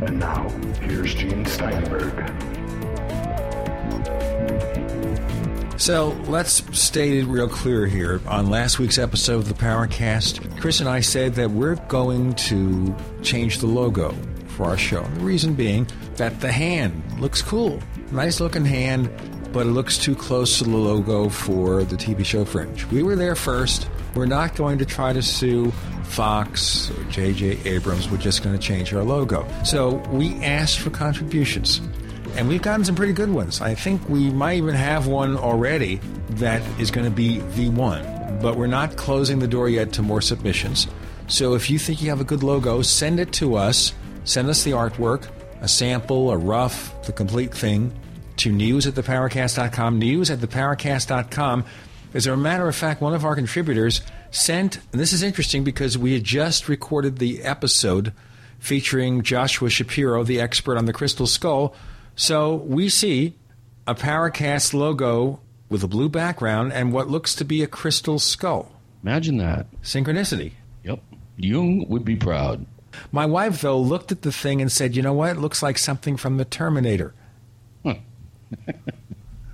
And now, here's Gene Steinberg. So let's state it real clear here. On last week's episode of the Paracast, Chris and I said that we're going to change the logo for our show. The reason being that the hand looks cool. Nice looking hand, but it looks too close to the logo for the TV show Fringe. We were there first. We're not going to try to sue Fox or J.J. Abrams. We're just going to change our logo. So we asked for contributions. And we've gotten some pretty good ones. I think we might even have one already that is going to be the one. But we're not closing the door yet to more submissions. So if you think you have a good logo, send it to us. Send us the artwork, a sample, a rough, the complete thing to news at theparacast.com. News at theparacast.com. As a matter of fact, one of our contributors sent, and this is interesting because we had just recorded the episode featuring Joshua Shapiro, the expert on the crystal skull. So we see a Paracast logo with a blue background and what looks to be a crystal skull. Imagine that. Synchronicity. Yep. Jung would be proud. My wife, though, looked at the thing and said, You know what? It looks like something from the Terminator.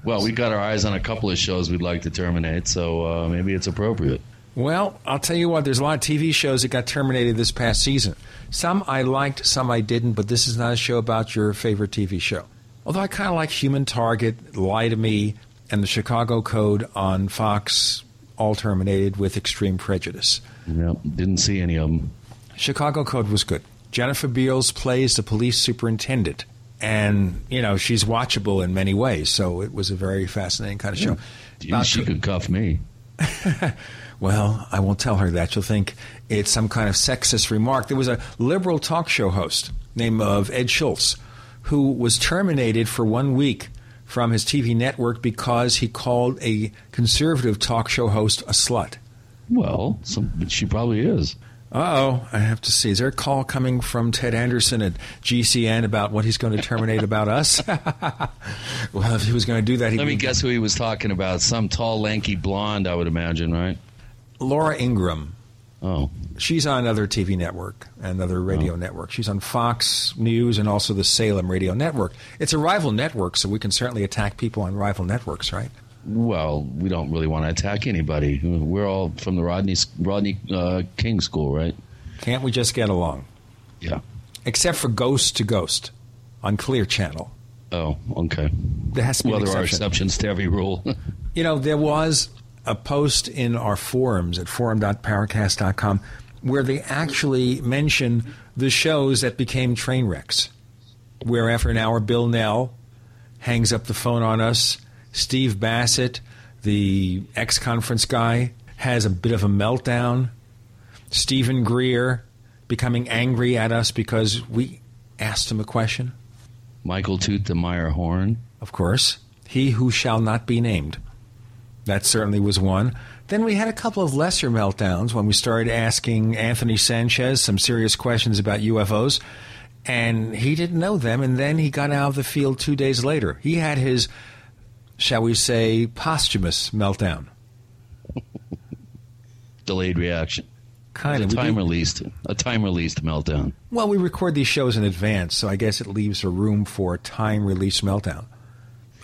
well, we got our eyes on a couple of shows we'd like to terminate, so uh, maybe it's appropriate. Well, I'll tell you what, there's a lot of TV shows that got terminated this past season. Some I liked, some I didn't, but this is not a show about your favorite TV show. Although I kind of like Human Target, Lie to Me, and the Chicago Code on Fox, all terminated with extreme prejudice. Yep, didn't see any of them. Chicago Code was good. Jennifer Beals plays the police superintendent, and you know she's watchable in many ways. So it was a very fascinating kind of show. Yeah. she could cuff me. well, I won't tell her that. She'll think it's some kind of sexist remark. There was a liberal talk show host named of Ed Schultz who was terminated for one week from his TV network because he called a conservative talk show host a slut. Well, some, she probably is. Oh, I have to see. Is there a call coming from Ted Anderson at GCN about what he's going to terminate about us? well, if he was going to do that, he let me guess who he was talking about. Some tall, lanky blonde, I would imagine, right? Laura Ingraham. Oh, she's on another TV network, and another radio oh. network. She's on Fox News and also the Salem Radio Network. It's a rival network, so we can certainly attack people on rival networks, right? Well, we don't really want to attack anybody. We're all from the Rodney Rodney uh, King School, right? Can't we just get along? Yeah. Except for Ghost to Ghost on Clear Channel. Oh, okay. There has to be well, there are exceptions to every rule. you know, there was a post in our forums at forum.paracast.com where they actually mention the shows that became train wrecks. Where after an hour, Bill Nell hangs up the phone on us. Steve Bassett, the ex conference guy, has a bit of a meltdown. Steven Greer becoming angry at us because we asked him a question. Michael Toot the Meyer Horn. Of course. He who shall not be named. That certainly was one. Then we had a couple of lesser meltdowns when we started asking Anthony Sanchez some serious questions about UFOs, and he didn't know them, and then he got out of the field two days later. He had his, shall we say, posthumous meltdown. Delayed reaction. Kind of a time released, a time released meltdown. Well, we record these shows in advance, so I guess it leaves a room for a time release meltdown.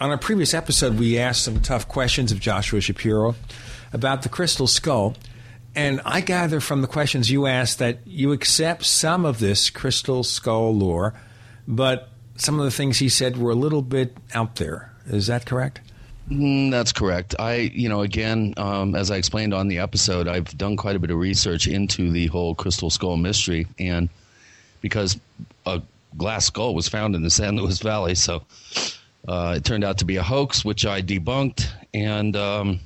On a previous episode, we asked some tough questions of Joshua Shapiro about the crystal skull. And I gather from the questions you asked that you accept some of this crystal skull lore, but some of the things he said were a little bit out there. Is that correct? Mm, that's correct. I, you know, again, um, as I explained on the episode, I've done quite a bit of research into the whole crystal skull mystery, and because a glass skull was found in the San Luis Valley, so uh, it turned out to be a hoax, which I debunked. And um,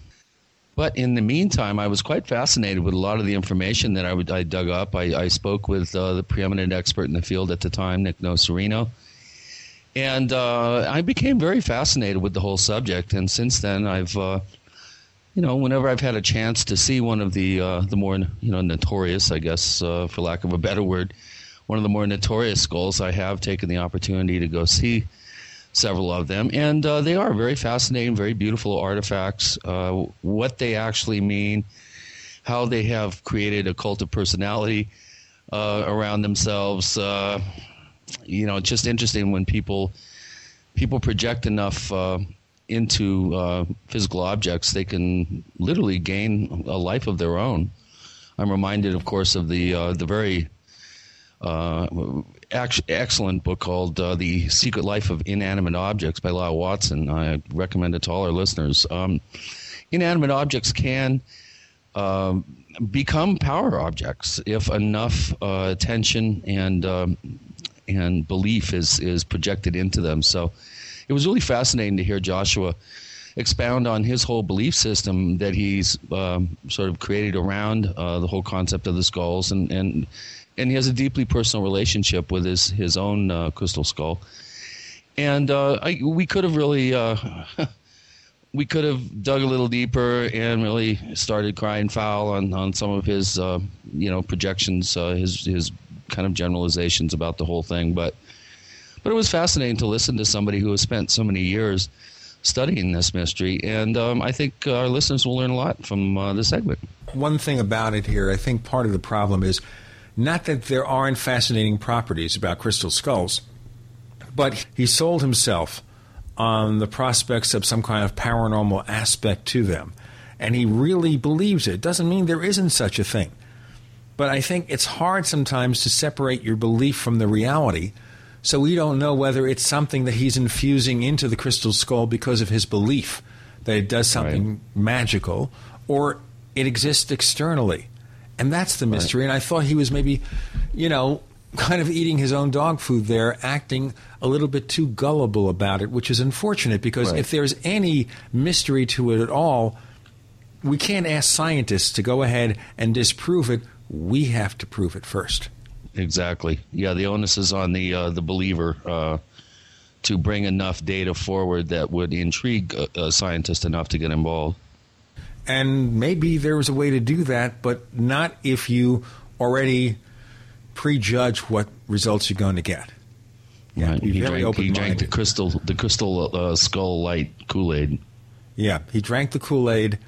but in the meantime, I was quite fascinated with a lot of the information that I, would, I dug up. I, I spoke with uh, the preeminent expert in the field at the time, Nick Nocerino. And uh, I became very fascinated with the whole subject. And since then, I've, uh, you know, whenever I've had a chance to see one of the uh, the more, you know, notorious, I guess, uh, for lack of a better word, one of the more notorious skulls, I have taken the opportunity to go see several of them, and uh, they are very fascinating, very beautiful artifacts. Uh, what they actually mean, how they have created a cult of personality, around themselves. You know, it's just interesting when people people project enough uh, into uh, physical objects, they can literally gain a life of their own. I'm reminded, of course, of the uh, the very uh, excellent book called uh, "The Secret Life of Inanimate Objects" by Lyall Watson. I recommend it to all our listeners. Um, inanimate objects can um, become power objects if enough uh, attention and um, and belief is is projected into them. So it was really fascinating to hear Joshua expound on his whole belief system that he's um, sort of created around uh, the whole concept of the skulls, and and and he has a deeply personal relationship with his his own uh, crystal skull. And uh, I, we could have really. Uh, we could have dug a little deeper and really started crying foul on, on some of his, uh, you know, projections, uh, his his kind of generalizations about the whole thing. But but it was fascinating to listen to somebody who has spent so many years studying this mystery, and um, I think our listeners will learn a lot from uh, this segment. One thing about it here, I think part of the problem is not that there aren't fascinating properties about crystal skulls, but he sold himself on the prospects of some kind of paranormal aspect to them. And he really believes it. Doesn't mean there isn't such a thing. But I think it's hard sometimes to separate your belief from the reality so we don't know whether it's something that he's infusing into the crystal skull because of his belief that it does something right. magical, or it exists externally. And that's the mystery. Right. And I thought he was maybe, you know, kind of eating his own dog food there, acting a little bit too gullible about it, which is unfortunate because right. if there's any mystery to it at all, we can't ask scientists to go ahead and disprove it. We have to prove it first. Exactly. Yeah, the onus is on the uh, the believer uh, to bring enough data forward that would intrigue a, a scientist enough to get involved. And maybe there was a way to do that, but not if you already prejudge what results you're going to get. Yeah, right. he, drank, he drank, the crystal the crystal uh, skull light Kool Aid. Yeah, he drank the Kool Aid,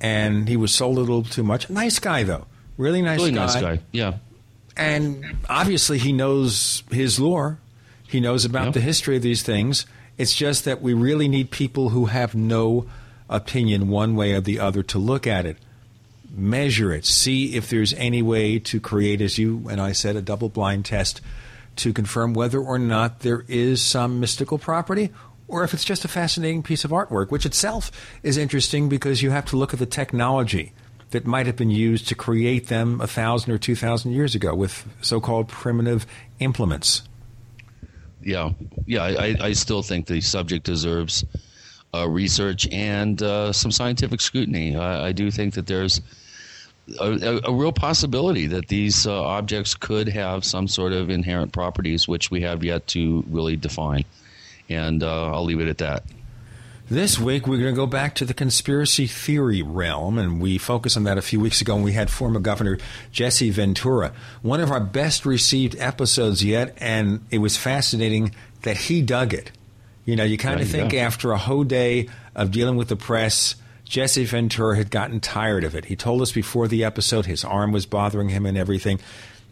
and he was sold a little too much. Nice guy though, really nice really guy. nice guy. Yeah, and obviously, he knows his lore. He knows about yep. the history of these things. It's just that we really need people who have no opinion one way or the other to look at it, measure it, see if there's any way to create, as you and I said, a double blind test to confirm whether or not there is some mystical property or if it's just a fascinating piece of artwork, which itself is interesting because you have to look at the technology that might have been used to create them a thousand or two thousand years ago with so-called primitive implements. Yeah, yeah, I, I still think the subject deserves uh, research and uh, some scientific scrutiny. I, I, do think that there's a, a real possibility that these uh, objects could have some sort of inherent properties which we have yet to really define. And uh, I'll leave it at that. This week, we're going to go back to the conspiracy theory realm, and we focused on that a few weeks ago when we had former Governor Jesse Ventura. One of our best received episodes yet, and it was fascinating that he dug it. You know, you kind of think after a whole day of dealing with the press, Jesse Ventura had gotten tired of it. He told us before the episode his arm was bothering him and everything.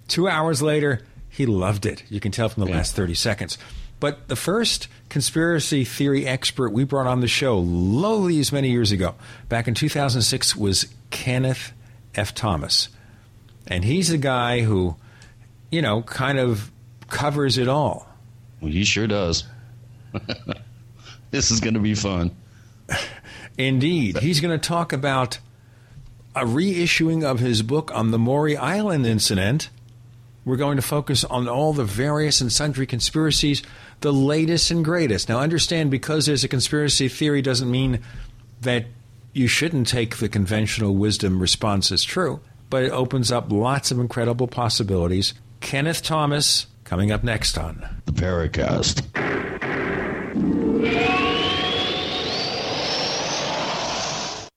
Two hours later, he loved it. You can tell from the yeah. last 30 seconds. But the first conspiracy theory expert we brought on the show, lo these many years ago, back in 2006, was Kenneth F. Thomas. And he's a guy who, you know, kind of covers it all. Well, he sure does. this is going to be fun. Indeed. He's going to talk about a reissuing of his book on the Maury Island incident. We're going to focus on all the various and sundry conspiracies the latest and greatest. Now, understand because there's a conspiracy theory doesn't mean that you shouldn't take the conventional wisdom response as true, but it opens up lots of incredible possibilities. Kenneth Thomas coming up next on The Paracast.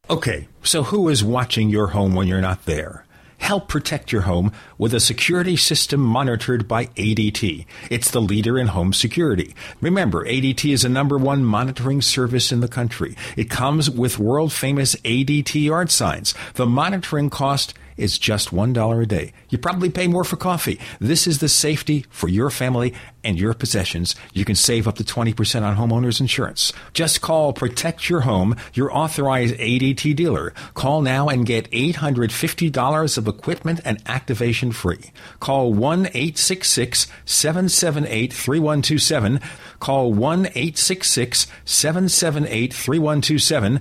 Okay, so who is watching your home when you're not there? Help protect your home with a security system monitored by ADT. It's the leader in home security. Remember, ADT is the number one monitoring service in the country. It comes with world famous ADT yard signs. The monitoring cost is just $1 a day. You probably pay more for coffee. This is the safety for your family and your possessions. You can save up to 20% on homeowners insurance. Just call Protect Your Home, your authorized ADT dealer. Call now and get $850 of equipment and activation free. Call 1 866 778 3127. Call 1 866 778 3127.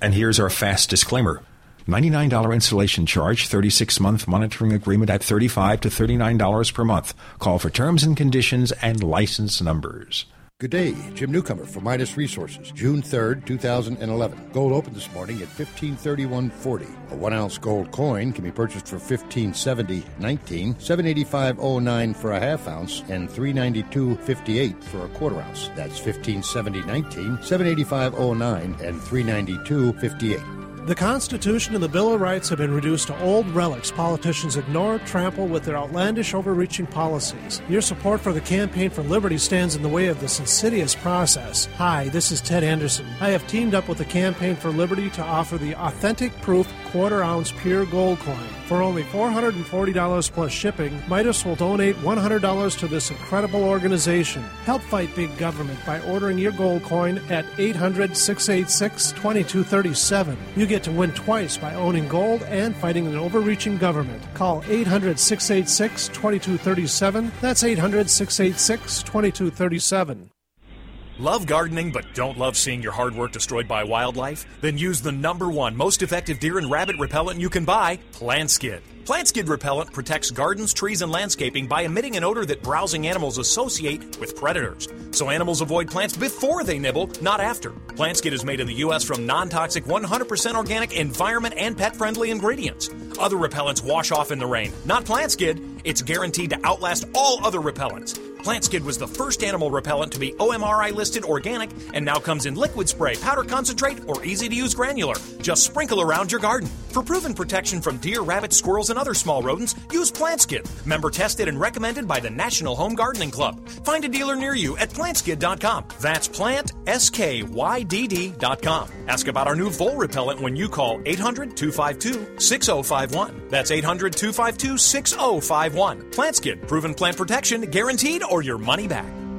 And here's our fast disclaimer. $99 installation charge, 36 month monitoring agreement at 35 to $39 per month. Call for terms and conditions and license numbers. Good day, Jim Newcomer for Midas Resources, June 3rd, 2011. Gold opened this morning at 1531.40. A one ounce gold coin can be purchased for 1570.19, 785.09 for a half ounce, and 392.58 for a quarter ounce. That's 1570.19, 785.09, and 392.58. The Constitution and the Bill of Rights have been reduced to old relics politicians ignore, trample with their outlandish, overreaching policies. Your support for the Campaign for Liberty stands in the way of this insidious process. Hi, this is Ted Anderson. I have teamed up with the Campaign for Liberty to offer the authentic proof quarter ounce pure gold coin. For only $440 plus shipping, Midas will donate $100 to this incredible organization. Help fight big government by ordering your gold coin at 800 686 2237. Get to win twice by owning gold and fighting an overreaching government. Call 800 686 2237. That's 800 686 2237. Love gardening but don't love seeing your hard work destroyed by wildlife? Then use the number one most effective deer and rabbit repellent you can buy, Plantskydd. Plantskydd repellent protects gardens, trees, and landscaping by emitting an odor that browsing animals associate with predators. So animals avoid plants before they nibble, not after. Plantskydd is made in the U.S. from non toxic, 100% organic, environment, and pet friendly ingredients. Other repellents wash off in the rain. Not Plantskydd. It's guaranteed to outlast all other repellents. Plantskydd was the first animal repellent to be OMRI listed organic and now comes in liquid spray, powder concentrate, or easy to use granular. Just sprinkle around your garden. For proven protection from deer, rabbits, squirrels, and other small rodents, use Plantskydd. Member tested and recommended by the National Home Gardening Club. Find a dealer near you at plantskydd.com. That's plant, S-K-Y-D-D.com. Ask about our new vole repellent when you call 800-252-6051. That's oh 800-252-6051. Plantskydd, proven plant protection, guaranteed or your money back.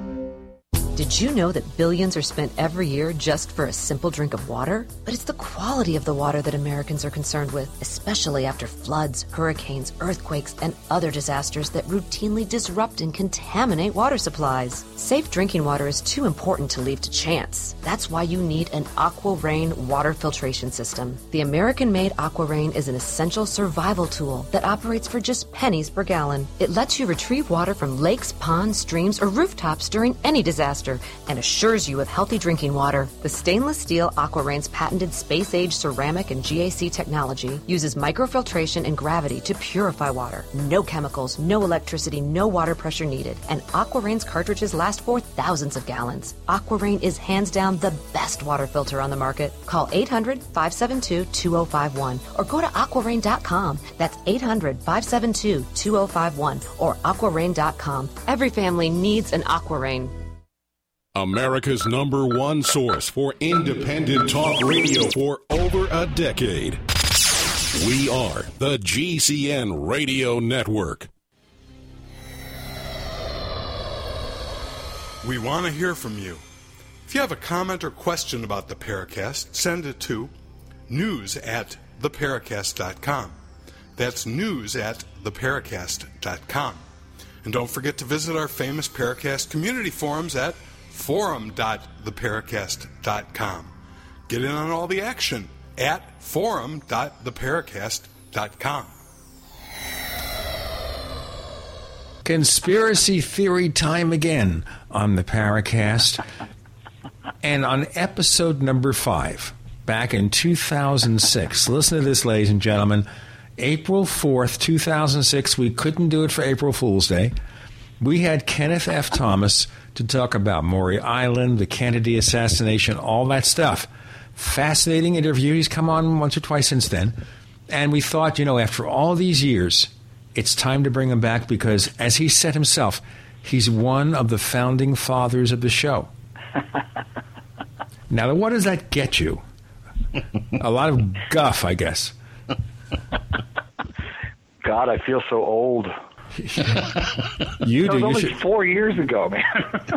Did you know that billions are spent every year just for a simple drink of water? But it's the quality of the water that Americans are concerned with, especially after floods, hurricanes, earthquakes, and other disasters that routinely disrupt and contaminate water supplies. Safe drinking water is too important to leave to chance. That's why you need an AquaRain water filtration system. The American made AquaRain is an essential survival tool that operates for just pennies per gallon. It lets you retrieve water from lakes, ponds, streams, or rooftops during any disaster and assures you of healthy drinking water. The stainless steel AquaRain's patented space age ceramic and GAC technology uses microfiltration and gravity to purify water. No chemicals, no electricity, no water pressure needed. And AquaRain's cartridges last for thousands of gallons. AquaRain is hands down the best water filter on the market. Call 800 572 2051 or go to aquarain.com. That's 800 572 2051 or aquarain.com. Every family needs an AquaRain. America's number one source for independent talk radio for over a decade. We are the GCN Radio Network. We want to hear from you. If you have a comment or question about the Paracast, send it to news at theparacast.com. That's news at theparacast.com. And don't forget to visit our famous Paracast community forums at forum.theparacast.com. Get in on all the action at forum.theparacast.com. Conspiracy theory time again on the Paracast. and on episode number five, back in 2006, listen to this, ladies and gentlemen. April 4th, 2006, we couldn't do it for April Fool's Day. We had Kenneth F. Thomas to talk about Maury Island, the Kennedy assassination, all that stuff. Fascinating interview. He's come on once or twice since then. And we thought, you know, after all these years, it's time to bring him back because, as he said himself, he's one of the founding fathers of the show. now, what does that get you? A lot of guff, I guess. God, I feel so old. You That do. was You only should, four years ago, man.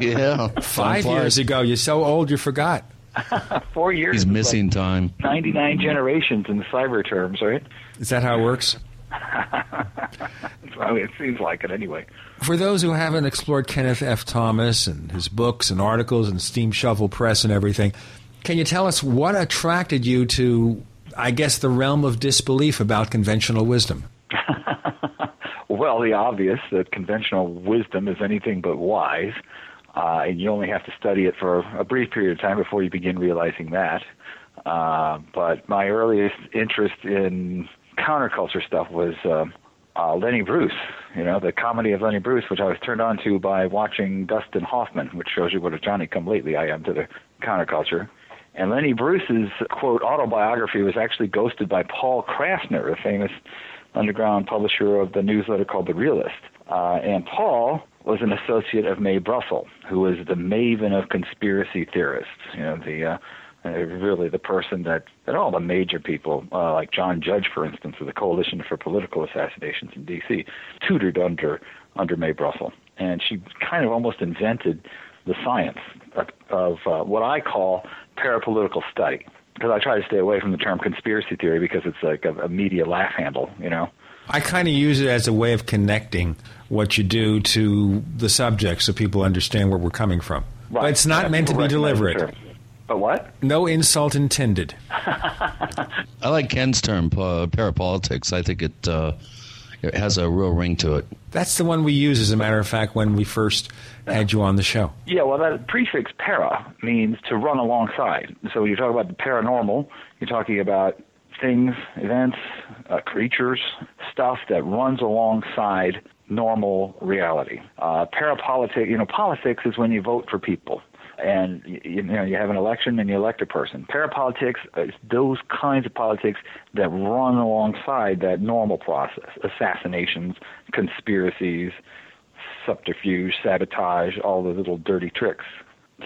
Yeah. five years ago. You're so old you forgot. four years. He's is missing time. Ninety-nine generations in cyber terms, right? Is that how it works? I mean, it seems like it anyway. For those who haven't explored Kenneth F. Thomas and his books and articles and Steamshovel Press and everything, can you tell us what attracted you to, I guess, the realm of disbelief about conventional wisdom? Well, the obvious that conventional wisdom is anything but wise, uh, and you only have to study it for a brief period of time before you begin realizing that. Uh, but my earliest interest in counterculture stuff was uh, uh, Lenny Bruce, you know, the comedy of Lenny Bruce, which I was turned on to by watching Dustin Hoffman, which shows you what a Johnny come lately I am to the counterculture. And Lenny Bruce's quote autobiography was actually ghosted by Paul Krassner, a famous underground publisher of the newsletter called The Realist. Uh, and Paul was an associate of Mae Brussell, who was the maven of conspiracy theorists. You know, the uh, uh, really the person that, that all the major people, uh, like John Judge, for instance, of the Coalition for Political Assassinations in D.C., tutored under under Mae Brussell, and she kind of almost invented the science of, of uh, what I call parapolitical study. Because I try to stay away from the term conspiracy theory because it's like a, a media laugh handle, you know. I kind of use it as a way of connecting what you do to the subject so people understand where we're coming from. Right. But it's not Yeah, meant to be deliberate. term. But what? No insult intended. I like Ken's term, uh, parapolitics. I think it uh, it has a real ring to it. That's the one we use, as a matter of fact, when we first had you on the show. Yeah, well, that prefix para means to run alongside. So when you talk about the paranormal, you're talking about things, events, uh, creatures, stuff that runs alongside normal reality. Uh, parapolitics, you know, politics is when you vote for people. And you, you know you have an election and you elect a person. Parapolitics uh, is those kinds of politics that run alongside that normal process: assassinations, conspiracies, subterfuge, sabotage, all the little dirty tricks.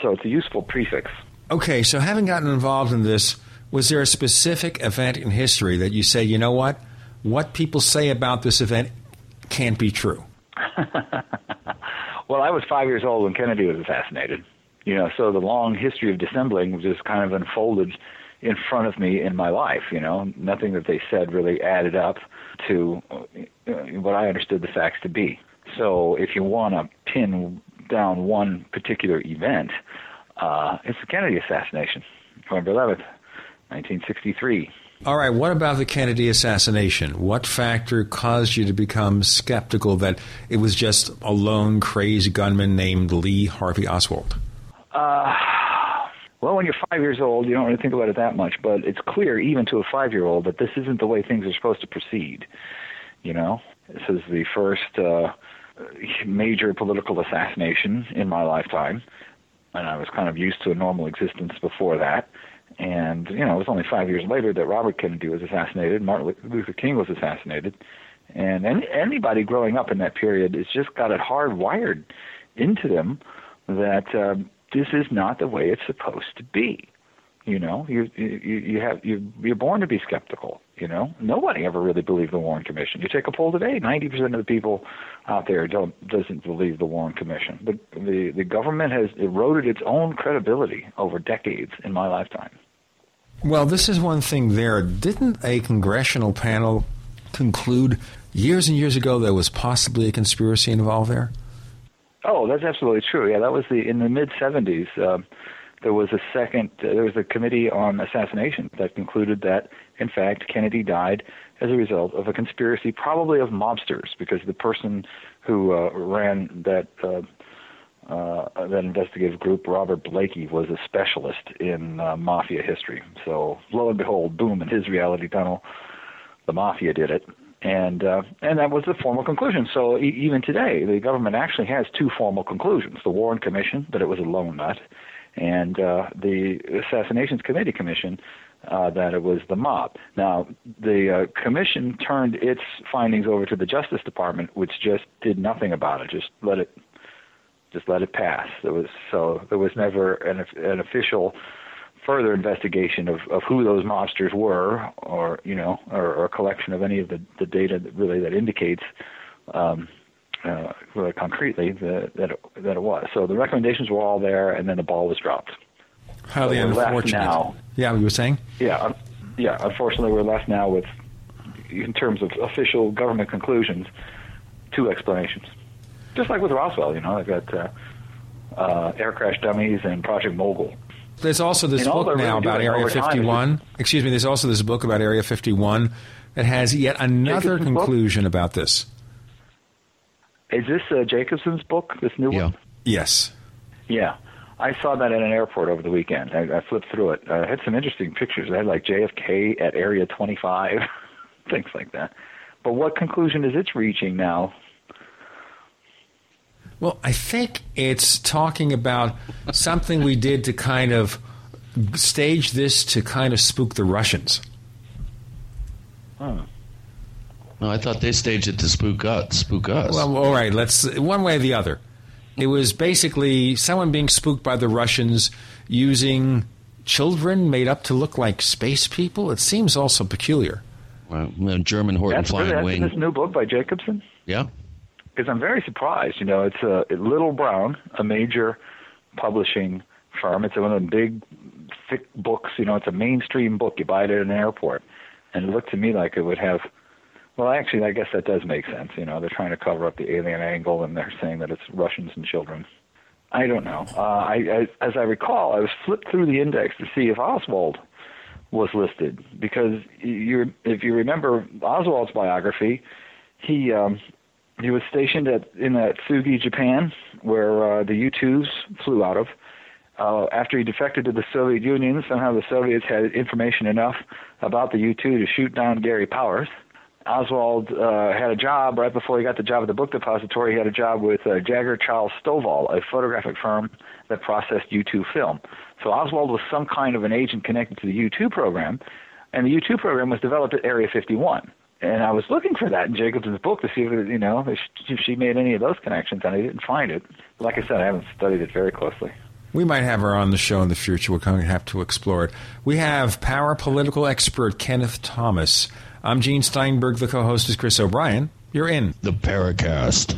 So it's a useful prefix. Okay, so having gotten involved in this, was there a specific event in history that you say, you know what? What people say about this event can't be true? Well, I was five years old when Kennedy was assassinated. You know, so the long history of dissembling just kind of unfolded in front of me in my life. You know, nothing that they said really added up to uh, what I understood the facts to be. So, if you want to pin down one particular event, uh, it's the Kennedy assassination, November 11th, 1963. All right, what about the Kennedy assassination? What factor caused you to become skeptical that it was just a lone crazy gunman named Lee Harvey Oswald? Uh, well, when you're five years old, you don't really think about it that much, but it's clear, even to a five year old, that this isn't the way things are supposed to proceed. You know, this is the first uh, major political assassination in my lifetime, and I was kind of used to a normal existence before that. And, you know, it was only five years later that Robert Kennedy was assassinated, Martin Luther King was assassinated. And any, anybody growing up in that period has just got it hardwired into them that um, this is not the way it's supposed to be. You know, you you you have you you're born to be skeptical. You know, nobody ever really believed the Warren Commission. You take a poll today, ninety percent of the people out there don't doesn't believe the Warren Commission. The the the government has eroded its own credibility over decades in my lifetime. Well, this is one thing there. Didn't a congressional panel conclude years and years ago there was possibly a conspiracy involved there? Oh, that's absolutely true. Yeah, that was the in the mid '70s. Uh, there was a second. Uh, there was a committee on assassination that concluded that, in fact, Kennedy died as a result of a conspiracy, probably of mobsters, because the person who uh, ran that uh, uh, that investigative group, Robert Blakey, was a specialist in uh, mafia history. So, lo and behold, boom! In his reality tunnel, the mafia did it, and uh, and that was the formal conclusion. So e- even today, the government actually has two formal conclusions: the Warren Commission that it was a lone nut, and uh, the Assassinations Committee Commission uh, that it was the mob. Now, the uh, commission turned its findings over to the Justice Department, which just did nothing about it, just let it just let it pass. There was so there was never an an official further investigation of, of who those monsters were, or you know, or, or a collection of any of the, the data that really that indicates um, uh, really concretely that that it, that it was. So the recommendations were all there, and then the ball was dropped. Highly So unfortunate. now. Yeah, you were saying? Yeah, un- yeah. Unfortunately, we're left now with, in terms of official government conclusions, two explanations. Just like with Roswell, you know, I've got uh, uh, air crash dummies and Project Mogul. There's also this And book now about Area over time is 51. Excuse me, there's also this book about Area 51 that has yet another Jacobsen's book? conclusion about this. Is this uh, Jacobsen's book? This new Yeah. one? Yes. Yeah. I saw that at an airport over the weekend. I, I flipped through it. Uh, it had some interesting pictures. It had like JFK at Area 25, things like that. But what conclusion is it reaching now? Well, I think it's talking about something we did to kind of stage this to kind of spook the Russians. Hmm. No, I thought they staged it to spook us. Spook us. Well, all right, let's one way or the other. It was basically someone being spooked by the Russians using children made up to look like space people. It seems also peculiar. Well, German Horten That's, Flying that's Wing. this new book by Jacobsen? Yeah. Because I'm very surprised. You know, it's a Little Brown, a major publishing firm. It's one of the big, thick books. You know, it's a mainstream book. You buy it at an airport, and it looked to me like it would have. Well, actually, I guess that does make sense. You know, they're trying to cover up the alien angle, and they're saying that it's Russians and children. I don't know. Uh, I, I, as I recall, I was flipped through the index to see if Oswald was listed because you, if you remember Oswald's biography, he um, he was stationed at in that Tsugi, Japan, where uh, the U-2s flew out of. Uh, after he defected to the Soviet Union, somehow the Soviets had information enough about the U-2 to shoot down Gary Powers. Oswald uh, had a job right before he got the job at the book depository. He had a job with uh, Jagger Charles Stovall, a photographic firm that processed U2 film. So Oswald was some kind of an agent connected to the U2 program, and the U2 program was developed at Area 51. And I was looking for that in Jacobsen's book to see if it, you know if she- if she made any of those connections, and I didn't find it. Like I said, I haven't studied it very closely. We might have her on the show in the future. We're going to have to explore it. We have parapolitical expert Kenneth Thomas. I'm Gene Steinberg. The co-host is Chris O'Brien. You're in the Paracast.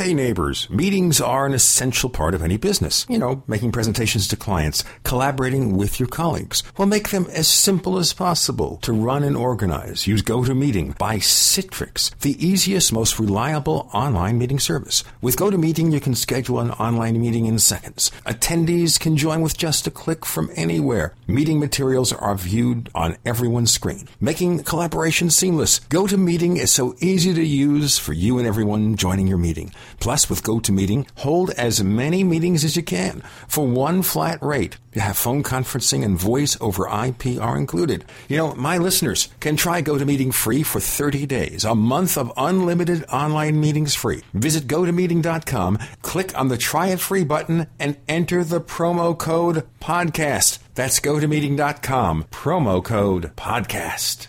Hey neighbors, meetings are an essential part of any business. You know, making presentations to clients, collaborating with your colleagues. Well, make them as simple as possible to run and organize. Use GoToMeeting by Citrix, the easiest, most reliable online meeting service. With GoToMeeting, you can schedule an online meeting in seconds. Attendees can join with just a click from anywhere. Meeting materials are viewed on everyone's screen, making collaboration seamless. GoToMeeting is so easy to use for you and everyone joining your meeting. Plus, with GoToMeeting, hold as many meetings as you can for one flat rate. You have phone conferencing and voice over IP are included. You know, my listeners can try GoToMeeting free for 30 days, a month of unlimited online meetings free. Visit GoToMeeting.com, click on the try it free button, and enter the promo code podcast. That's GoToMeeting.com, promo code podcast.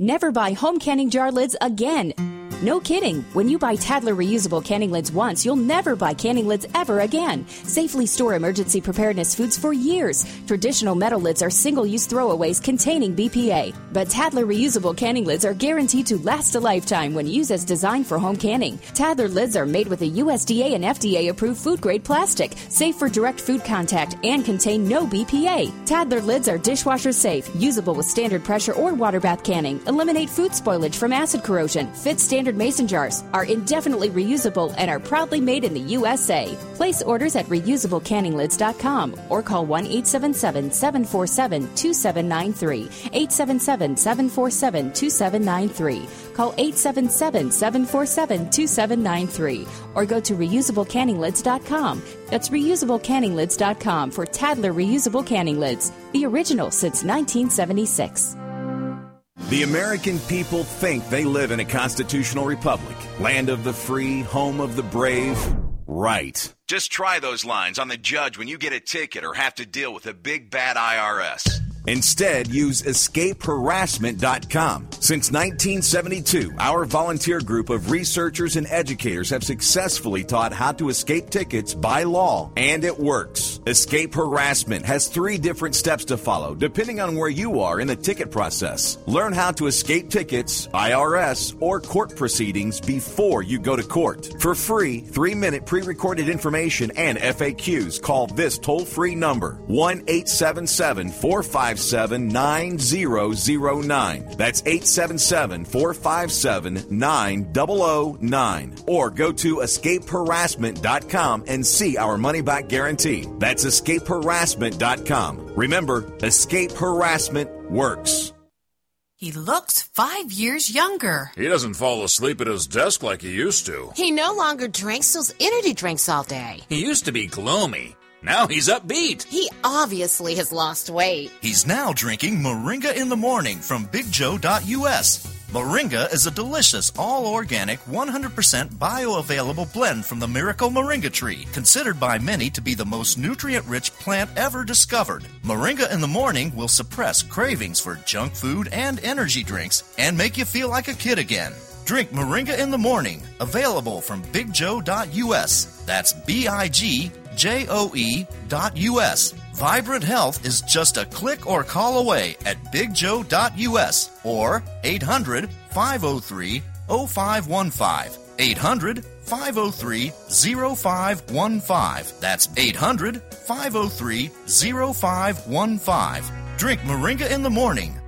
Never buy home canning jar lids again. No kidding. When you buy Tattler reusable canning lids once, you'll never buy canning lids ever again. Safely store emergency preparedness foods for years. Traditional metal lids are single use throwaways containing BPA. But Tattler reusable canning lids are guaranteed to last a lifetime when used as designed for home canning. Tattler lids are made with a USDA and FDA approved food grade plastic, safe for direct food contact, and contain no BPA. Tattler lids are dishwasher safe, usable with standard pressure or water bath canning, eliminate food spoilage from acid corrosion, fit standard mason jars, are indefinitely reusable, and are proudly made in the USA. Place orders at reusablecanninglids.com or call 1 877 747 2793. 877 747 2793. Call 877 747 2793 or go to reusablecanninglids.com. That's reusablecanninglids.com for Tattler reusable canning lids, the original since 1976. The American people think they live in a constitutional republic, land of the free, home of the brave. Right. Just try those lines on the judge when you get a ticket or have to deal with a big bad IRS. Instead, use escapeharassment.com. Since 1972, our volunteer group of researchers and educators have successfully taught how to escape tickets by law, and it works. Escape Harassment has three different steps to follow depending on where you are in the ticket process. Learn how to escape tickets, IRS, or court proceedings before you go to court. For free, three minute pre recorded information and FAQs, call this toll free number 1 877 457 9009. That's 877 457 9009. Or go to escapeharassment.com and see our money back guarantee. That's escapeharassment.com. Remember, escape harassment works. He looks five years younger. He doesn't fall asleep at his desk like he used to. He no longer drinks those energy drinks all day. He used to be gloomy. Now he's upbeat. He obviously has lost weight. He's now drinking Moringa in the morning from BigJoe.us. Moringa is a delicious, all organic, 100% bioavailable blend from the miracle moringa tree, considered by many to be the most nutrient rich plant ever discovered. Moringa in the morning will suppress cravings for junk food and energy drinks and make you feel like a kid again. Drink Moringa in the morning, available from BigJoe.us. That's B I G J O E dot US. Vibrant Health is just a click or call away at BigJoe.us or 800 503 0515. 800 503 0515. That's 800 503 0515. Drink Moringa in the morning.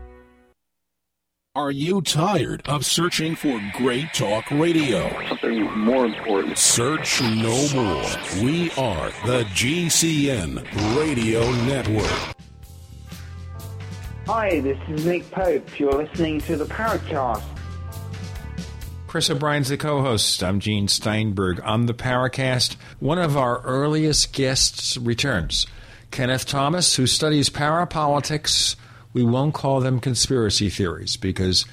Are you tired of searching for great talk radio? Something more important. Search no more. We are the GCN Radio Network. Hi, this is Nick Pope. You're listening to the Paracast. Chris O'Brien's the co-host. I'm Gene Steinberg. On the Paracast, one of our earliest guests returns. Kenneth Thomas, who studies parapolitics we won't call them conspiracy theories because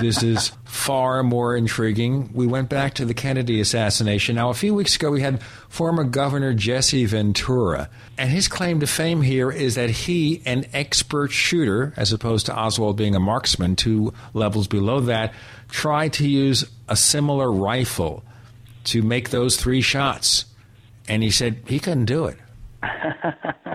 this is far more intriguing. We went back to the Kennedy assassination. Now, a few weeks ago, we had former Governor Jesse Ventura, and his claim to fame here is that he, an expert shooter, as opposed to Oswald being a marksman, two levels below that, tried to use a similar rifle to make those three shots. And he said he couldn't do it.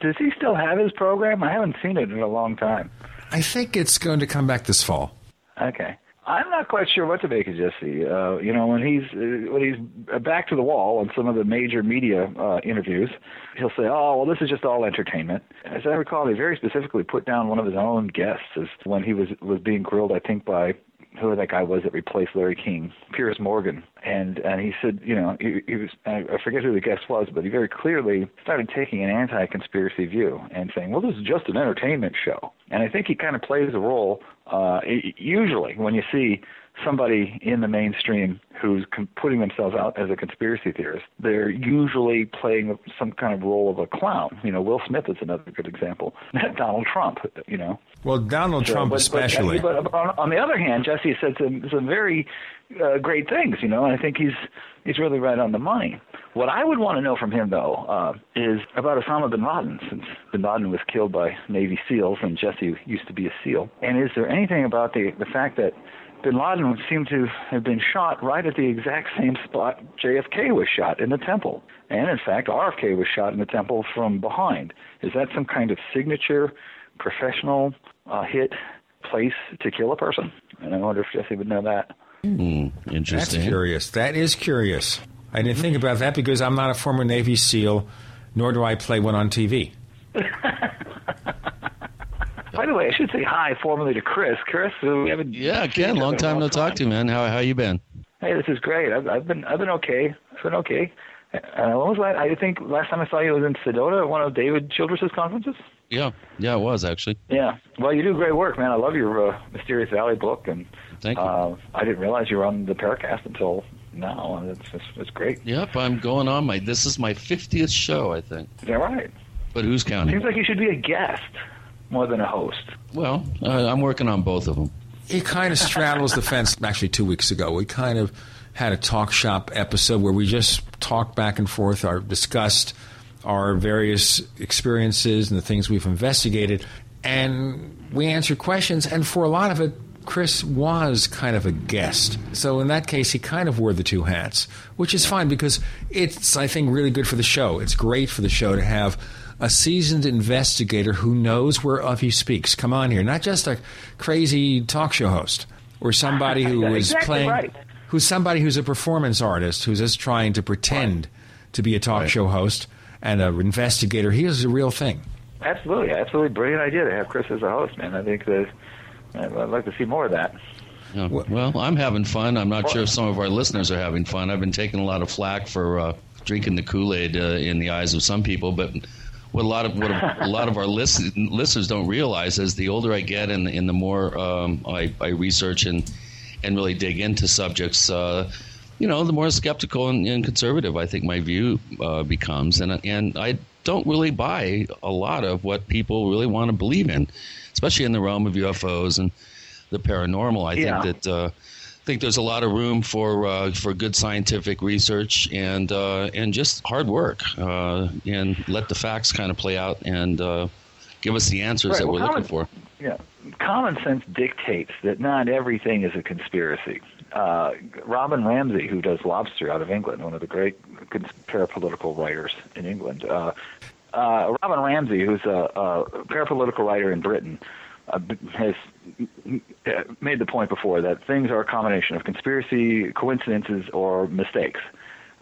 Does he still have his program? I haven't seen it in a long time. I think it's going to come back this fall. Okay. I'm not quite sure what to make of Jesse. Uh, you know, when he's uh, when he's back to the wall on some of the major media uh, interviews, he'll say, "Oh, well, this is just all entertainment." As I recall, he very specifically put down one of his own guests as when he was was being grilled, I think, by who that guy was that replaced Larry King, Piers Morgan, and and he said, you know, he, he was I forget who the guest was, but he very clearly started taking an anti-conspiracy view and saying, well, this is just an entertainment show, and I think he kind of plays a role. Uh, usually, when you see somebody in the mainstream who's com- putting themselves out as a conspiracy theorist, they're usually playing some kind of role of a clown. You know, Will Smith is another good example. Donald Trump, you know. Well, Donald so, Trump but, especially. But, but, on, on the other hand, Jesse said some some very uh, great things, you know, and I think he's he's really right on the money. What I would want to know from him, though, uh, is about Osama bin Laden, since bin Laden was killed by Navy SEALs and Jesse used to be a SEAL. And is there anything about the the fact that bin Laden seemed to have been shot right at the exact same spot JFK was shot in the temple. And in fact, RFK was shot in the temple from behind. Is that some kind of signature professional uh, hit place to kill a person? And I wonder if Jesse would know that. Mm, interesting. That's curious. That is curious. I didn't think about that because I'm not a former Navy SEAL, nor do I play one on TV. By the way, I should say hi formally to Chris. Chris, we haven't. Yeah, again, long time no talk to, you, man. How how you been? Hey, this is great. I've, I've been I've been okay. I've been okay. Uh, what was that? I think last time I saw you was in Sedona at one of David Childress's conferences. Yeah, yeah, it was actually. Yeah. Well, you do great work, man. I love your uh, Mysterious Valley book, and Thank you. Uh, I didn't realize you were on the Paracast until now, and it's it's, it's great. Yep, I'm going on my. This is my 50th show, I think. Is that right? But who's counting? Seems like you should be a guest more than a host. Well, uh, I'm working on both of them. He kind of straddles the fence. Actually, two weeks ago, we kind of had a talk shop episode where we just talked back and forth or discussed our various experiences and the things we've investigated, and we answered questions. And for a lot of it, Chris was kind of a guest. So in that case, he kind of wore the two hats, which is fine because it's, I think, really good for the show. It's great for the show to have a seasoned investigator who knows whereof he speaks. Come on here, not just a crazy talk show host or somebody who is exactly playing, right. who's somebody who's a performance artist who's just trying to pretend to be a talk show host and an investigator. He is a real thing. Absolutely, absolutely brilliant idea to have Chris as a host, man. I think that I'd like to see more of that. Yeah, well, I'm having fun. I'm not sure if some of our listeners are having fun. I've been taking a lot of flack for uh, drinking the Kool-Aid uh, in the eyes of some people, but what a lot of what a, a lot of our listen, listeners don't realize is the older I get and, and the more um, I, I research and and really dig into subjects, uh, you know, the more skeptical and, and conservative I think my view uh, becomes, and and I don't really buy a lot of what people really want to believe in, especially in the realm of UFOs and the paranormal. I Yeah. think that. Uh, think there's a lot of room for uh, for good scientific research and uh, and just hard work uh, and let the facts kind of play out and uh, give us the answers Right, that well, we're looking for. Yeah, common sense dictates that not everything is a conspiracy. Uh, Robin Ramsay, who does Lobster out of England, one of the great parapolitical writers in England, uh, uh, Robin Ramsay, who's a, a parapolitical writer in Britain, has uh, made the point before that things are a combination of conspiracy, coincidences, or mistakes.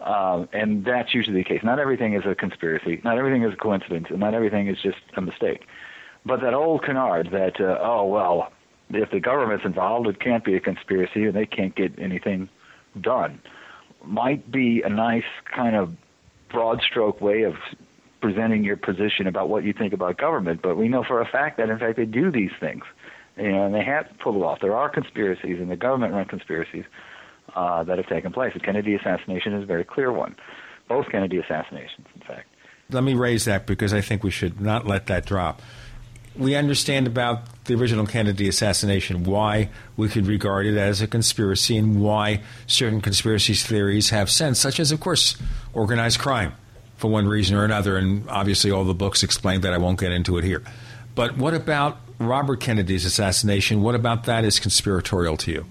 Um, and that's usually the case. Not everything is a conspiracy. Not everything is a coincidence, and not everything is just a mistake. But that old canard that uh, oh well, if the government's involved, it can't be a conspiracy, and they can't get anything done, might be a nice kind of broad stroke way of presenting your position about what you think about government. But we know for a fact that in fact they do these things, you know, and they have pulled it off. There are conspiracies, and the government-run conspiracies uh, that have taken place. The Kennedy assassination is a very clear one. Both Kennedy assassinations, in fact. Let me raise that because I think we should not let that drop. We understand about the original Kennedy assassination, why we could regard it as a conspiracy, and why certain conspiracy theories have sense, such as, of course, organized crime for one reason or another. And obviously, all the books explain that. I won't get into it here. But what about Robert Kennedy's assassination? What about that is conspiratorial to you?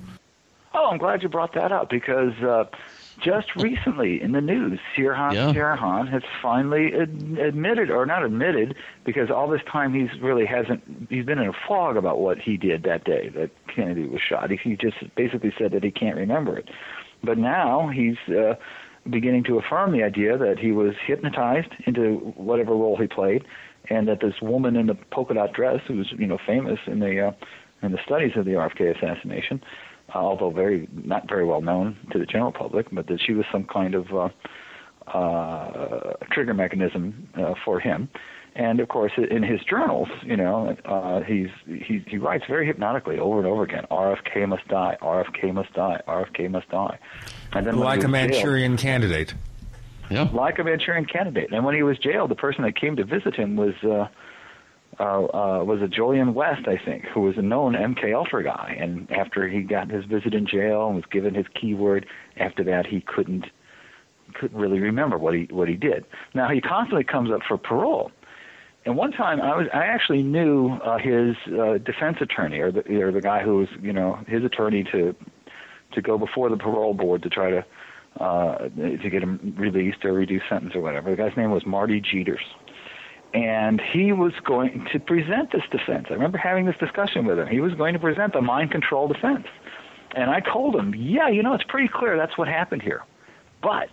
Oh, I'm glad you brought that up because uh, just recently in the news, Sirhan Yeah. Sirhan has finally ad- admitted, or not admitted, because all this time he's really hasn't. He's been in a fog about what he did that day that Kennedy was shot. He, he just basically said that he can't remember it. But now he's uh, beginning to affirm the idea that he was hypnotized into whatever role he played, and that this woman in the polka dot dress, who was you know famous in the uh, in the studies of the RFK assassination, uh, although very not very well known to the general public, but that she was some kind of uh, uh, trigger mechanism uh, for him. And of course, in his journals, you know, uh, he's he he writes very hypnotically over and over again. RFK must die. RFK must die. RFK must die. And then Like a was jailed- Manchurian candidate. Yeah. like a Manchurian candidate. And when he was jailed, the person that came to visit him was uh, uh, uh, was a Julian West, I think, who was a known MK Ultra guy. And after he got his visit in jail and was given his keyword, after that he couldn't couldn't really remember what he what he did. Now he constantly comes up for parole. And one time, I was I actually knew uh, his uh, defense attorney, or the or the guy who was you know his attorney to to go before the parole board to try to uh, to get him released or reduced sentence or whatever. The guy's name was Marty Jeters, and he was going to present this defense. I remember having this discussion with him. He was going to present the mind control defense, and I told him, "Yeah, you know, it's pretty clear that's what happened here, but."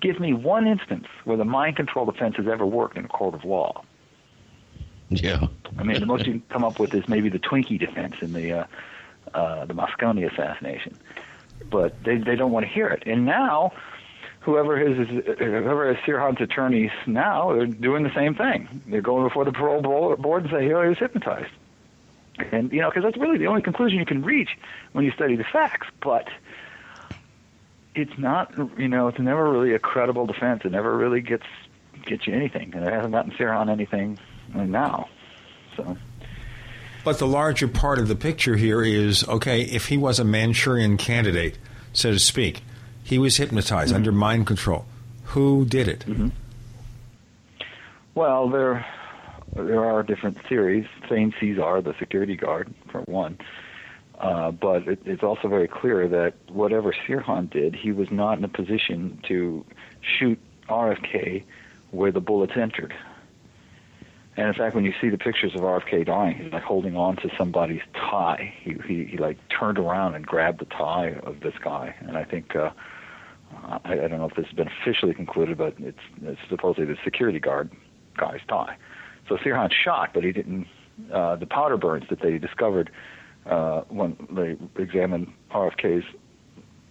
Give me one instance where the mind control defense has ever worked in a court of law. Yeah. I mean, the most you can come up with is maybe the Twinkie defense in the uh, uh, the Moscone assassination, but they they don't want to hear it. And now, whoever is whoever is Sirhan's attorneys now, they're doing the same thing. They're going before the parole board and say, "Oh, he was hypnotized," and you know, because that's really the only conclusion you can reach when you study the facts. But it's not, you know, it's never really a credible defense. It never really gets gets you anything, and it hasn't gotten Sirhan anything now. So. But the larger part of the picture here is okay, if he was a Manchurian candidate, so to speak, he was hypnotized under mind control. Who did it? Well, there there are different theories. Thane Cesar, the security guard, for one. Uh, but it, it's also very clear that whatever Sirhan did, he was not in a position to shoot RFK where the bullets entered. And in fact, when you see the pictures of RFK dying, he's like holding on to somebody's tie. He, he, he like turned around and grabbed the tie of this guy. And I think, uh, I, I don't know if this has been officially concluded, but it's, it's supposedly the security guard guy's tie. So Sirhan's shot, but he didn't. Uh, the powder burns that they discovered uh, when they examined RFK's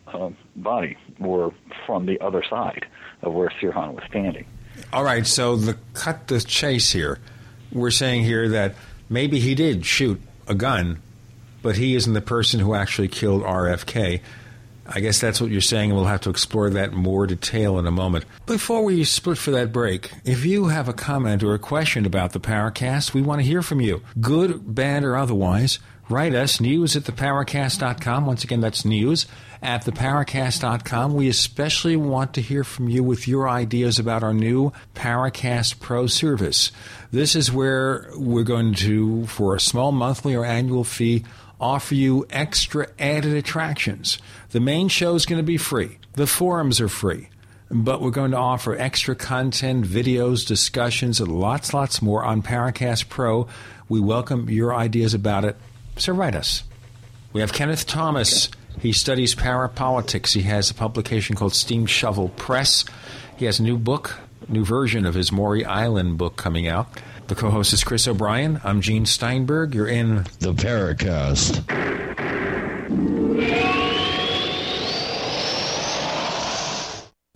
uh, body were from the other side of where Sirhan was standing. All right, so the cut the chase here. We're saying here that maybe he did shoot a gun, but he isn't the person who actually killed RFK. I guess that's what you're saying, and we'll have to explore that more detail in a moment. Before we split for that break, if you have a comment or a question about the Paracast, we want to hear from you. Good, bad, or otherwise, write us news at theparacast.com. Once again, that's news at theparacast.com. We especially want to hear from you with your ideas about our new Paracast Pro service. This is where we're going to, for a small monthly or annual fee, offer you extra added attractions. The main show is going to be free. The forums are free. But we're going to offer extra content, videos, discussions, and lots, lots more on Paracast Pro. We welcome your ideas about it. So write us. We have Kenneth Thomas. He studies parapolitics. He has a publication called Steamshovel Press. He has a new book, new version of his Maury Island book coming out. The co host is Chris O'Brien. I'm Gene Steinberg. You're in The Paracast.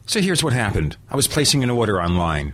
So here's what happened. I was placing an order online.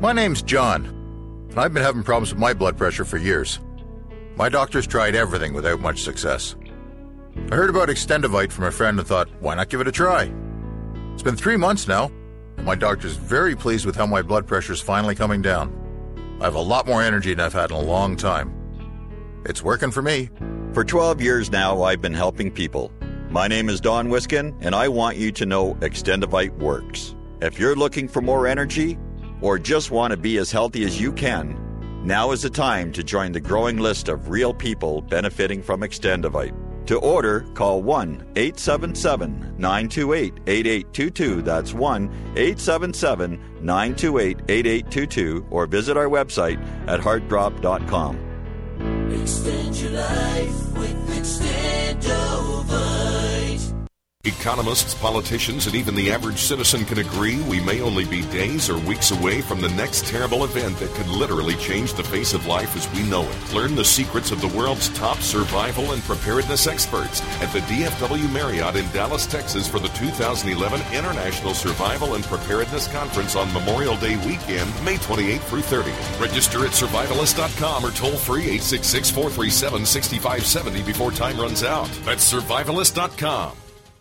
My name's John, and I've been having problems with my blood pressure for years. My doctor's tried everything without much success. I heard about Extendovite from a friend and thought, why not give it a try? It's been three months now, and my doctor's very pleased with how my blood pressure's finally coming down. I have a lot more energy than I've had in a long time. It's working for me. For 12 years now, I've been helping people. My name is Don Wiskin, and I want you to know Extendovite works. If you're looking for more energy or just want to be as healthy as you can, now is the time to join the growing list of real people benefiting from Extendovite. To order, call 1 877 928 8822. That's 1 877 928 8822 or visit our website at heartdrop.com. Extend your life with Extendovite. Economists, politicians, and even the average citizen can agree we may only be days or weeks away from the next terrible event that could literally change the face of life as we know it. Learn the secrets of the world's top survival and preparedness experts at the DFW Marriott in Dallas, Texas for the 2011 International Survival and Preparedness Conference on Memorial Day weekend, May 28 through 30. Register at survivalist.com or toll free 866 437 6570 before time runs out. That's survivalist.com.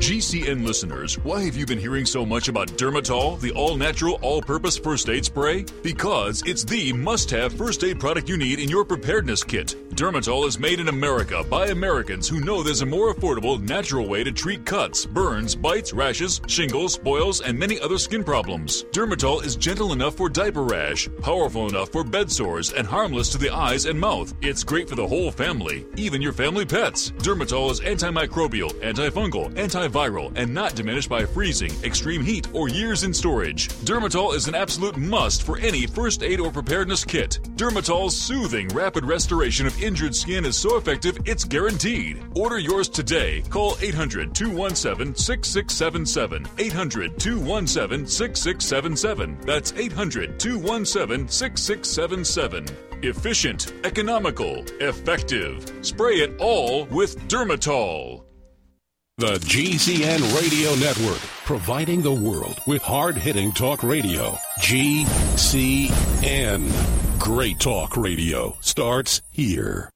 GCN listeners, why have you been hearing so much about Dermatol, the all natural, all purpose first aid spray? Because it's the must have first aid product you need in your preparedness kit. Dermatol is made in America by Americans who know there's a more affordable, natural way to treat cuts, burns, bites, rashes, shingles, boils, and many other skin problems. Dermatol is gentle enough for diaper rash, powerful enough for bed sores, and harmless to the eyes and mouth. It's great for the whole family, even your family pets. Dermatol is antimicrobial, antifungal, antiviral, and not diminished by freezing, extreme heat, or years in storage. Dermatol is an absolute must for any first aid or preparedness kit. Dermatol's soothing, rapid restoration of injured skin is so effective it's guaranteed. Order yours today. Call 800 217 6677. 800 217 6677. That's 800 217 6677. Efficient, economical, effective. Spray it all with Dermatol. The GCN Radio Network, providing the world with hard hitting talk radio. GCN. Great talk radio starts here.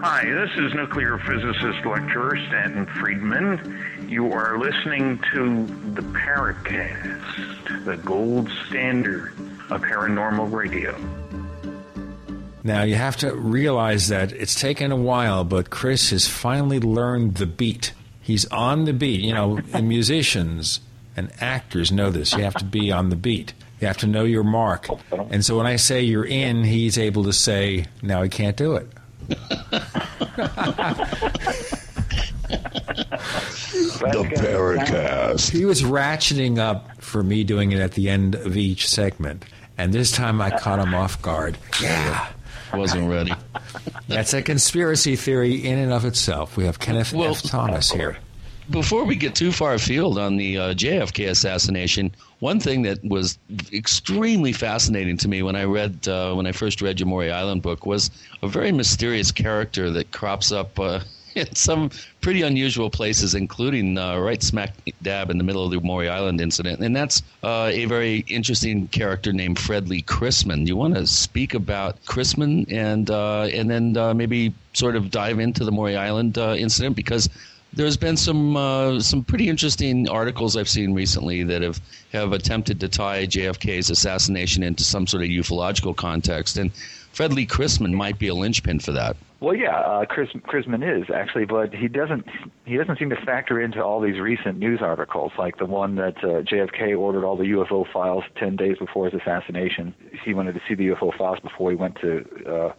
Hi, this is nuclear physicist lecturer Stanton Friedman. You are listening to the Paracast, the gold standard of paranormal radio. Now, you have to realize that it's taken a while, but Chris has finally learned the beat. He's on the beat. You know, and musicians and actors know this. You have to be on the beat. You have to know your mark. And so when I say you're in, he's able to say, now he can't do it. the Paracast. He was ratcheting up for me doing it at the end of each segment. And this time I caught him off guard. Yeah. Wasn't ready. That's a conspiracy theory in and of itself. We have Kenneth Well- F. Thomas here. Before we get too far afield on the uh, JFK assassination, one thing that was extremely fascinating to me when I read uh, when I first read your Maury Island book was a very mysterious character that crops up uh, in some pretty unusual places, including uh, right smack dab in the middle of the Maury Island incident, and that's uh, a very interesting character named Fred Lee Chrisman. You want to speak about Chrisman and uh, and then uh, maybe sort of dive into the Maury Island uh, incident? Because there's been some uh, some pretty interesting articles I've seen recently that have, have attempted to tie JFK's assassination into some sort of ufological context, and Fred Lee Chrisman might be a linchpin for that. Well, yeah, uh, Chris Chrisman is actually, but he doesn't he doesn't seem to factor into all these recent news articles, like the one that uh, JFK ordered all the UFO files ten days before his assassination. He wanted to see the UFO files before he went to uh,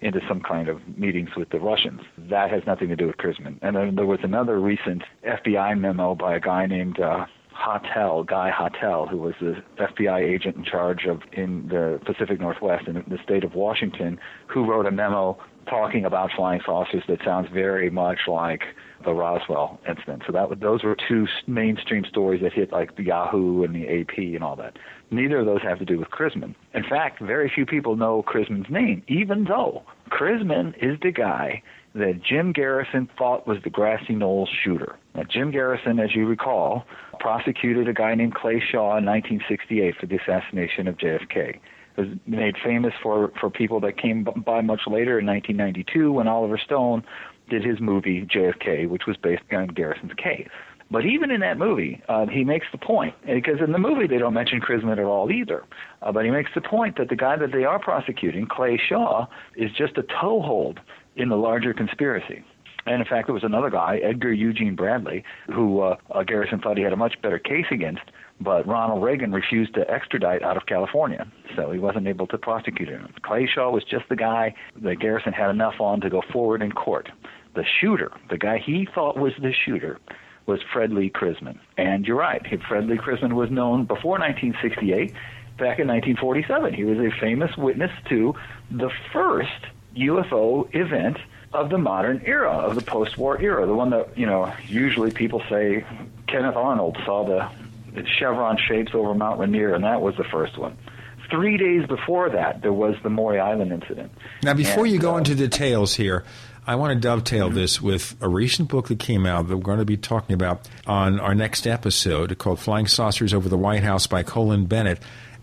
into some kind of meetings with the Russians. That has nothing to do with Chrisman. And then there was another recent FBI memo by a guy named. Uh, Hottel, Guy Hottel, who was the FBI agent in charge of in the Pacific Northwest in the state of Washington, who wrote a memo talking about flying saucers that sounds very much like the Roswell incident. So that those were two mainstream stories that hit like the Yahoo and the AP and all that. Neither of those have to do with Chrisman. In fact, very few people know Chrisman's name, even though Chrisman is the guy that Jim Garrison thought was the Grassy Knolls shooter. Now, Jim Garrison, as you recall, prosecuted a guy named Clay Shaw in 1968 for the assassination of JFK. It was made famous for, for people that came by much later in 1992 when Oliver Stone did his movie JFK, which was based on Garrison's case. But even in that movie, uh, he makes the point, because in the movie they don't mention Chrisman at all either. Uh, but he makes the point that the guy that they are prosecuting, Clay Shaw, is just a toehold in the larger conspiracy. And in fact, there was another guy, Edgar Eugene Bradley, who uh, uh, Garrison thought he had a much better case against, but Ronald Reagan refused to extradite out of California, so he wasn't able to prosecute him. Clay Shaw was just the guy that Garrison had enough on to go forward in court. The shooter, the guy he thought was the shooter, was Fred Lee Chrisman. And you're right, Fred Lee Chrisman was known before 1968. Back in 1947, he was a famous witness to the first UFO event of the modern era, of the post-war era, the one that you know usually people say Kenneth Arnold saw the chevron shapes over Mount Rainier, and that was the first one. Three days before that, there was the Maury Island incident. Now, before And, you go uh, into details here, I want to dovetail this with a recent book that came out that we're going to be talking about on our next episode called Flying Saucers Over the White House by Colin Bennett.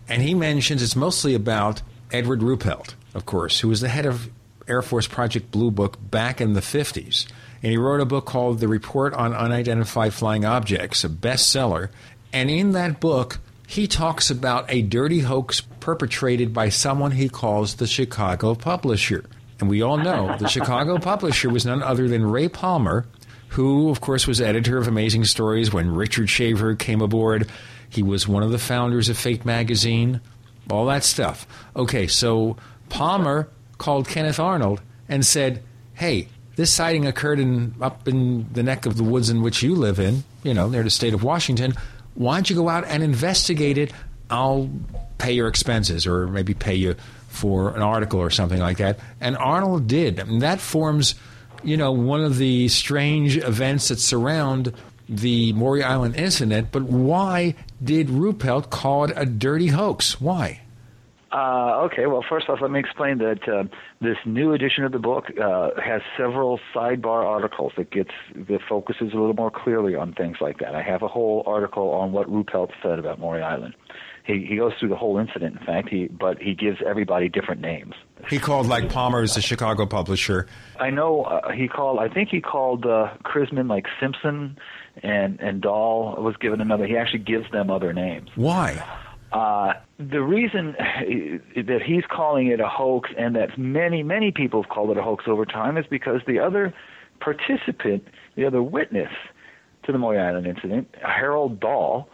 And he mentions it's mostly about Edward Ruppelt, of course, who was the head of Air Force Project Blue Book back in the 50s. And he wrote a book called The Report on Unidentified Flying Objects, a bestseller. And in that book, he talks about a dirty hoax perpetrated by someone he calls the Chicago publisher. And we all know the Chicago publisher was none other than Ray Palmer, who, of course, was editor of Amazing Stories when Richard Shaver came aboard. He was one of the founders of Fate Magazine, all that stuff. Okay, so Palmer called Kenneth Arnold and said, Hey, this sighting occurred in up in the neck of the woods in which you live in, you know, near the state of Washington. Why don't you go out and investigate it? I'll pay your expenses or maybe pay you for an article or something like that. And Arnold did. Mean, that forms, you know, one of the strange events that surround the Maury Island incident. But why did Ruppelt call it a dirty hoax? Why? Uh, okay, well, first off, let me explain that uh, this new edition of the book uh, has several sidebar articles that gets that focuses a little more clearly on things like that. I have a whole article on what Ruppelt said about Maury Island. He he goes through the whole incident, in fact, he but he gives everybody different names. He called like Palmer's the Chicago publisher. I know uh, he called. I think he called uh, Chrisman like Simpson, and and Dahl was given another. He actually gives them other names. Why? Uh, the reason that he's calling it a hoax and that many, many people have called it a hoax over time is because the other participant, the other witness to the Maury Island incident, Harold Dahl,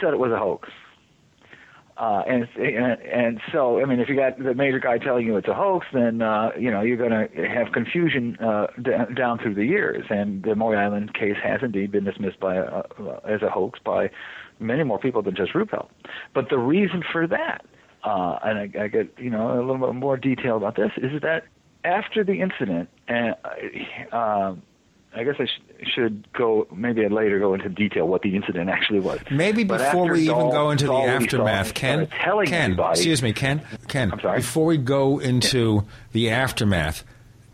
said it was a hoax. Uh, and, and so I mean, if you got the major guy telling you it's a hoax, then uh, you know you're going to have confusion uh, d- down through the years. And the Maury Island case has indeed been dismissed by uh, as a hoax by many more people than just Ruppelt. But the reason for that, uh, and I, I get you know a little bit more detail about this, is that after the incident, and uh, I guess I sh- should go maybe I'd later go into detail what the incident actually was. Maybe But before we even go into the saw what he saw aftermath, Ken, telling Ken, everybody, excuse me, Ken, Ken. I'm sorry? Before we go into the aftermath,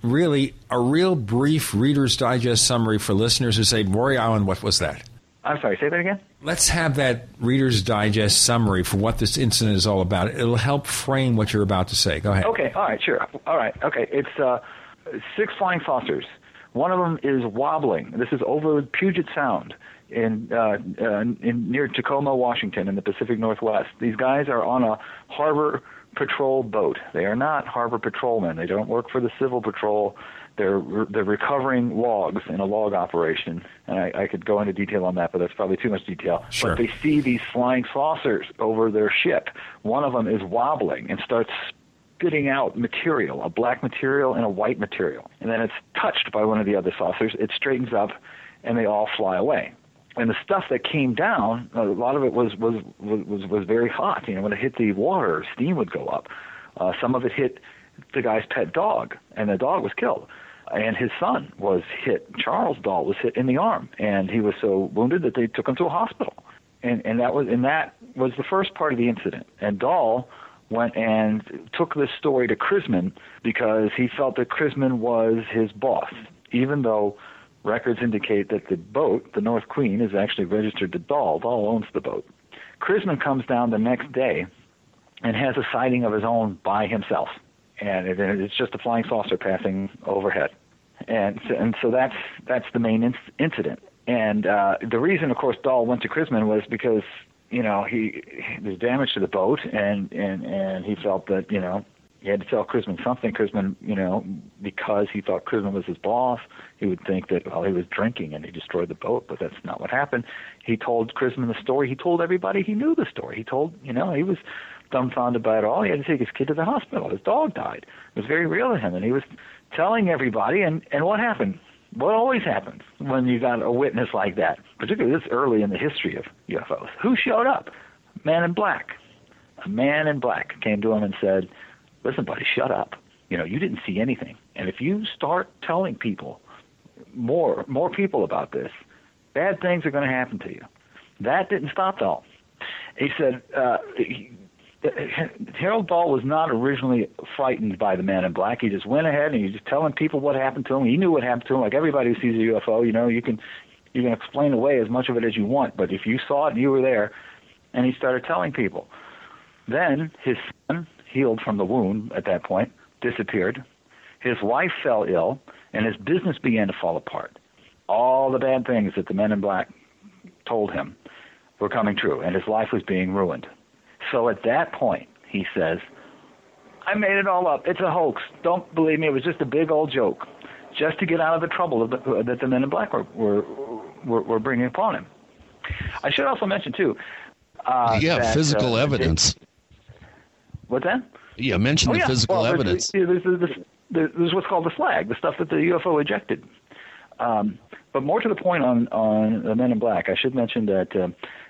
really a real brief Reader's Digest summary for listeners who say Maury Island. What was that? I'm sorry, say that again. Let's have that Reader's Digest summary for what this incident is all about. It'll help frame what you're about to say. Go ahead. Okay, all right, sure. All right, okay. It's uh, six flying saucers. One of them is wobbling. This is over Puget Sound in, uh, uh, in near Tacoma, Washington, in the Pacific Northwest. These guys are on a harbor patrol boat. They are not harbor patrolmen. They don't work for the civil patrol. They're they're recovering logs in a log operation, and I, I could go into detail on that, but that's probably too much detail. Sure. But they see these flying saucers over their ship. One of them is wobbling and starts spitting out material, a black material and a white material. And then it's touched by one of the other saucers. It straightens up, and they all fly away. And the stuff that came down, a lot of it was was was was very hot. You know, when it hit the water, steam would go up. Uh, some of it hit the guy's pet dog, and the dog was killed. And his son was hit. Charles Dahl was hit in the arm, and he was so wounded that they took him to a hospital. And and that was and that was the first part of the incident. And Dahl went and took this story to Chrisman because he felt that Chrisman was his boss, even though records indicate that the boat, the North Queen, is actually registered to Dahl. Dahl owns the boat. Chrisman comes down the next day and has a sighting of his own by himself, and it, it's just a flying saucer passing overhead, and and so that's that's the main inc- incident. And uh, the reason, of course, Dahl went to Chrisman was because you know he there's damage to the boat, and and and he felt that you know he had to tell Chrisman something. Chrisman, you know, because he thought Chrisman was his boss, he would think that well he was drinking and he destroyed the boat, but that's not what happened. He told Chrisman the story. He told everybody he knew the story. He told you know he was dumbfounded by it all. He had to take his kid to the hospital. His dog died. It was very real to him, and he was telling everybody. And and what happened? What always happens when you got a witness like that, particularly this early in the history of UFOs? Who showed up? Man in black. A man in black came to him and said, "Listen, buddy, shut up. You know, you didn't see anything. And if you start telling people more more people about this, bad things are going to happen to you." That didn't stop Dahl. He said, uh, Harold Dahl was not originally frightened by the man in black. He just went ahead and he was just telling people what happened to him. He knew what happened to him. Like everybody who sees a UFO, you know, you can you can explain away as much of it as you want, but if you saw it and you were there, and he started telling people. Then his son, healed from the wound at that point, disappeared. His wife fell ill, and his business began to fall apart. All the bad things that the men in black told him were coming true, and his life was being ruined. So at that point, he says, I made it all up. It's a hoax. Don't believe me. It was just a big old joke, just to get out of the trouble the, that the men in black were, were, were, were bringing upon him. I should also mention, too. Uh, yeah, that, physical uh, evidence. What's that? Yeah, mention oh, the yeah. physical well, evidence. There's, there's, there's, there's, what's called the slag, the stuff that the UFO ejected. Um, but more to the point on on the Men in Black, I should mention that uh,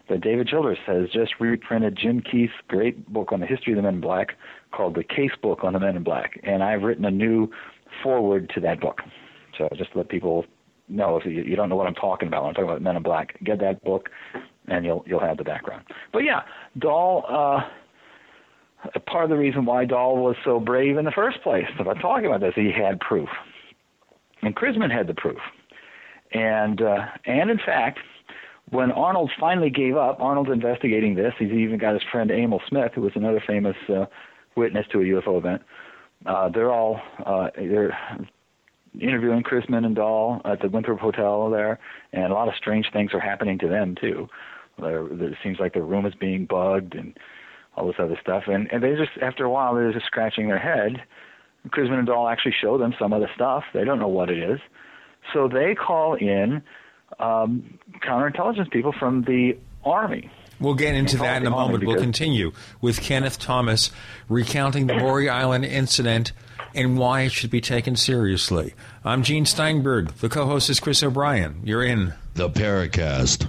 that David Childress has just reprinted Jim Keith's great book on the history of the Men in Black called The Case Book on the Men in Black, and I've written a new forward to that book. So just let people know if you, you don't know what I'm talking about when I'm talking about Men in Black, get that book, and you'll you'll have the background. But yeah, Dahl. Uh, part of the reason why Dahl was so brave in the first place about talking about this, he had proof, and Chrisman had the proof, and uh, and in fact, when Arnold finally gave up, Arnold's investigating this. He's even got his friend Emil Smith, who was another famous uh, witness to a UFO event. Uh, they're all uh, they're interviewing Chrisman and Dahl at the Winthrop Hotel there, and a lot of strange things are happening to them too. There, it seems like the room is being bugged and all this other stuff. And and they just after a while they're just scratching their head. Chrisman and Dahl actually show them some of the stuff. They don't know what it is, so they call in um, counterintelligence people from the army. We'll get into that in a moment. We'll continue with Kenneth Thomas recounting the Maury Island incident and why it should be taken seriously. I'm Gene Steinberg. The co-host is Chris O'Brien. You're in the Paracast.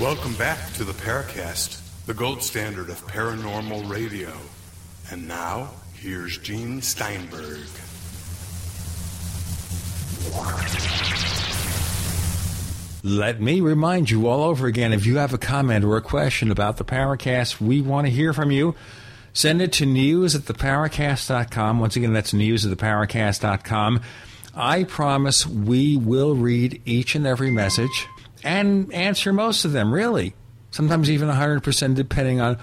Welcome back to the Paracast, the gold standard of paranormal radio. And now, here's Gene Steinberg. Let me remind you all over again if you have a comment or a question about the Paracast, we want to hear from you. Send it to news at theparacast.com. Once again, that's news at theparacast.com. I promise we will read each and every message and answer most of them, really. Sometimes even 100%, depending on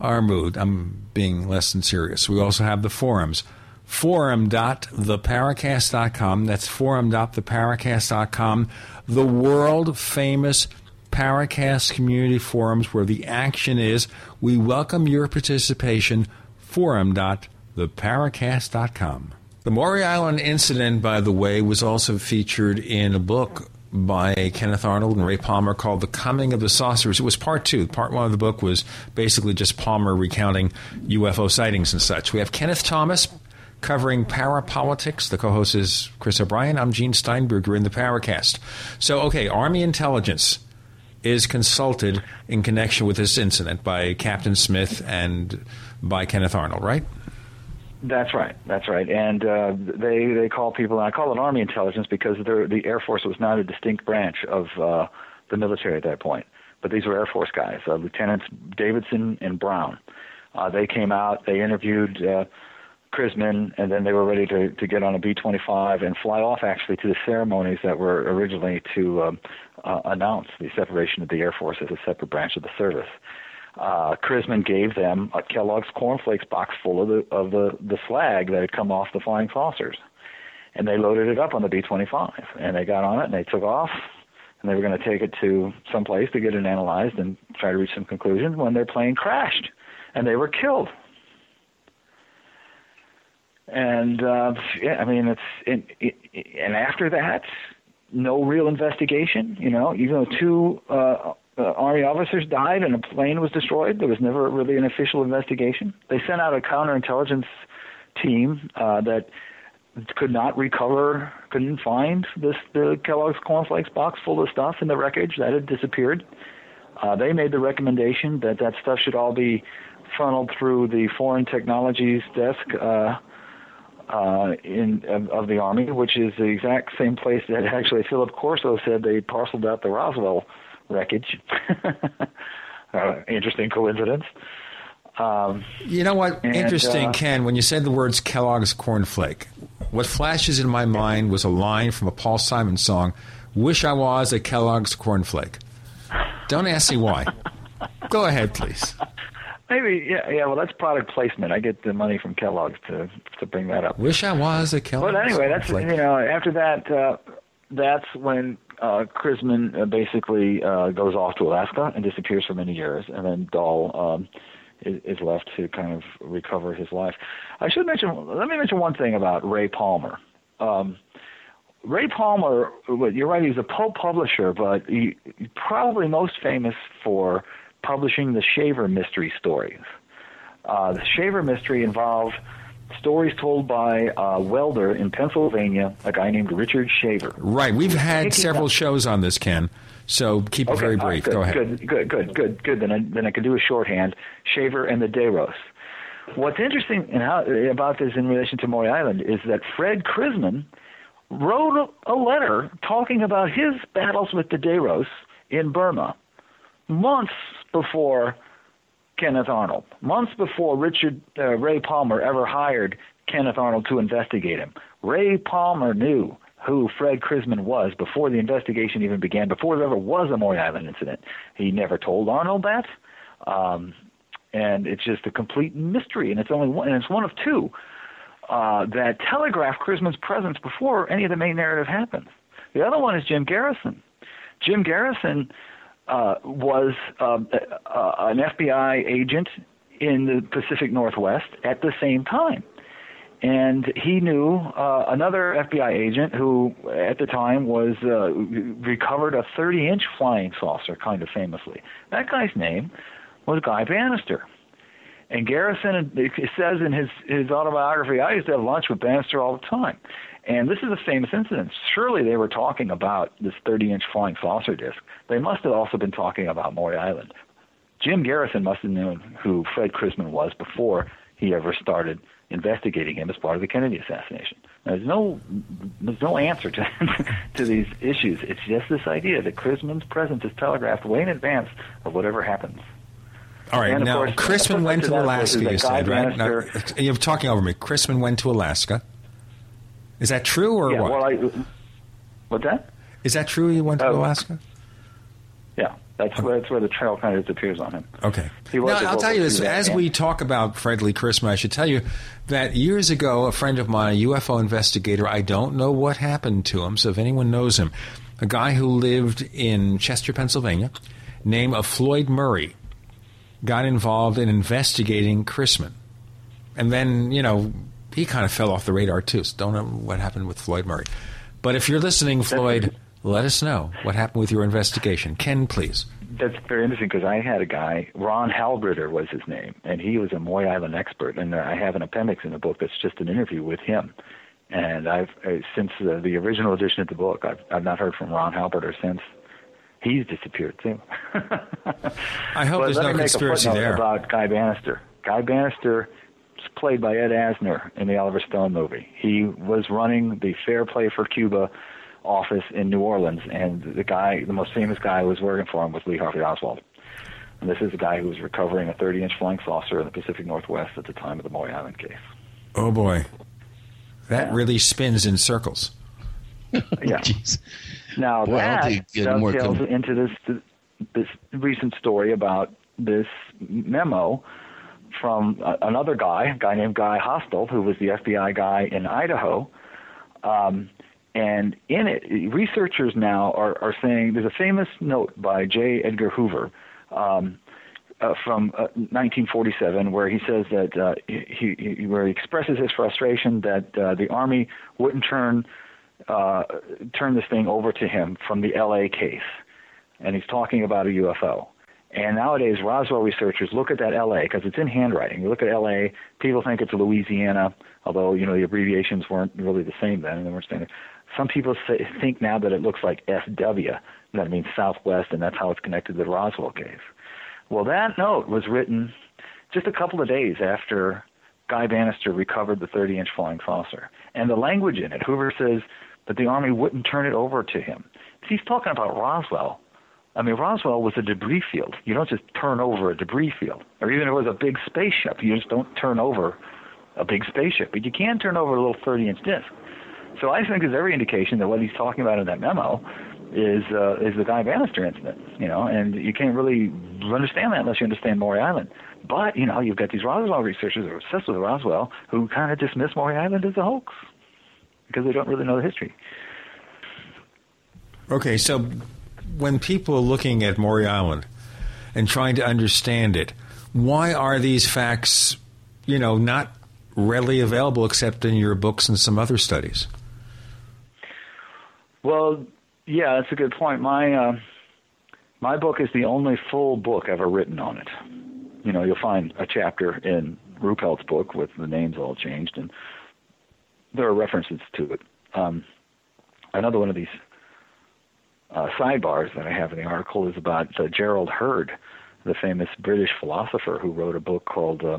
our mood. I'm being less than serious. We also have the forums. Forum.theparacast.com. That's forum.theparacast.com. The world famous Paracast community forums where the action is. We welcome your participation. Forum.theparacast.com. The Maury Island incident, by the way, was also featured in a book by Kenneth Arnold and Ray Palmer called The Coming of the Saucers. It was part two. Part one of the book was basically just Palmer recounting UFO sightings and such. We have Kenneth Thomas covering parapolitics. The co host is Chris O'Brien. I'm Gene Steinberg. You're in the Paracast. So, okay, Army intelligence is consulted in connection with this incident by Captain Smith and by Kenneth Arnold, right? That's right. That's right. And uh, they they call people. I call it Army intelligence because the Air Force was not a distinct branch of uh, the military at that point. But these were Air Force guys, uh, Lieutenants Davidson and Brown. Uh, they came out. They interviewed uh, Chrisman, and then they were ready to to get on a B-25 and fly off actually to the ceremonies that were originally to um, uh, announce the separation of the Air Force as a separate branch of the service uh, Chrisman gave them a Kellogg's cornflakes box full of the of the the slag that had come off the flying saucers, and they loaded it up on the B-25, and they got on it and they took off, and they were going to take it to some place to get it analyzed and try to reach some conclusions when their plane crashed, and they were killed. And uh, yeah, I mean, it's it, it, and after that, no real investigation. You know, even though two uh, uh, army officers died and a plane was destroyed, there was never really an official investigation. They sent out a counterintelligence team uh, that could not recover, couldn't find this the Kellogg's cornflakes box full of stuff in the wreckage that had disappeared. Uh, they made the recommendation that that stuff should all be funneled through the foreign technologies desk uh, uh, in of, of the army, which is the exact same place that actually Philip Corso said they parceled out the Roswell wreckage. uh, interesting coincidence. Um, You know what? and, Interesting, uh, Ken, when you said the words Kellogg's cornflake, what flashes in my mind was a line from a Paul Simon song, Wish I Was a Kellogg's cornflake. Don't ask me why. Go ahead, please. Maybe, yeah, yeah. Well, that's product placement. I get the money from Kellogg's to to bring that up. Wish I was a Kellogg's But anyway, that's cornflake. you know after that, uh, that's when uh, Chrisman uh, basically uh, goes off to Alaska and disappears for many years, and then Dahl um, is, is left to kind of recover his life. I should mention. Let me mention one thing about Ray Palmer. Um, Ray Palmer, you're right, he's a pulp publisher, but he, he's probably most famous for publishing the Shaver mystery stories. Uh, the Shaver mystery involved stories told by a welder in Pennsylvania, a guy named Richard Shaver. Right. We've had several shows on this, Ken, so keep it very brief. good, Go ahead. Good, good, good, good, good. Then I, then I can do a shorthand. Shaver and the Deros. What's interesting in how, about this in relation to Maury Island is that Fred Chrisman wrote a, a letter talking about his battles with the Deros in Burma months before Kenneth Arnold, months before Richard uh, Ray Palmer ever hired Kenneth Arnold to investigate him. Ray Palmer knew who Fred Chrisman was before the investigation even began, before there ever was a Maury Island incident. He never told Arnold that, um, and it's just a complete mystery. And it's only one, and it's one of two uh, that telegraph Chrisman's presence before any of the main narrative happens. The other one is Jim Garrison. Jim Garrison uh, was um, uh, an FBI agent in the Pacific Northwest at the same time. And he knew uh, another FBI agent who, at the time, was uh, recovered a 30-inch flying saucer, kind of famously. That guy's name was Guy Banister. And Garrison says in his his autobiography, I used to have lunch with Banister all the time. And this is a famous incident. Surely they were talking about this 30-inch flying saucer disc. They must have also been talking about Maury Island. Jim Garrison must have known who Fred Chrisman was before he ever started investigating him as part of the Kennedy assassination. Now, there's no there's no answer to to these issues. It's just this idea that Chrisman's presence is telegraphed way in advance of whatever happens. All right. Now, course, Chrisman went to flip side of that, of course, Alaska, You said right? Now, you're talking over me. Chrisman went to Alaska. Is that true or yeah, what? well, I, what's that? Is that true he went to Oh. Alaska? Yeah, that's where that's where the trail kind of disappears on him. Okay. Now, I'll tell you this. As we talk about Fred Lee Chrisman, I should tell you that years ago, a friend of mine, a UFO investigator, I don't know what happened to him, so if anyone knows him, a guy who lived in Chester, Pennsylvania, name of Floyd Murray, got involved in investigating Chrisman. And then, you know, he kind of fell off the radar too. So don't know what happened with Floyd Murray. But if you're listening, Floyd, let us know what happened with your investigation. Ken, please. That's very interesting because I had a guy, Ron Halbritter was his name, and he was a Maury Island expert. And I have an appendix in the book that's just an interview with him. And I've uh, since uh, the original edition of the book, I've I've not heard from Ron Halbritter since. He's disappeared too. I hope But there's no me make a conspiracy there. About Guy Banister. Guy Banister played by Ed Asner in the Oliver Stone movie. He was running the Fair Play for Cuba office in New Orleans, and the guy, the most famous guy who was working for him was Lee Harvey Oswald. And this is a guy who was recovering a 30-inch flying saucer in the Pacific Northwest at the time of the Maury Island case. Oh boy, that really spins in circles. Yeah. Now Boy, I don't that think any more dovetails com- into this this recent story about this memo from uh, another guy, a guy named Guy Hostel, who was the FBI guy in Idaho. Um, and in it, researchers now are, are saying there's a famous note by J. Edgar Hoover um, uh, from uh, 1947 where he says that uh, he, he where he expresses his frustration that uh, the army wouldn't turn uh, turn this thing over to him from the L.A. case, and he's talking about a UFO. And nowadays, Roswell researchers look at that LA because it's in handwriting. You look at LA, people think it's Louisiana, although you know the abbreviations weren't really the same then, and they weren't standard. Some people say, think now that it looks like SW, that means Southwest, and that's how it's connected to the Roswell case. Well, that note was written just a couple of days after Guy Banister recovered the 30-inch flying saucer, and the language in it. Hoover says that the Army wouldn't turn it over to him. He's talking about Roswell I mean, Roswell was a debris field. You don't just turn over a debris field. Or even if it was a big spaceship, you just don't turn over a big spaceship. But you can turn over a little 30 inch disc. So I think there's every indication that what he's talking about in that memo is uh, is the Guy Banister incident, you know, and you can't really understand that unless you understand Maury Island. But, you know, you've got these Roswell researchers who are obsessed with Roswell who kind of dismiss Maury Island as a hoax because they don't really know the history. Okay, so when people are looking at Maury Island and trying to understand it, why are these facts, you know, not readily available except in your books and some other studies? Well, yeah, that's a good point. My uh, my book is the only full book ever written on it. You know, you'll find a chapter in Ruppelt's book with the names all changed, and there are references to it. Um, another one of these uh, sidebars that I have in the article is about uh, Gerald Heard, the famous British philosopher who wrote a book called uh,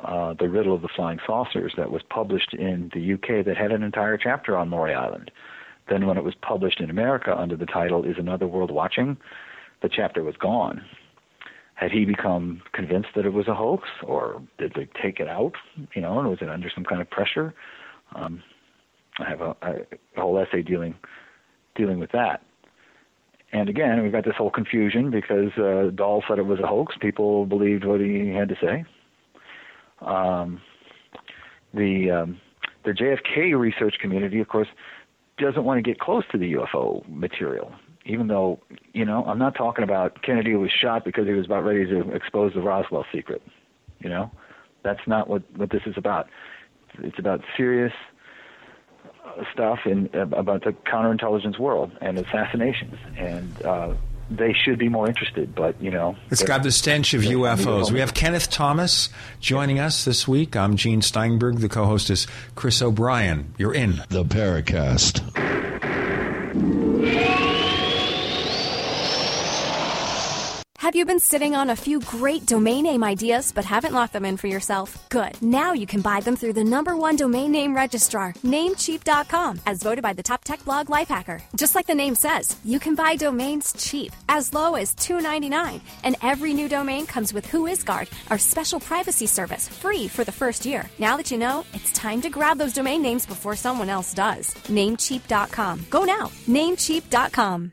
uh, The Riddle of the Flying Saucers that was published in the UK that had an entire chapter on Maury Island. Then, when it was published in America under the title Is Another World Watching, the chapter was gone. Had he become convinced that it was a hoax, or did they take it out? You know, and was it under some kind of pressure? Um, I have a, a whole essay dealing dealing with that. And again, we've got this whole confusion because uh, Dahl said it was a hoax. People believed what he had to say. Um, the um, the JFK research community, of course, doesn't want to get close to the UFO material. Even though, you know, I'm not talking about Kennedy was shot because he was about ready to expose the Roswell secret. You know, that's not what what this is about. It's about serious stuff in about the counterintelligence world and assassinations, and uh, they should be more interested. But you know, it's got the stench of UFOs. We have Kenneth Thomas joining us this week. I'm Gene Steinberg. The co-host is Chris O'Brien. You're in the Paracast. Have you been sitting on a few great domain name ideas but haven't locked them in for yourself? Good. Now you can buy them through the number one domain name registrar, Namecheap.com, as voted by the top tech blog Lifehacker. Just like the name says, you can buy domains cheap, as low as $2.99, and every new domain comes with WhoisGuard, our special privacy service, free for the first year. Now that you know, it's time to grab those domain names before someone else does. Namecheap.com. Go now. Namecheap.com.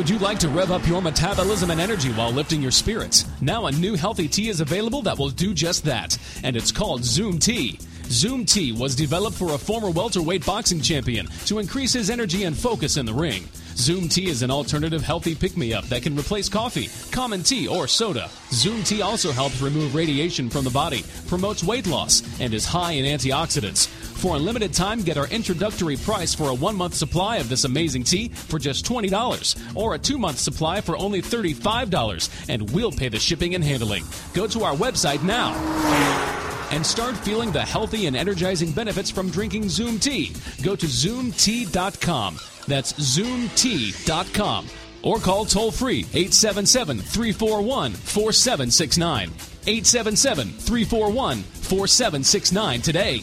Would you like to rev up your metabolism and energy while lifting your spirits? Now, a new healthy tea is available that will do just that, and it's called Zoom Tea. Zoom Tea was developed for a former welterweight boxing champion to increase his energy and focus in the ring. Zoom Tea is an alternative healthy pick me up that can replace coffee, common tea, or soda. Zoom Tea also helps remove radiation from the body, promotes weight loss, and is high in antioxidants. For a limited time, get our introductory price for a one month supply of this amazing tea for just $20, or a two month supply for only $35, and we'll pay the shipping and handling. Go to our website now and start feeling the healthy and energizing benefits from drinking Zoom Tea. Go to zoomtea.com. That's zoomtea.com. Or call toll free 877 341 4769. 877 341 4769 today.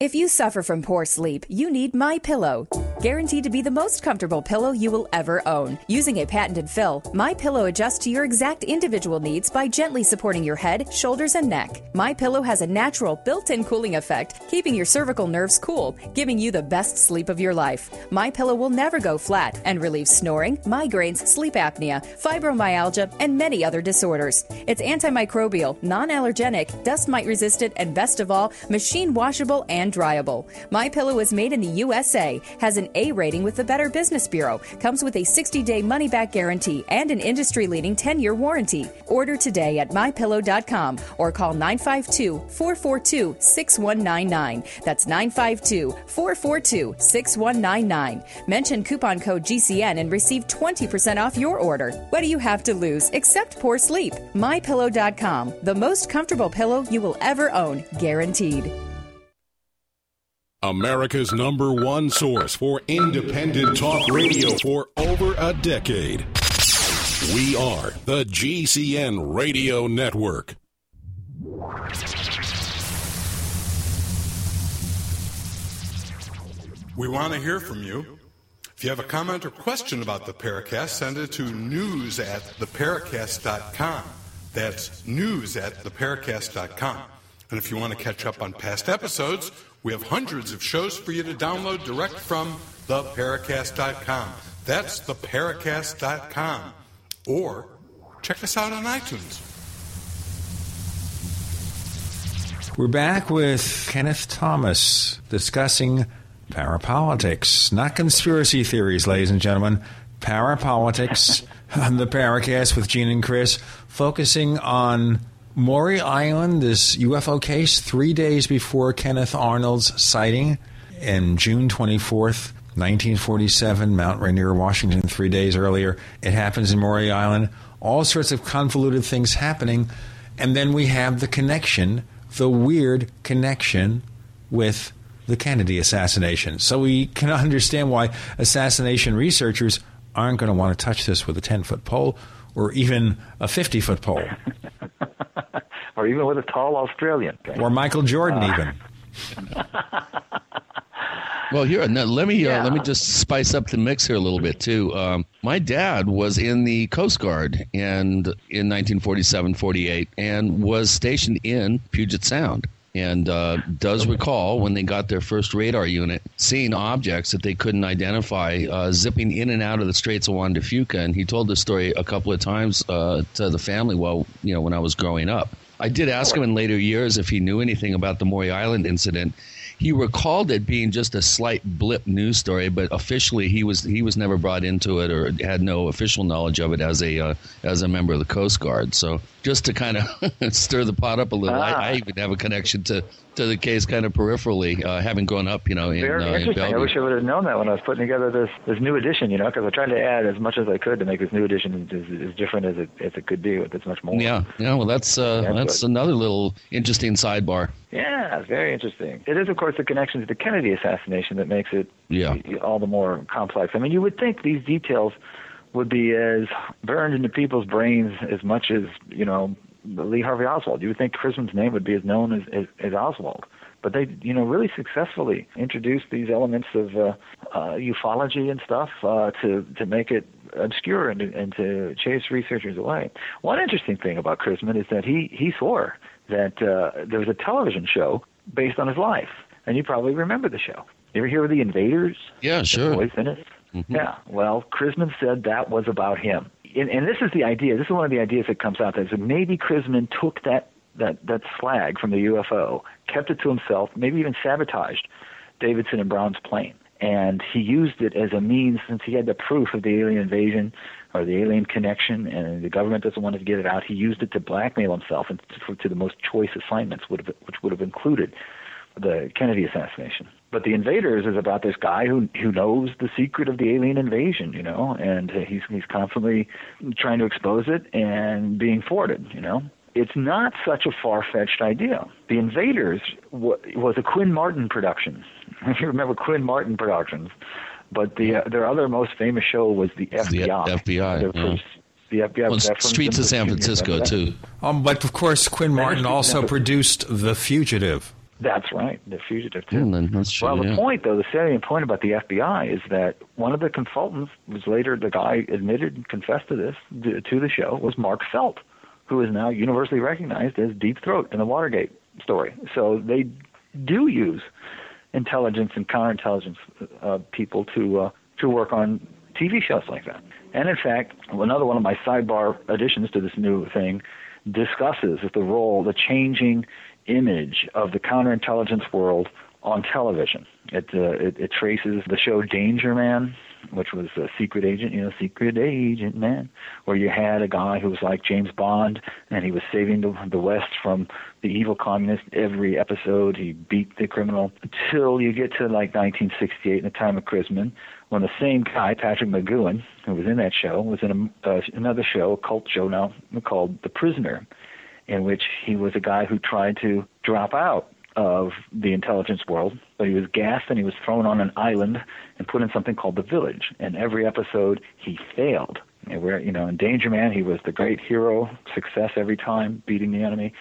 If you suffer from poor sleep, you need My Pillow. Guaranteed to be the most comfortable pillow you will ever own. Using a patented fill, My Pillow adjusts to your exact individual needs by gently supporting your head, shoulders, and neck. My Pillow has a natural built-in cooling effect, keeping your cervical nerves cool, giving you the best sleep of your life. My Pillow will never go flat and relieves snoring, migraines, sleep apnea, fibromyalgia, and many other disorders. It's antimicrobial, non-allergenic, dust mite resistant, and best of all, machine washable and dryable. My Pillow is made in the USA, has an A rating with the Better Business Bureau, comes with a 60-day money-back guarantee and an industry-leading 10-year warranty. Order today at mypillow.com or call 952-442-6199. That's 952-442-6199. Mention coupon code GCN and receive 20% off your order. What do you have to lose except poor sleep? mypillow.com, the most comfortable pillow you will ever own, guaranteed. America's number one source for independent talk radio for over a decade. We are the GCN Radio Network. We want to hear from you. If you have a comment or question about the Paracast, send it to news at theparacast.com. That's news at theparacast.com. And if you want to catch up on past episodes, we have hundreds of shows for you to download direct from theparacast.com. That's theparacast.com. Or check us out on iTunes. We're back with Kenneth Thomas discussing parapolitics, not conspiracy theories, ladies and gentlemen. Parapolitics on the Paracast with Gene and Chris, focusing on Maury Island, this UFO case, three days before Kenneth Arnold's sighting, and June 24th, 1947, Mount Rainier, Washington, three days earlier. It happens in Maury Island. All sorts of convoluted things happening. And then we have the connection, the weird connection with the Kennedy assassination. So we can understand why assassination researchers aren't going to want to touch this with a 10 foot pole or even a 50 foot pole. or even with a tall Australian. Or Michael Jordan, Uh, even. Well, here, no, let me uh, let me just spice up the mix here a little bit too. Um, my dad was in the Coast Guard and in 1947-48 and was stationed in Puget Sound and uh, does recall when they got their first radar unit seeing objects that they couldn't identify uh, zipping in and out of the Straits of Juan de Fuca. And he told this story a couple of times uh, to the family while you know when I was growing up. I did ask him in later years if he knew anything about the Maury Island incident. He recalled it being just a slight blip news story, but officially he was he was never brought into it or had no official knowledge of it as a uh, as a member of the Coast Guard. So just to kind of stir the pot up a little, I, I even have a connection to, to the case kind of peripherally, uh, having grown up, you know, in, Very uh, in interesting. I wish I would have known that when I was putting together this this new edition. You know, because I tried to add as much as I could to make this new edition as, as different as it as it could be with as much more. Yeah, yeah. Well, that's uh, Yeah, that's but- another little interesting sidebar. Yeah, very interesting. It is, of course, the connection to the Kennedy assassination that makes it Yeah. all the more complex. I mean, you would think these details would be as burned into people's brains as much as you know Lee Harvey Oswald. You would think Chrisman's name would be as known as, as, as Oswald. But they, you know, really successfully introduced these elements of uh, uh, ufology and stuff uh, to to make it obscure and, and to chase researchers away. One interesting thing about Chrisman is that he he swore that uh, there was a television show based on his life. and you probably remember the show. You ever hear of the Invaders? Yeah, sure. Roy Thinnes? Yeah. Well, Chrisman said that was about him. And, and this is the idea. This is one of the ideas that comes out. That maybe Chrisman took that that that slag from the UFO, kept it to himself, maybe even sabotaged Davidson and Brown's plane, and he used it as a means since he had the proof of the alien invasion or the alien connection, and the government doesn't want to get it out. He used it to blackmail himself into to the most choice assignments, would have, which would have included the Kennedy assassination. But the invaders is about this guy who who knows the secret of the alien invasion, you know, and he's he's constantly trying to expose it and being thwarted, you know. It's not such a far fetched idea. The Invaders wa- was a Quinn Martin production. If you remember Quinn Martin Productions, but the uh, their other most famous show was the FBI. The FBI, yeah. first- the FBI Well, Streets of San Francisco too. Um, but of course, Quinn Martin also produced The Fugitive. That's right, the fugitive too. Mm, that's true. well, the yeah. point, though, the salient point about the FBI is that one of the consultants was later the guy admitted and confessed to this to the show was Mark Felt, who is now universally recognized as Deep Throat in the Watergate story. So they do use intelligence and counterintelligence uh, people to uh, to work on TV shows like that. And in fact, another one of my sidebar additions to this new thing discusses the role, the changing image of the counterintelligence world on television. It, uh, it it traces the show Danger Man, which was a secret agent, you know, secret agent man, where you had a guy who was like James Bond, and he was saving the the West from the evil communists. Every episode, he beat the criminal until you get to like 1968 in the time of Chrisman, when the same guy, Patrick McGoohan, who was in that show, was in a, uh, another show, a cult show now called The Prisoner, in which he was a guy who tried to drop out of the intelligence world, but he was gassed and he was thrown on an island and put in something called the village. And every episode he failed. And where you know, in Danger Man he was the great hero, success every time, beating the enemy.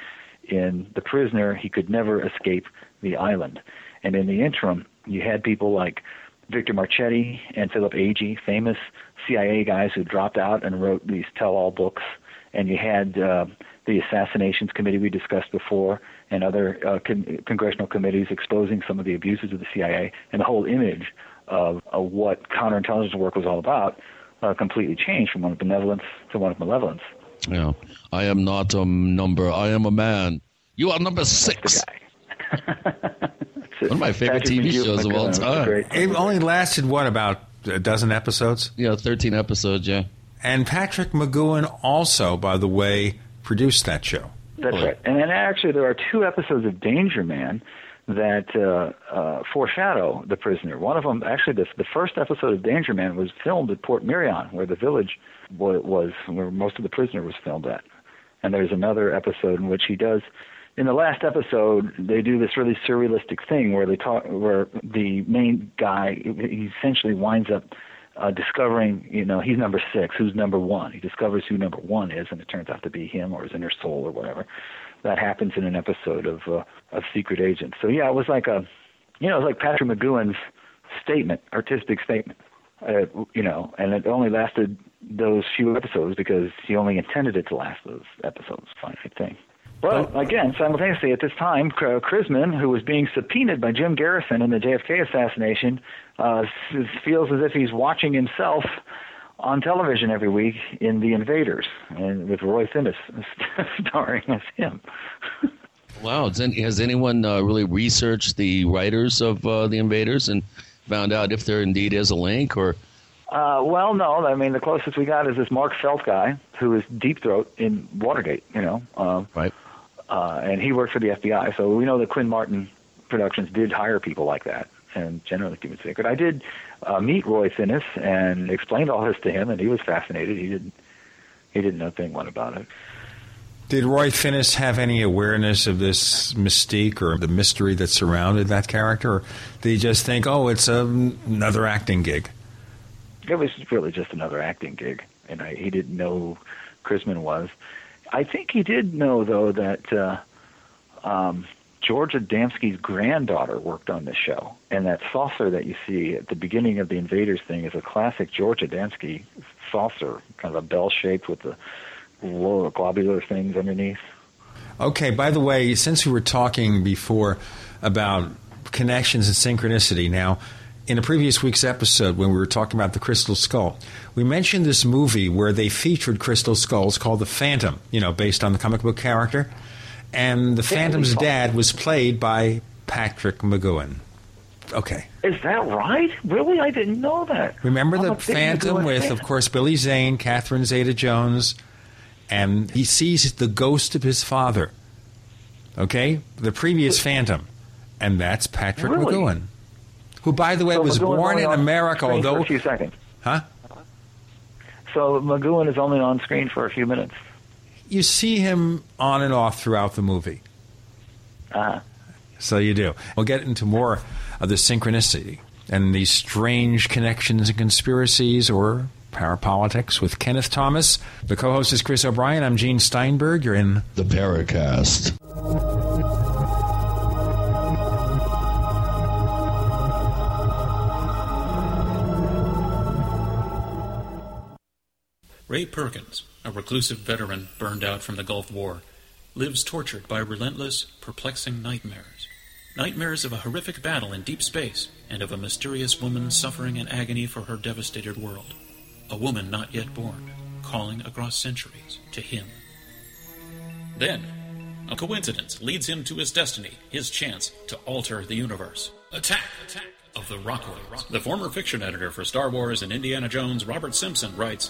In The Prisoner he could never escape the island. And in the interim, you had people like Victor Marchetti and Philip Agee, famous CIA guys who dropped out and wrote these tell-all books. And you had uh, the Assassinations Committee we discussed before, and other uh, con- congressional committees exposing some of the abuses of the CIA, and the whole image of, of what counterintelligence work was all about uh, completely changed from one of benevolence to one of malevolence. Yeah. I am not a number. I am a man. You are number six. One of my favorite Patrick TV McGoohan- shows of all time. It only lasted what about a dozen episodes? Yeah, thirteen episodes. Yeah. And Patrick McGoohan also, by the way, produced that show. That's right. And then actually, there are two episodes of Danger Man that uh, uh, foreshadow the prisoner. One of them, actually, the, the first episode of Danger Man was filmed at Portmeirion, where the village wa- was, where most of the prisoner was filmed at. And there's another episode in which he does. In the last episode, they do this really surrealistic thing where they talk, where the main guy he essentially winds up uh, discovering, you know, he's number six. Who's number one? He discovers who number one is, and it turns out to be him or his inner soul or whatever. That happens in an episode of uh, of Secret Agent. So yeah, it was like a, you know, it was like Patrick McGoohan's statement, artistic statement. Uh, you know, and it only lasted those few episodes because he only intended it to last those episodes. Finite thing. Well, again, simultaneously at this time, Chrisman, who was being subpoenaed by Jim Garrison in the JFK assassination, uh, feels as if he's watching himself on television every week in The Invaders, and with Roy Thinnes starring as him. Wow. Has, anyone uh, really researched the writers of uh, the Invaders and found out if there indeed is a link or? Uh, well, no. I mean, the closest we got is this Mark Felt guy who is Deep Throat in Watergate. You know, um, right? Uh, and he worked for the FBI, so we know that Quinn Martin Productions did hire people like that, and generally keep it secret. I did uh, meet Roy Thinnes and explained all this to him, and he was fascinated. He didn't he didn't know thing one about it. Did Roy Thinnes have any awareness of this mystique or the mystery that surrounded that character? Or did he just think, oh, it's a, another acting gig? It was really just another acting gig, and I, he didn't know Chrisman was. I think he did know, though, that uh, um, George Adamski's granddaughter worked on this show, and that saucer that you see at the beginning of the Invaders thing is a classic George Adamski saucer, kind of a bell shaped with the little globular things underneath. Okay, by the way, since we were talking before about connections and synchronicity. Now, in a previous week's episode, when we were talking about the Crystal Skull, we mentioned this movie where they featured crystal skulls called The Phantom, you know, based on the comic book character. And the Phantom's dad was played by Patrick McGoohan. Okay. Is that right? Really? I didn't know that. Remember I'm the Phantom with, fan. of course, Billy Zane, Catherine Zeta Jones, and he sees the ghost of his father. Okay? The previous Phantom. And that's Patrick Really? McGoohan. Who, by the way, So was McGoohan's born in America, screen for although. a few seconds. Huh? So McGoohan is only on screen for a few minutes. You see him on and off throughout the movie. Uh, So you do. We'll get into more of the synchronicity and these strange connections and conspiracies or parapolitics with Kenneth Thomas. The co host is Chris O'Brien. I'm Gene Steinberg. You're in The Paracast. Ray Perkins, a reclusive veteran burned out from the Gulf War, lives tortured by relentless, perplexing nightmares. Nightmares of a horrific battle in deep space and of a mysterious woman suffering in agony for her devastated world. A woman not yet born, calling across centuries to him. Then, a coincidence leads him to his destiny, his chance to alter the universe. Attack! Attack! Of the Rockoids. The former fiction editor for Star Wars and Indiana Jones, Robert Simpson, writes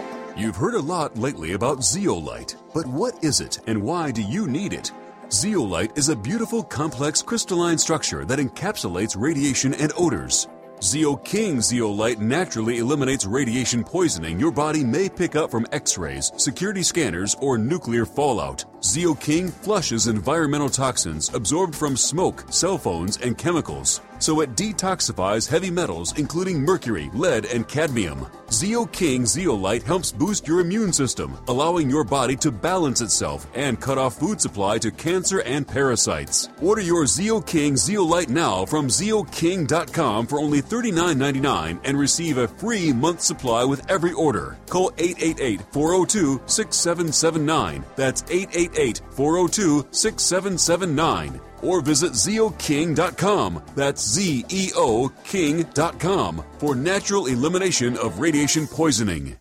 You've heard a lot lately about zeolite, but what is it and why do you need it? Zeolite is a beautiful, complex crystalline structure that encapsulates radiation and odors. Zeo King zeolite naturally eliminates radiation poisoning your body may pick up from x rays, security scanners, or nuclear fallout. Zeo King flushes environmental toxins absorbed from smoke, cell phones, and chemicals. So it detoxifies heavy metals, including mercury, lead, and cadmium. Zeo King zeolite helps boost your immune system, allowing your body to balance itself and cut off food supply to cancer and parasites. Order your Zeo King zeolite now from zeoking.com for only $39.99 and receive a free month supply with every order. Call 888-402-6779. That's 888-402-6779 or visit zeoking.com. That's Z E O King.com for natural elimination of radiation poisoning.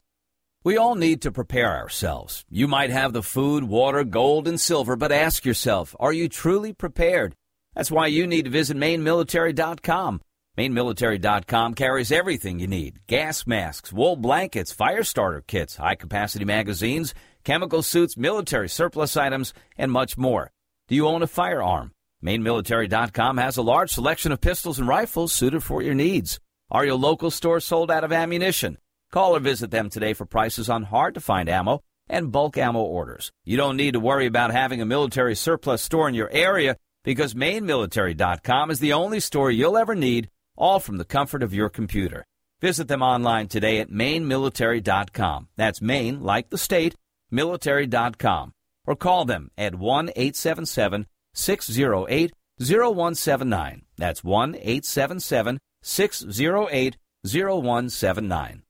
We all need to prepare ourselves. You might have the food, water, gold, and silver, but ask yourself, are you truly prepared? That's why you need to visit mainmilitary.com. Mainmilitary.com carries everything you need gas masks, wool blankets, fire starter kits, high capacity magazines, chemical suits, military surplus items, and much more. Do you own a firearm? MainMilitary.com has a large selection of pistols and rifles suited for your needs. Are your local stores sold out of ammunition? Call or visit them today for prices on hard to find ammo and bulk ammo orders. You don't need to worry about having a military surplus store in your area because MainMilitary.com is the only store you'll ever need, all from the comfort of your computer. Visit them online today at MainMilitary.com. That's Maine, like the state, military.com. Or call them at 1 877 608 0179. That's 1 877 608 0179.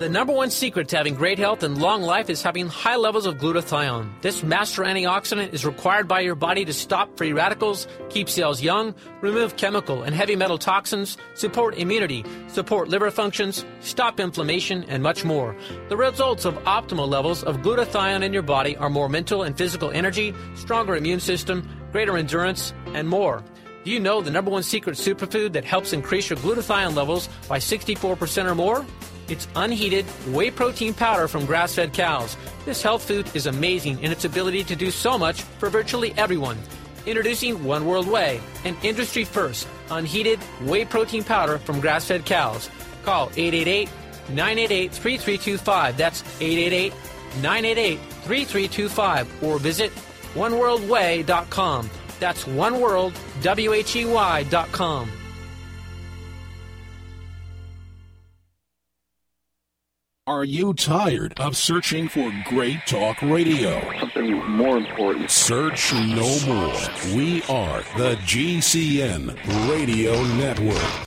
The number one secret to having great health and long life is having high levels of glutathione. This master antioxidant is required by your body to stop free radicals, keep cells young, remove chemical and heavy metal toxins, support immunity, support liver functions, stop inflammation, and much more. The results of optimal levels of glutathione in your body are more mental and physical energy, stronger immune system, greater endurance, and more. Do you know the number one secret superfood that helps increase your glutathione levels by 64% or more? It's unheated whey protein powder from grass fed cows. This health food is amazing in its ability to do so much for virtually everyone. Introducing One World Whey, an industry first unheated whey protein powder from grass fed cows. Call 888 988 3325. That's 888 988 3325. Or visit oneworldwhey.com. That's oneworld, W H E Y.com. Are you tired of searching for great talk radio? Something more important. Search no more. We are the GCN Radio Network.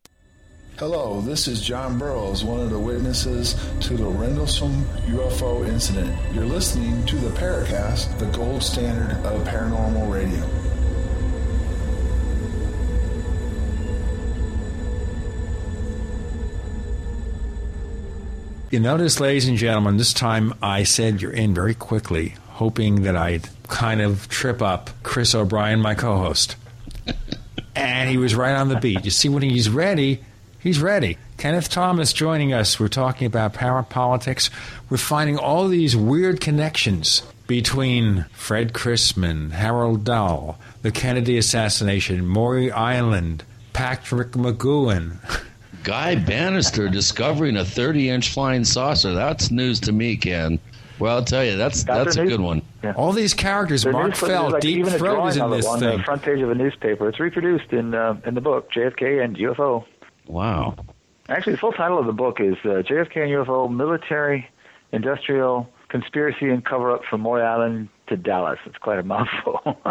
Hello, this is John Burroughs, one of the witnesses to the Rendlesham UFO incident. You're listening to the Paracast, the gold standard of paranormal radio. You notice, ladies and gentlemen, this time I said you're in very quickly, hoping that I'd kind of trip up Chris O'Brien, my co host. and he was right on the beat. You see, when he's ready, he's ready. Kenneth Thomas joining us. We're talking about power politics. We're finding all these weird connections between Fred Chrisman, Harold Dahl, the Kennedy assassination, Maury Island, Patrick McGoohan. Guy Banister discovering a 30 inch flying saucer. That's news to me, Ken. Well, I'll tell you, that's that's a good one. All these characters, There Mark is- there's Feld, like Deep even a Throat drawing is in of this on thing. the front page of a newspaper. It's reproduced in uh, in the book JFK and UFO. Wow. Actually, the full title of the book is uh, JFK and UFO: Military, Industrial, Conspiracy, and Cover Up from Maury Island to Dallas. It's quite a mouthful.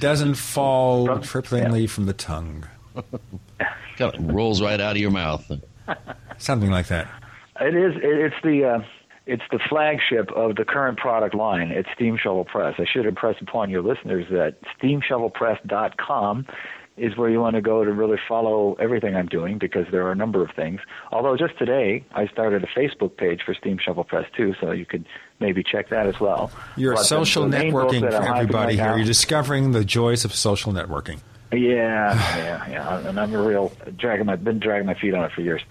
Doesn't fall trippingly from the tongue. Kind of rolls right out of your mouth. Something like that. It is. It's the. Uh, it's the flagship of the current product line. It's Steamshovel Press. I should impress upon your listeners that steamshovelpress.com is where you want to go to really follow everything I'm doing because there are a number of things. Although just today I started a Facebook page for Steamshovel Press too, so you could maybe check that as well. You're But social the main book networking for everybody right here. now- You're discovering the joys of social networking. Yeah, yeah, yeah. And I'm a real dragging my been dragging my feet on it for years.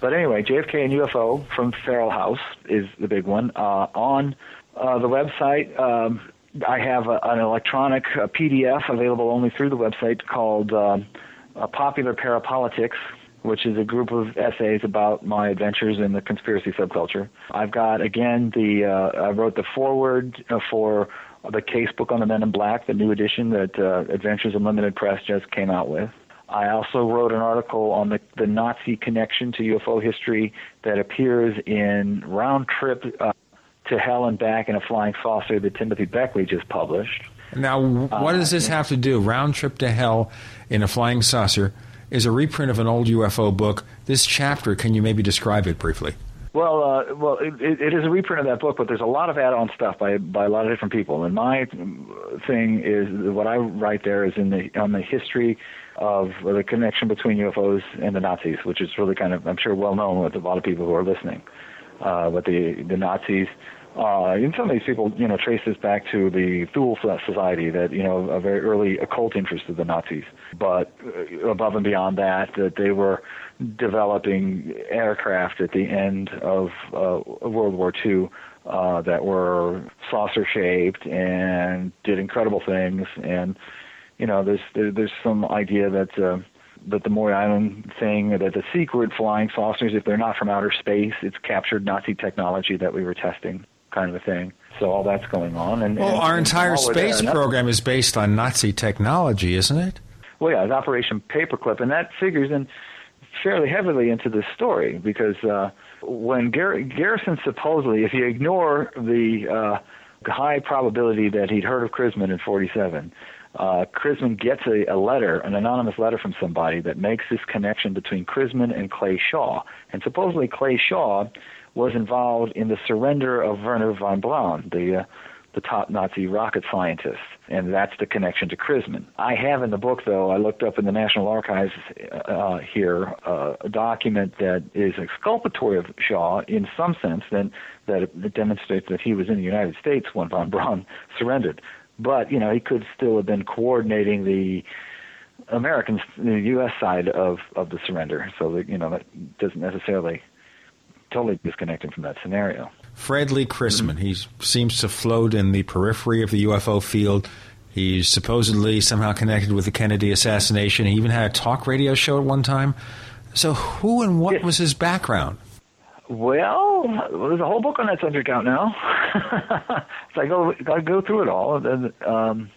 But anyway, JFK and UFO from Feral House is the big one. Uh, on uh, the website, um, I have a, an electronic uh PDF available only through the website called uh, uh, Popular Parapolitics, which is a group of essays about my adventures in the conspiracy subculture. I've got again the uh, I wrote the foreword uh, for the case book on the Men in Black, the new edition that uh, Adventures Unlimited Press just came out with. I also wrote an article on the, the Nazi connection to UFO history that appears in Round Trip uh, to Hell and Back in a Flying Saucer that Timothy Beckley just published. Now, what does this have to do? Round Trip to Hell in a Flying Saucer is a reprint of an old UFO book. This chapter, can you maybe describe it briefly? Well, uh, well, it, it is a reprint of that book, but there's a lot of add-on stuff by by a lot of different people. And my thing is what I write there is in the on the history of the connection between UFOs and the Nazis, which is really kind of I'm sure well known with a lot of people who are listening. Uh, but the the Nazis, uh, and some of these people, you know, trace this back to the Thule Society, that you know, a very early occult interest of the Nazis. But uh, above and beyond that, that they were developing aircraft at the end of uh, World War II uh, that were saucer shaped and did incredible things. And you know, there's there, there's some idea that. Uh, that the Maury Island thing, that the secret flying saucers, if they're not from outer space, it's captured Nazi technology that we were testing, kind of a thing. So all that's going on. And Well, and- our entire space program is based on Nazi technology, isn't it? Well, yeah, it's Operation Paperclip, and that figures in fairly heavily into this story because uh, when Gar- Garrison supposedly, if you ignore the uh, high probability that he'd heard of Chrisman in '47, uh, Chrisman gets a, a letter, an anonymous letter from somebody that makes this connection between Chrisman and Clay Shaw, and supposedly Clay Shaw was involved in the surrender of Wernher von Braun, the uh, the top Nazi rocket scientist, and that's the connection to Chrisman. I have in the book, though, I looked up in the National Archives uh, here uh, a document that is exculpatory of Shaw in some sense, then that it demonstrates that he was in the United States when von Braun surrendered. But you know, he could still have been coordinating the American, the U.S. side of of the surrender. So that you know that doesn't necessarily totally disconnect him from that scenario. Fred Lee Chrisman. He seems to float in the periphery of the UFO field. He's supposedly somehow connected with the Kennedy assassination. He even had a talk radio show at one time. So, who and what was his background? Well, there's a whole book on that subject out now. so I go I go through it all. And, um,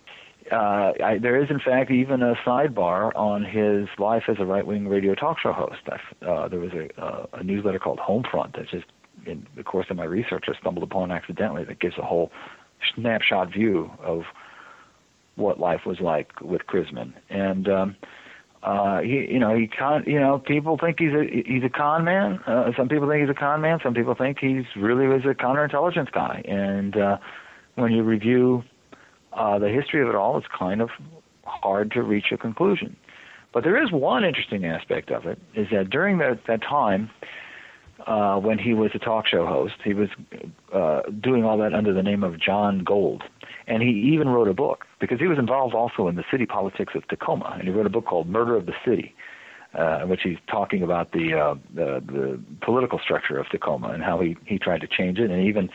uh, I, there is, in fact, even a sidebar on his life as a right-wing radio talk show host. Uh, there was a, uh, a newsletter called Homefront that just, in the course of my research, I stumbled upon accidentally that gives a whole snapshot view of what life was like with Chrisman. And um, uh, he, you know, he con, you know, people think he's a he's a con man. Uh, some people think he's a con man. Some people think he's really was a counterintelligence guy. And uh, when you review uh, the history of it all, it's kind of hard to reach a conclusion. But there is one interesting aspect of it: is that during that that time, uh, when he was a talk show host, he was uh, doing all that under the name of John Gold, and he even wrote a book because he was involved also in the city politics of Tacoma, and he wrote a book called Murder of the City, uh, in which he's talking about the, uh, the the political structure of Tacoma and how he he tried to change it, and even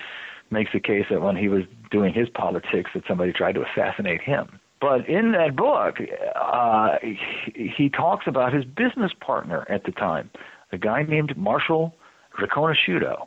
makes the case that when he was doing his politics, that somebody tried to assassinate him. But in that book, uh, he, he talks about his business partner at the time, a guy named Marshall Riconosciuto.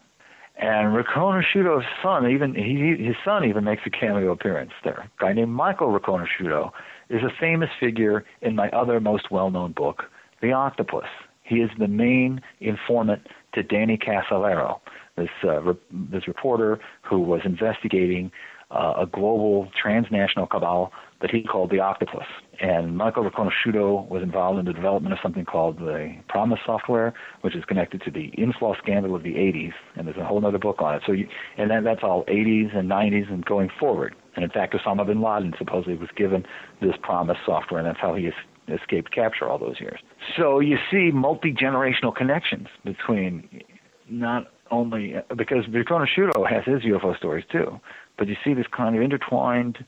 And Riconosciuto's son, even he, his son, even makes a cameo appearance there. A guy named Michael Riconosciuto is a famous figure in my other most well-known book, The Octopus. He is the main informant to Danny Casolaro, this uh, re- this reporter who was investigating uh, a global transnational cabal that he called the Octopus. And Michael Riconosciuto was involved in the development of something called the PROMIS software, which is connected to the Inslaw scandal of the 80s. And there's a whole other book on it. So, you, and that, that's all 80s and 90s and going forward. And in fact, Osama bin Laden supposedly was given this PROMIS software, and that's how he es- escaped capture all those years. So you see multi generational connections between not only because Riconosciuto has his UFO stories too, but you see this kind of intertwined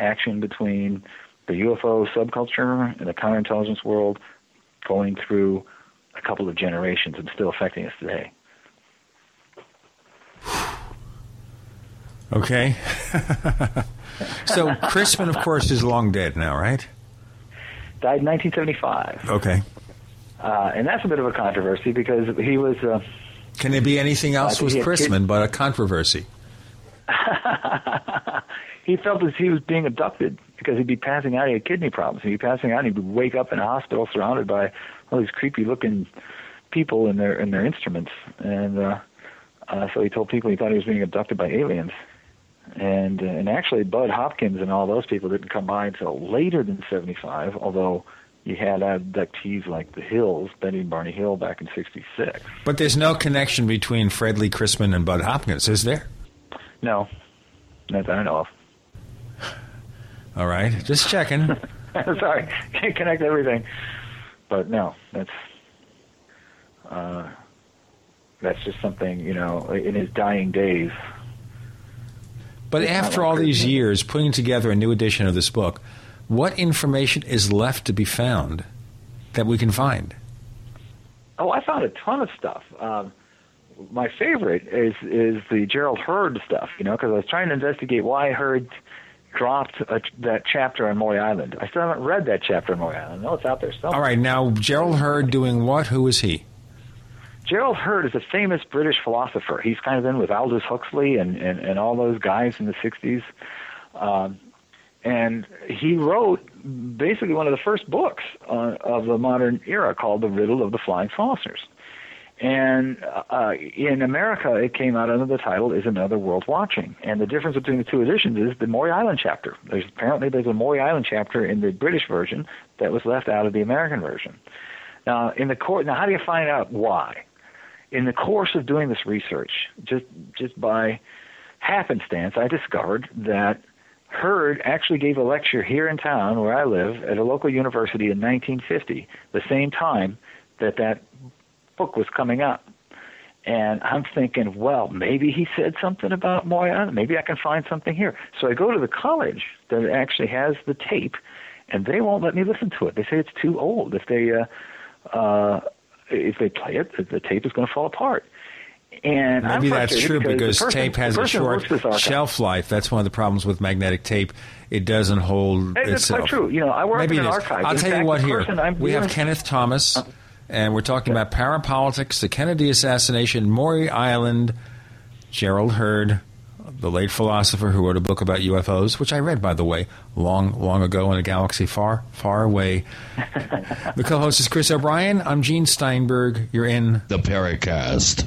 action between the UFO subculture and the counterintelligence world going through a couple of generations and still affecting us today. Okay. so Chrisman, of course, is long dead now, right? Died in 1975. Okay. Uh, and that's a bit of a controversy because he was. Uh, Can there be anything else Uh, with Chrisman but a controversy? he felt as he was being abducted because he'd be passing out. He had kidney problems. He'd be passing out. and He'd wake up in a hospital surrounded by all these creepy-looking people in their in their instruments, and uh, uh, so he told people he thought he was being abducted by aliens. And uh, and actually, Bud Hopkins and all those people didn't come by until later than '75. Although you had abductees like the Hills, Benny and Barney Hill, back in '66. But there's no connection between Fred Lee Chrisman and Bud Hopkins, is there? No, not that I know of. All right, just checking. Sorry, can't connect everything. But no, that's uh, that's just something you know. In his dying days, But after all these years, putting together a new edition of this book, what information is left to be found that we can find? oh, I found a ton of stuff. Um, my favorite is is the Gerald Heard stuff. You know, because I was trying to investigate why Heard dropped a, that chapter on Maury Island. I still haven't read that chapter on Maury Island. No, it's out there somewhere. All right, now Gerald Heard doing what? Who is he? Gerald Heard is a famous British philosopher. He's kind of in with Aldous Huxley and, and, and all those guys in the 60s. Um, and he wrote basically one of the first books uh, of the modern era called The Riddle of the Flying Saucers. And uh, in America, it came out under the title "Is Another World Watching?" And the difference between the two editions is the Maury Island chapter. There's apparently there's a Maury Island chapter in the British version that was left out of the American version. Now, in the court, now how do you find out why? In the course of doing this research, just just by happenstance, I discovered that Heard actually gave a lecture here in town where I live at a local university in 1950, the same time that that book was coming out. And I'm thinking, well, maybe he said something about Maury Maybe I can find something here. So I go to the college that actually has the tape, and they won't let me listen to it. They say it's too old. If they uh, uh, if they play it, the- tape is going to fall apart. And Maybe that's true the because person- tape has a short works this archive- shelf life. That's one of the problems with magnetic tape. It doesn't hold that's itself. quite true. You know, I work maybe in an archive. I'll In tell fact, you what here. We have Kenneth Thomas, and we're talking about parapolitics, the Kennedy assassination, Maury Island, Gerald Heard, the late philosopher who wrote a book about UFOs, which I read, by the way, long, long ago in a galaxy far, far away. the co host is Chris O'Brien. I'm Gene Steinberg. You're in The Paracast.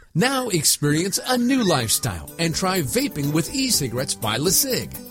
Now experience a new lifestyle and try vaping with e-cigarettes by LeCig.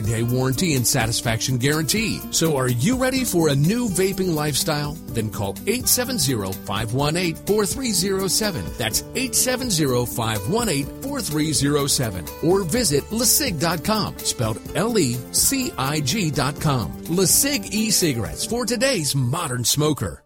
day warranty and satisfaction guarantee. So are you ready for a new vaping lifestyle? Then call 870-518-4307. That's 870-518-4307. Or visit LeCig.com, spelled L-E-C-I-G.com. LeCig e-cigarettes for today's modern smoker.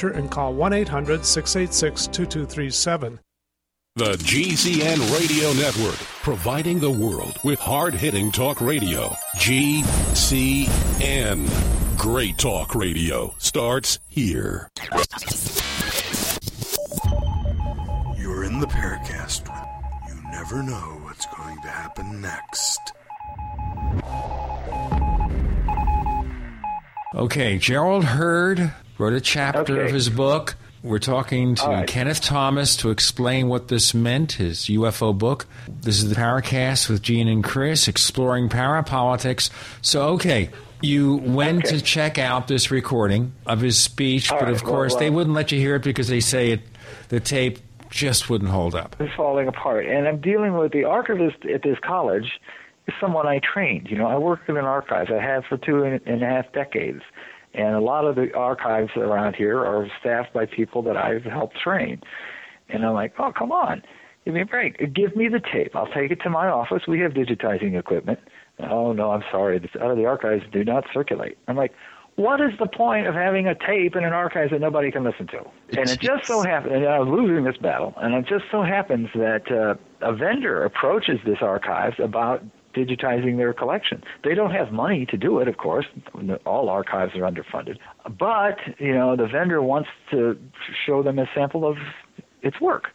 and call 1 800 686 2237. The GCN Radio Network, providing the world with hard hitting talk radio. GCN. Great talk radio starts here. You're in the Paracast. You never know what's going to happen next. Okay, Gerald Heard wrote a chapter Okay. of his book. We're talking to right. Kenneth Thomas to explain what this meant, his UFO book. This is the Paracast with Gene and Chris, exploring parapolitics. So, okay, you went to check out this recording of his speech, All but right, of well, course they wouldn't let you hear it because they say it, the tape just wouldn't hold up. It's falling apart. And I'm dealing with the archivist at this college is someone I trained. You know, I worked in an archive. I have for two and a half decades. And a lot of the archives around here are staffed by people that I've helped train. And I'm like, oh, come on. Give me a break. Give me the tape. I'll take it to my office. We have digitizing equipment. Oh, no, I'm sorry. This out of the archives do not circulate. I'm like, what is the point of having a tape in an archive that nobody can listen to? And it just so happens, and I was losing this battle, and it just so happens that uh, a vendor approaches this archives about digitizing their collection. They don't have money to do it, of course. All archives are underfunded. But, you know, the vendor wants to show them a sample of its work.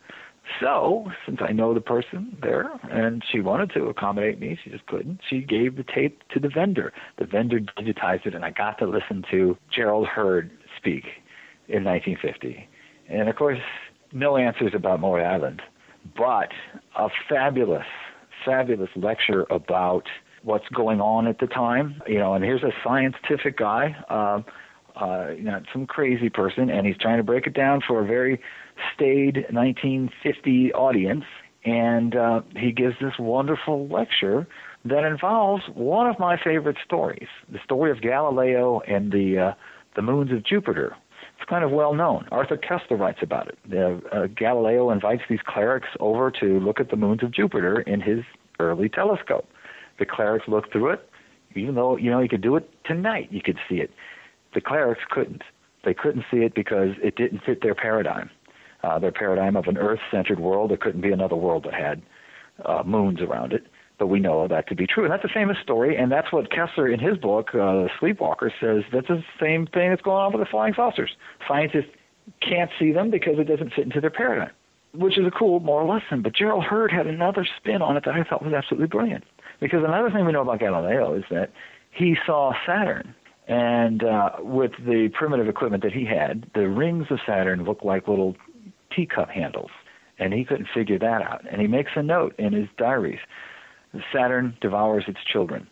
So, since I know the person there and she wanted to accommodate me, she just couldn't, she gave the tape to the vendor. The vendor digitized it, and I got to listen to Gerald Heard speak in 1950. And of course, no answers about Maury Island, but a fabulous fabulous lecture about what's going on at the time. You know, and here's a scientific guy, uh, uh, not some crazy person, and he's trying to break it down for a very staid 1950 audience. And uh, he gives this wonderful lecture that involves one of my favorite stories, the story of Galileo and the uh, the moons of Jupiter. It's kind of well known. Arthur Koestler writes about it. Uh, uh, Galileo invites these clerics over to look at the moons of Jupiter in his early telescope. The clerics looked through it, even though you know you could do it tonight. You could see it. The clerics couldn't. They couldn't see it because it didn't fit their paradigm. Uh, their paradigm of an Earth-centered world. There couldn't be another world that had uh, moons around it but we know that to be true. And that's a famous story, and that's what Koestler in his book, uh, Sleepwalker, says that's the same thing that's going on with the flying saucers. Scientists can't see them because it doesn't fit into their paradigm, which is a cool moral lesson. But Gerald Heard had another spin on it that I thought was absolutely brilliant. Because another thing we know about Galileo is that he saw Saturn, and uh, with the primitive equipment that he had, the rings of Saturn looked like little teacup handles, and he couldn't figure that out. And he makes a note in his diaries Saturn devours its children,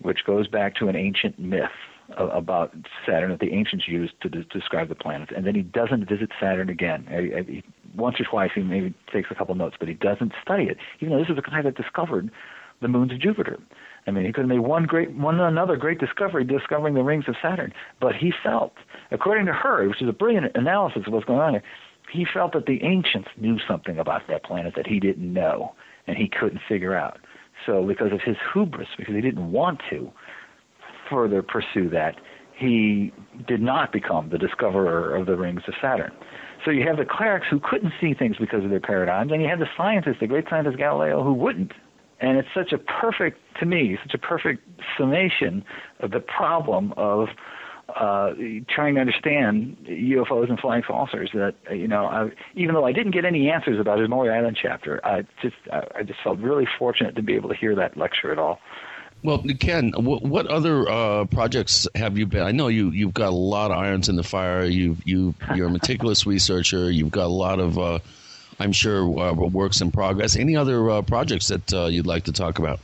which goes back to an ancient myth about Saturn that the ancients used to de- describe the planets. And then he doesn't visit Saturn again. He, he, once or twice he maybe takes a couple notes, but he doesn't study it. Even though this is the guy that discovered the moons of Jupiter. I mean, he could have made one great, one another great discovery, discovering the rings of Saturn. But he felt, according to her, which is a brilliant analysis of what's going on here, he felt that the ancients knew something about that planet that he didn't know, and he couldn't figure out. So, because of his hubris, because he didn't want to further pursue that, he did not become the discoverer of the rings of Saturn. So you have the clerics who couldn't see things because of their paradigms, and you have the scientists, the great scientist Galileo, who wouldn't. And it's such a perfect, to me, such a perfect summation of the problem of uh, trying to understand UFOs and flying saucers. That you know, I, even though I didn't get any answers about his Maury Island chapter, I just I, I just felt really fortunate to be able to hear that lecture at all. Well, Ken, what, what other uh, projects have you been? I know you you've got a lot of irons in the fire. You you you're a meticulous researcher. You've got a lot of, uh, I'm sure, uh, works in progress. Any other uh, projects that uh, you'd like to talk about?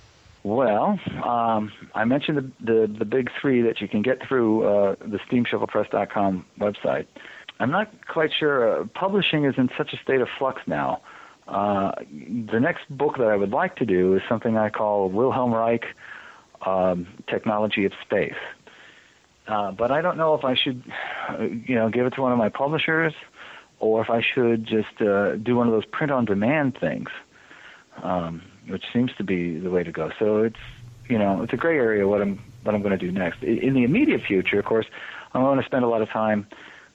Well, um, I mentioned the, the, the big three that you can get through uh, the steamshovelpress.com website. I'm not quite sure. Uh, publishing is in such a state of flux now. Uh, the next book that I would like to do is something I call Wilhelm Reich um, Technology of Space. Uh, but I don't know if I should, uh, you know, give it to one of my publishers, or if I should just uh, do one of those print-on-demand things. Um, which seems to be the way to go. So it's you know it's a gray area what I'm what I'm going to do next. In the immediate future, of course, I'm going to spend a lot of time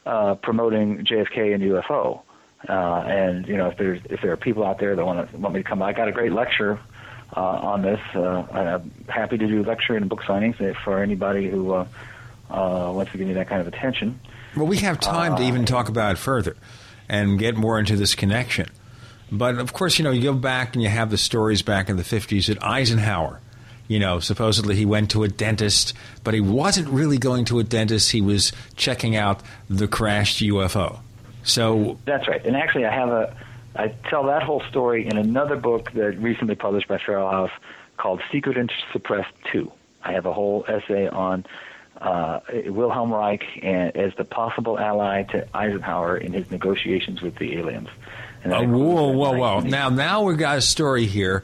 uh, promoting JFK and UFO. Uh, and you know if there's if there are people out there that want to want me to come, I got a great lecture uh, on this. Uh, I'm happy to do lecture and book signings for anybody who uh, uh, wants to give me that kind of attention. Well, we have time to even talk about it further and get more into this connection. But of course, you know, you go back and you have the stories back in the 50s that Eisenhower, you know, supposedly he went to a dentist, but he wasn't really going to a dentist. He was checking out the crashed UFO. So that's right. And actually, I have a, I tell that whole story in another book that recently published by Feral House called Secret and Suppressed 2. I have a whole essay on uh, Wilhelm Reich as the possible ally to Eisenhower in his negotiations with the aliens. Uh, whoa, whoa, whoa! Now, now we've got a story here,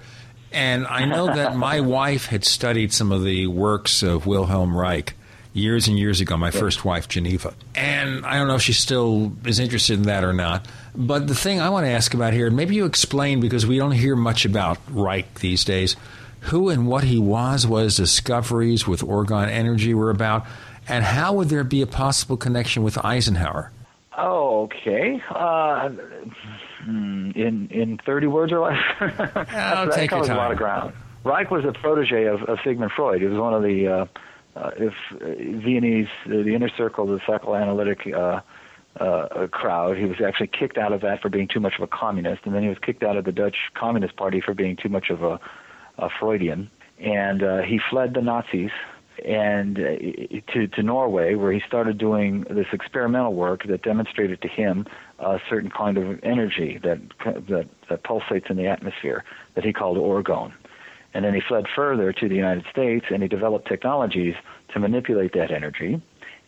and I know that my wife had studied some of the works of Wilhelm Reich years and years ago. My first wife, Geneva, and I don't know if she still is interested in that or not. But the thing I want to ask about here, and maybe you explain because we don't hear much about Reich these days. Who and what he was, what his discoveries with orgone energy were about, and how would there be a possible connection with Eisenhower? Oh, okay. Uh, hmm, in in thirty words or less. that that take your covers a lot of ground. Reich was a protege of, of Sigmund Freud. He was one of the uh, uh, if uh, Viennese, uh, the inner circle, of the psychoanalytic uh, uh, crowd. He was actually kicked out of that for being too much of a communist, and then he was kicked out of the Dutch Communist Party for being too much of a, a Freudian. And uh, he fled the Nazis and uh, to to Norway, where he started doing this experimental work that demonstrated to him a certain kind of energy that that, that pulsates in the atmosphere that he called orgone. And then he fled further to the United States, and he developed technologies to manipulate that energy.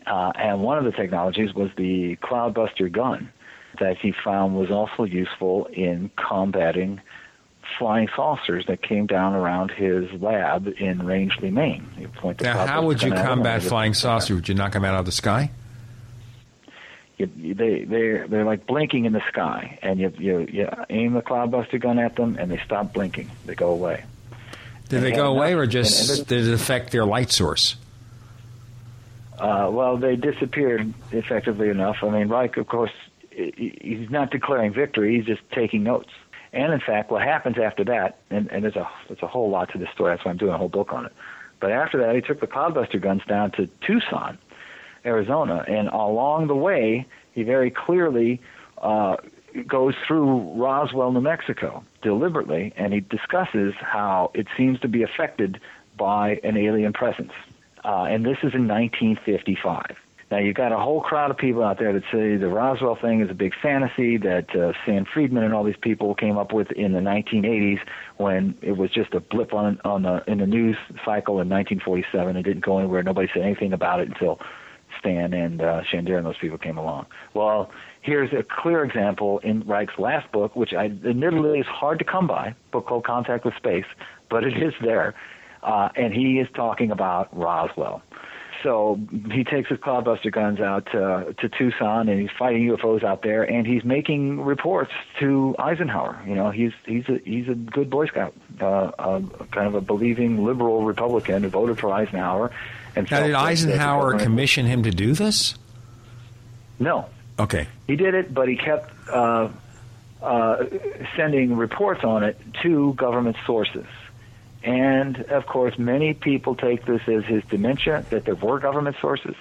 Uh, and one of the technologies was the cloudbuster gun that he found was also useful in combating flying saucers that came down around his lab in Rangeley, Maine. Now, how would you gun at him, combat flying saucer? Would you knock them out of the sky? You, you- they they're they're like blinking in the sky, and you you you aim the cloudbuster gun at them, and they stop blinking. They go away. Did they And go away, or just and did it affect their light source? Uh, well, they disappeared effectively enough. I mean, Reich, of course, he- he- he's not declaring victory; he's just taking notes. And in fact, what happens after that, and, and there's a there's a whole lot to this story. That's why I'm doing a whole book on it. But after that, he took the cloudbuster guns down to Tucson, Arizona, and along the way, he very clearly uh, goes through Roswell, New Mexico, deliberately, and he discusses how it seems to be affected by an alien presence. Uh, and this is in 1955. Now you've got a whole crowd of people out there that say the Roswell thing is a big fantasy that uh, Stan Friedman and all these people came up with in the 1980s when it was just a blip on on the in the news cycle in 1947. It didn't go anywhere. Nobody said anything about it until Stan and uh, Shandera and those people came along. Well, here's a clear example in Reich's last book, which I admittedly is hard to come by, book called Contact with Space, but it is there, uh, and he is talking about Roswell. So he takes his cloudbuster guns out uh, to Tucson, and he's fighting UFOs out there, and he's making reports to Eisenhower. You know, he's he's a he's a good Boy Scout, uh, uh, kind of a believing liberal Republican who voted for Eisenhower. And Now, did that- that the Eisenhower commission him to do this? No, Okay. he did it, but he kept uh, uh, sending reports on it to government sources. And of course, many people take this as his dementia that there were government sources.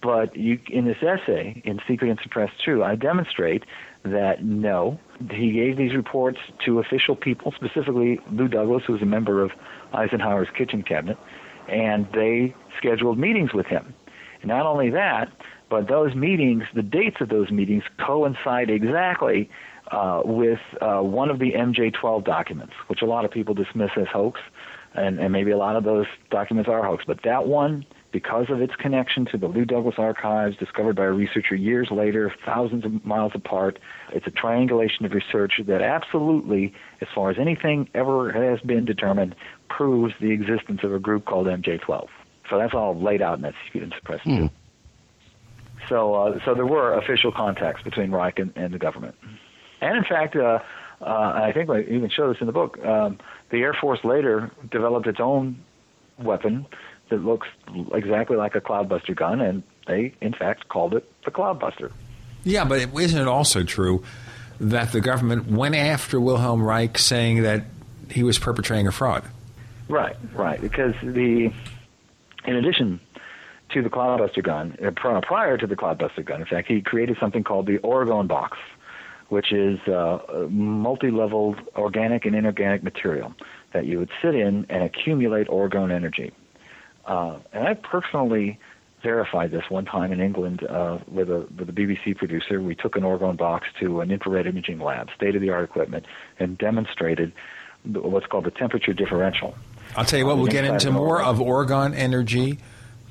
But you, in this essay, in Secret and Suppressed Truth, I demonstrate that no, he gave these reports to official people, specifically Lou Douglas, who was a member of Eisenhower's kitchen cabinet, and they scheduled meetings with him. Not only that, but those meetings, the dates of those meetings coincide exactly uh, with uh, one of the MJ12 documents, which a lot of people dismiss as hoax, and, and maybe a lot of those documents are hoax. But that one, because of its connection to the Lou Douglas archives, discovered by a researcher years later, thousands of miles apart, it's a triangulation of research that absolutely, as far as anything ever has been determined, proves the existence of a group called MJ12. So that's all laid out in that secret and suppressed. Hmm. So, uh, so there were official contacts between Reich and, and the government, and in fact, uh, uh, I think I even show this in the book. Um, the Air Force later developed its own weapon that looks exactly like a cloudbuster gun, and they, in fact, called it the cloudbuster. Yeah, but isn't it also true that the government went after Wilhelm Reich saying that he was perpetrating a fraud? Right, right. Because the, in addition to the cloudbuster gun, uh, prior to the cloudbuster gun, in fact, he created something called the Orgone box, which is uh, a multi-leveled organic and inorganic material that you would sit in and accumulate orgone energy. Uh, and I personally verified this one time in England uh, with a with a BBC producer. We took an orgone box to an infrared imaging lab, state-of-the-art equipment, and demonstrated what's called the temperature differential. I'll tell you what, we'll get into more of orgone energy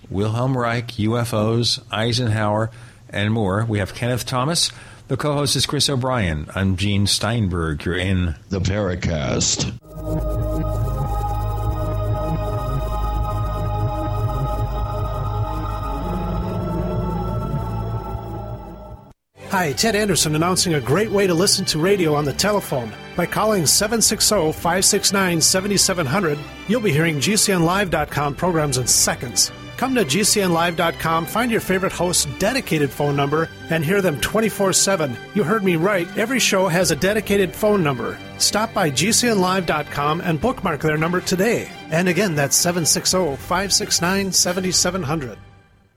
Wilhelm Reich, UFOs, Eisenhower, and more. We have Kenneth Thomas. The co host is Chris O'Brien. I'm Gene Steinberg. You're in The Paracast. Hi, Ted Anderson announcing a great way to listen to radio on the telephone. By calling 760 569 7700, you'll be hearing GCNLive.com programs in seconds. Come to GCNLive.com, find your favorite host's dedicated phone number, and hear them 24 7. You heard me right, every show has a dedicated phone number. Stop by GCNLive.com and bookmark their number today. And again, that's 760 569 7700.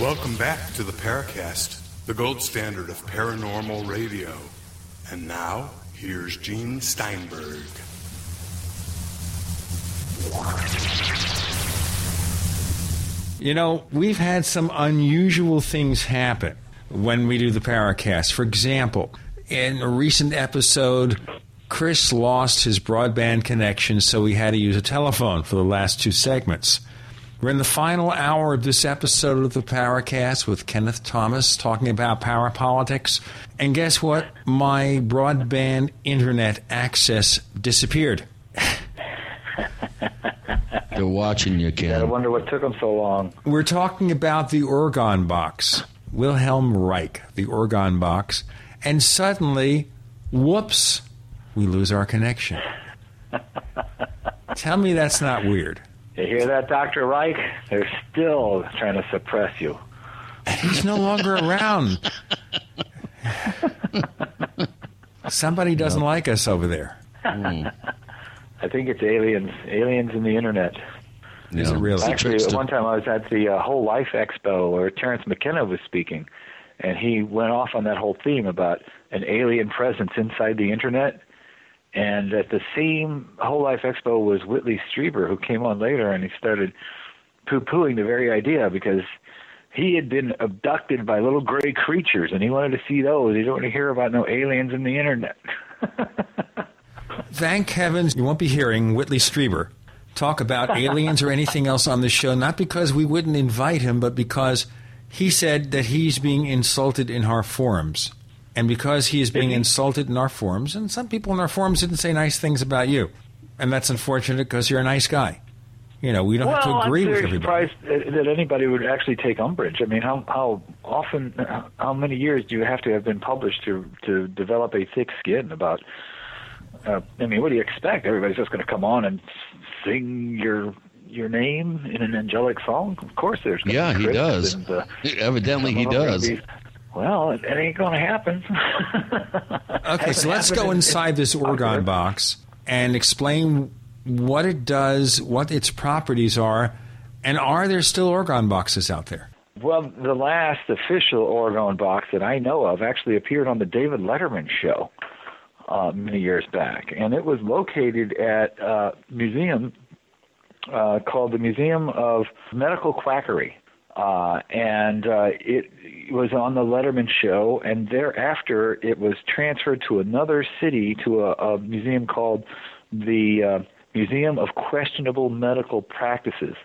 Welcome back to the Paracast, the gold standard of paranormal radio. And now, here's Gene Steinberg. You know, we've had some unusual things happen when we do the Paracast. For example, in a recent episode, Chris lost his broadband connection, so he had to use a telephone for the last two segments. We're in the final hour of this episode of the Paracast with Kenneth Thomas talking about parapolitics. And guess what? My broadband internet access disappeared. They're watching you, Ken. I wonder what took them so long. We're talking about the Orgone box, Wilhelm Reich, the Orgone box, and suddenly, whoops, we lose our connection. Tell me that's not weird. You hear that, Dr. Reich? They're still trying to suppress you. He's no longer around. Somebody doesn't like us over there. I think it's aliens, aliens in the internet. Is it really? Actually, at one time I was at the uh, Whole Life Expo where Terence McKenna was speaking, and he went off on that whole theme about an alien presence inside the internet. And at the same Whole Life Expo was Whitley Strieber, who came on later, and he started poo-pooing the very idea because he had been abducted by little gray creatures, and he wanted to see those. He didn't want to hear about no aliens in the internet. Thank heavens you won't be hearing Whitley Strieber talk about aliens or anything else on the show, not because we wouldn't invite him, but because he said that he's being insulted in our forums. And because he is being insulted in our forums, and some people in our forums didn't say nice things about you. And that's unfortunate because you're a nice guy. You know, we don't well, have to agree I'm with everybody. surprised that that anybody would actually take umbrage. I mean, how how often, how many years do you have to have been published to to develop a thick skin about? Uh, I mean, what do you expect? Everybody's just going to come on and sing your your name in an angelic song? Of course, there's gonna Yeah, be he does. And, uh, Evidently, he of them are gonna does. be- well, it, it ain't going to happen. Okay, so let's go in- inside this orgone box and explain what it does, what its properties are, and are there still orgone boxes out there? Well, the last official Orgone box that I know of actually appeared on the David Letterman show uh, many years back, and it was located at a museum uh, called the Museum of Medical Quackery. Uh, and uh, it was on the Letterman show, and thereafter it was transferred to another city to a, a museum called the uh, Museum of Questionable Medical Practices,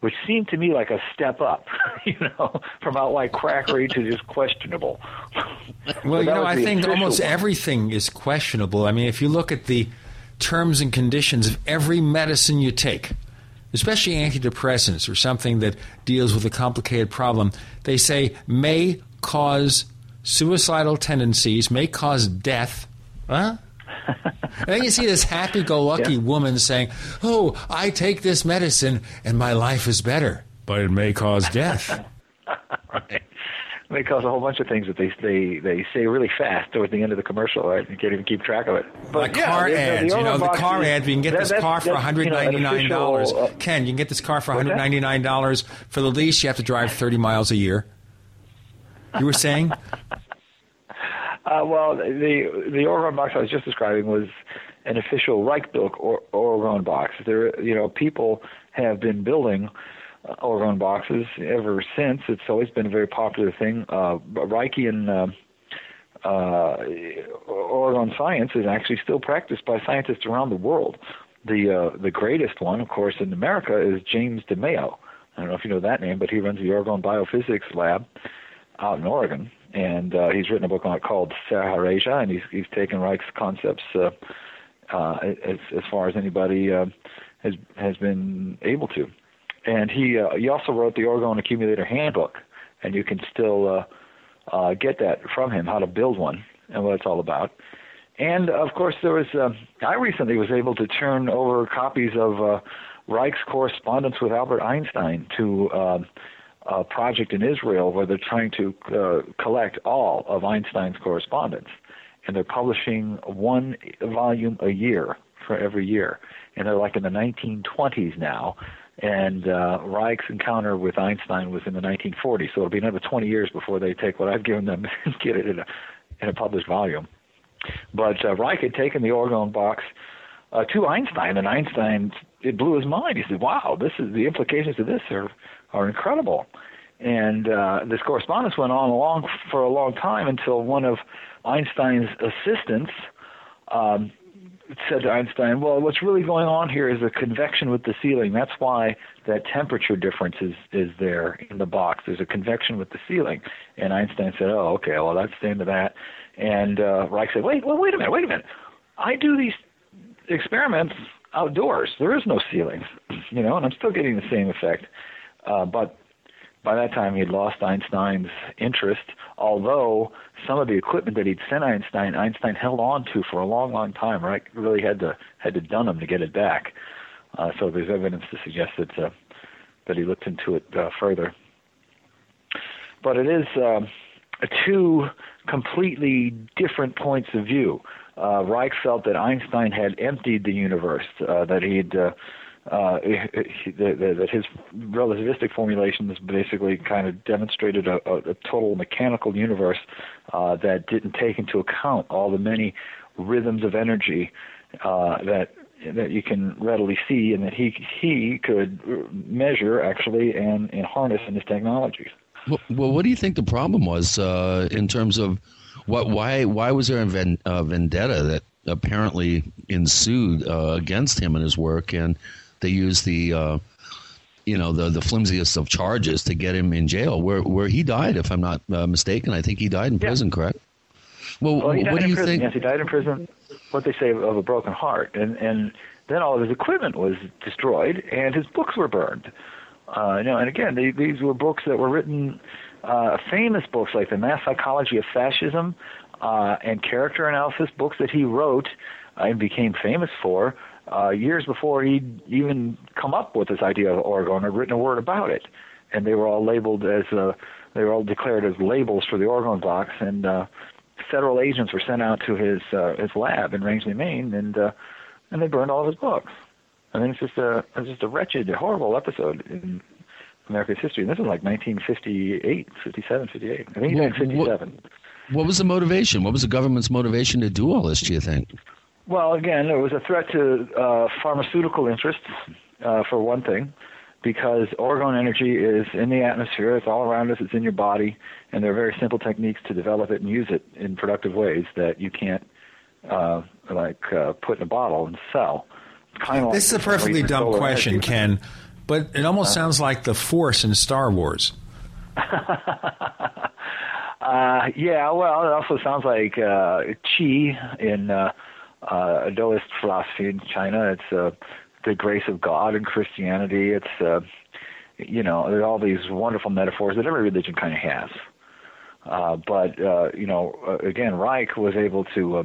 which seemed to me like a step up, you know, from outright quackery to just questionable. Well, you know, I think almost one. everything is questionable. I mean, if you look at the terms and conditions of every medicine you take, especially antidepressants or something that deals with a complicated problem, they say may cause suicidal tendencies, may cause death. Huh? and then you see this happy go lucky woman saying, Oh, I take this medicine and my life is better, but it may cause death. may cause a whole bunch of things that they they they say really fast towards the end of the commercial. Right, you can't even keep track of it. But like yeah, car ads, the you know, the car box is- ad. You can get that- this car for that's, you know, $199. uh, Ken, you can get this car for $199. For the lease, you have to drive 30 miles a year. You were saying? Uh, well, the the orgone box I was just describing was an official Reich built or, orgone box. There, you know, people have been building Orgone boxes ever since. It's always been a very popular thing. Uh, Reiki and uh, uh, orgone science is actually still practiced by scientists around the world. The uh, the greatest one, of course, in America is James DeMeo. I don't know if you know that name, but he runs the Orgone Biophysics Lab out in Oregon, and uh, he's written a book on it called Saharasia, and he's he's taken Reich's concepts uh, uh, as as far as anybody uh, has has been able to. And he uh, he also wrote the Orgone Accumulator Handbook, and you can still uh, uh, get that from him, how to build one and what it's all about. And of course, there was uh, I recently was able to turn over copies of uh, Reich's correspondence with Albert Einstein to uh, a project in Israel where they're trying to uh, collect all of Einstein's correspondence, and they're publishing one volume a year for every year, and they're like in the 1920s now. And uh, Reich's encounter with Einstein was in the 1940s, so it'll be another 20 years before they take what I've given them and get it in a in a published volume. But uh, Reich had taken the orgone box uh, to Einstein, and Einstein it blew his mind. He said, "Wow, this is the implications of this are are incredible." And uh, this correspondence went on along for a long time until one of Einstein's assistants um, said to Einstein, "Well, what's really going on here is a convection with the ceiling. That's why that temperature difference is is there in the box. There's a convection with the ceiling." And Einstein said, "Oh, okay. Well, that's the end of that." And uh, Reich said, "Wait, well, wait a minute, wait a minute. I do these experiments outdoors. There is no ceiling, you know, and I'm still getting the same effect." Uh, but by that time, he'd lost Einstein's interest. Although some of the equipment that he'd sent Einstein, Einstein held on to for a long, long time. Right, really had to had to dun him to get it back. Uh, so there's evidence to suggest that uh, that he looked into it uh, further. But it is um, two completely different points of view. Uh, Reich felt that Einstein had emptied the universe, uh, that he'd uh, that his relativistic formulations basically kind of demonstrated a, a, a total mechanical universe uh, that didn't take into account all the many rhythms of energy uh, that that you can readily see, and that he he could measure actually and, and harness in his technologies. Well, well, what do you think the problem was uh, in terms of what? Why? Why was there a uh, vendetta that apparently ensued against him and his work, and they used the, uh, you know, the the flimsiest of charges to get him in jail, where where he died, if I'm not uh, mistaken. I think he died in prison, correct? Well, Well, what do you prison. think? Yes, he died in prison. What they say of a broken heart, and and then all of his equipment was destroyed, and his books were burned. Uh, you know, and again, they, these were books that were written, uh, famous books like the Mass Psychology of Fascism uh, and Character Analysis, books that he wrote uh, and became famous for uh, years before he'd even come up with this idea of orgone or written a word about it. And they were all labeled as, uh, they were all declared as labels for the orgone box, and uh, federal agents were sent out to his uh, his lab in Rangeley, Maine, and uh, and they burned all of his books. I mean, it's just a it's just a wretched, horrible episode in America's history. And this is like 1958, 57, 58. I think he died in Well, 57. What was the motivation? What was the government's motivation to do all this? Do you think? Well, again, it was a threat to uh, pharmaceutical interests, uh, for one thing, because orgone energy is in the atmosphere, it's all around us, it's in your body, and there are very simple techniques to develop it and use it in productive ways that you can't, uh, like, uh, put in a bottle and sell. Kind of like This is a perfectly dumb question, energy. Ken, but it almost sounds like the Force in Star Wars. Uh, yeah, well, it also sounds like uh, qi in uh, Daoist philosophy in China. It's uh, the grace of God in Christianity. It's uh, you know, there's all these wonderful metaphors that every religion kind of has. Uh, but uh, you know, uh, again, Reich was able to uh,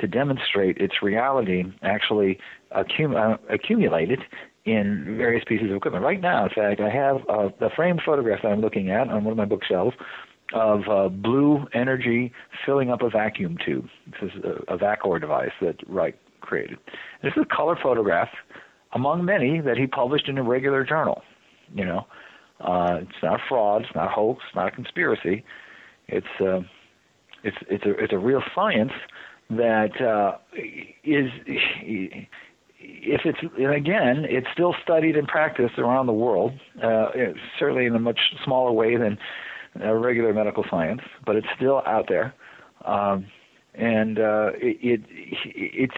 to demonstrate its reality actually accum- uh, accumulated in various pieces of equipment. Right now, in fact, I have uh, a framed photograph that I'm looking at on one of my bookshelves of uh, blue energy filling up a vacuum tube. This is a, a device that Reich created. This is a color photograph among many that he published in a regular journal. You know, uh, it's not fraud, it's not hoax, it's not a conspiracy. It's uh, it's it's a it's a real science that uh, is if it's and again it's still studied and practiced around the world uh, certainly in a much smaller way than regular medical science but it's still out there um, and uh, it, it it's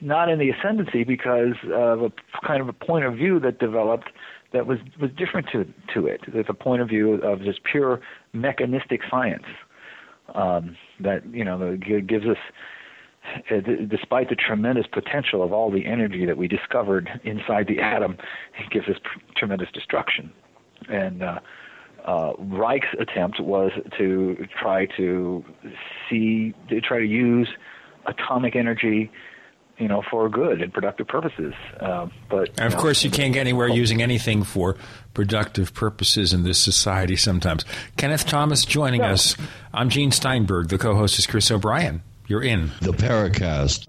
not in the ascendancy because of a kind of a point of view that developed that was was different to to it. There's a point of view of just pure mechanistic science um, that you know gives us. Uh, despite the tremendous potential of all the energy that we discovered inside the atom, it gives us tremendous destruction. And uh, uh, Reich's attempt was to try to see, to try to use atomic energy you know, for good and productive purposes. Uh, but and of know, course, you can't get anywhere using anything for productive purposes in this society. Sometimes, Kenneth Thomas joining yeah. us. I'm Gene Steinberg. The co-host is Chris O'Brien. You're in the Paracast.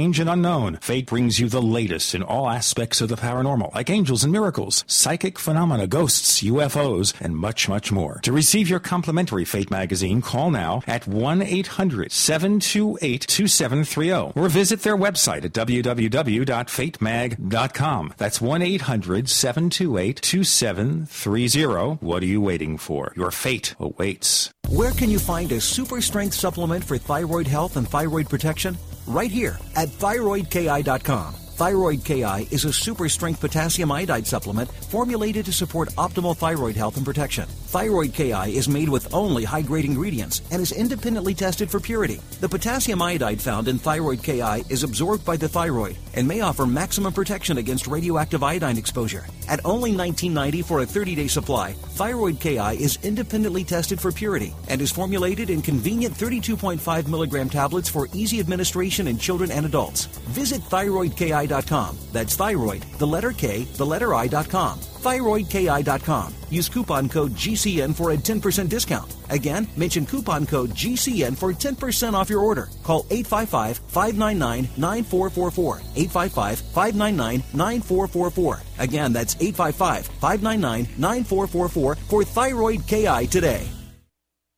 and unknown. Fate brings you the latest in all aspects of the paranormal, like angels and miracles, psychic phenomena, ghosts, UFOs, and much, much more. To receive your complimentary Fate magazine, call now at 1-800-728-2730 or visit their website at www.fatemag.com. That's 1-800-728-2730. What are you waiting for? Your fate awaits. Where can you find a super strength supplement for thyroid health and thyroid protection? Right here at thyroidki.com. Thyroid KI is a super strength potassium iodide supplement formulated to support optimal thyroid health and protection. Thyroid KI is made with only high grade ingredients and is independently tested for purity. The potassium iodide found in Thyroid KI is absorbed by the thyroid and may offer maximum protection against radioactive iodine exposure. At only $19.90 for a 30 day supply, Thyroid KI is independently tested for purity and is formulated in convenient 32.5 milligram tablets for easy administration in children and adults. Visit thyroidki.com. That's thyroid, the letter K, the letter I.com. Thyroidki.com. Use coupon code GCN for a 10% discount. Again, mention coupon code GCN for 10% off your order. Call 855 599 9444. 855 599 9444. Again, that's 855 599 9444 for Thyroid KI today.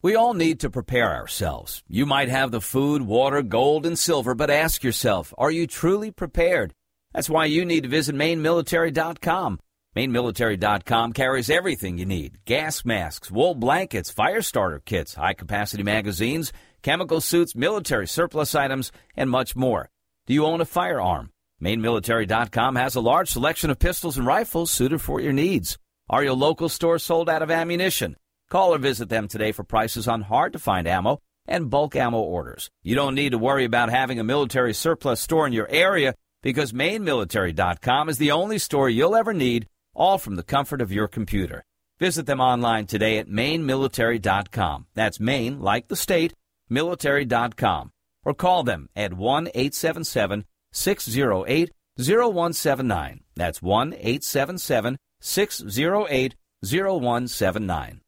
We all need to prepare ourselves. You might have the food, water, gold, and silver, but ask yourself, are you truly prepared? That's why you need to visit MaineMilitary.com. MaineMilitary.com carries everything you need gas masks, wool blankets, fire starter kits, high capacity magazines, chemical suits, military surplus items, and much more. Do you own a firearm? MaineMilitary.com has a large selection of pistols and rifles suited for your needs. Are your local stores sold out of ammunition? Call or visit them today for prices on hard to find ammo and bulk ammo orders. You don't need to worry about having a military surplus store in your area because MaineMilitary.com is the only store you'll ever need, all from the comfort of your computer. Visit them online today at MaineMilitary.com. That's Maine, like the state, military.com. Or call them at 1 877 608 0179. That's 1 877 608 0179.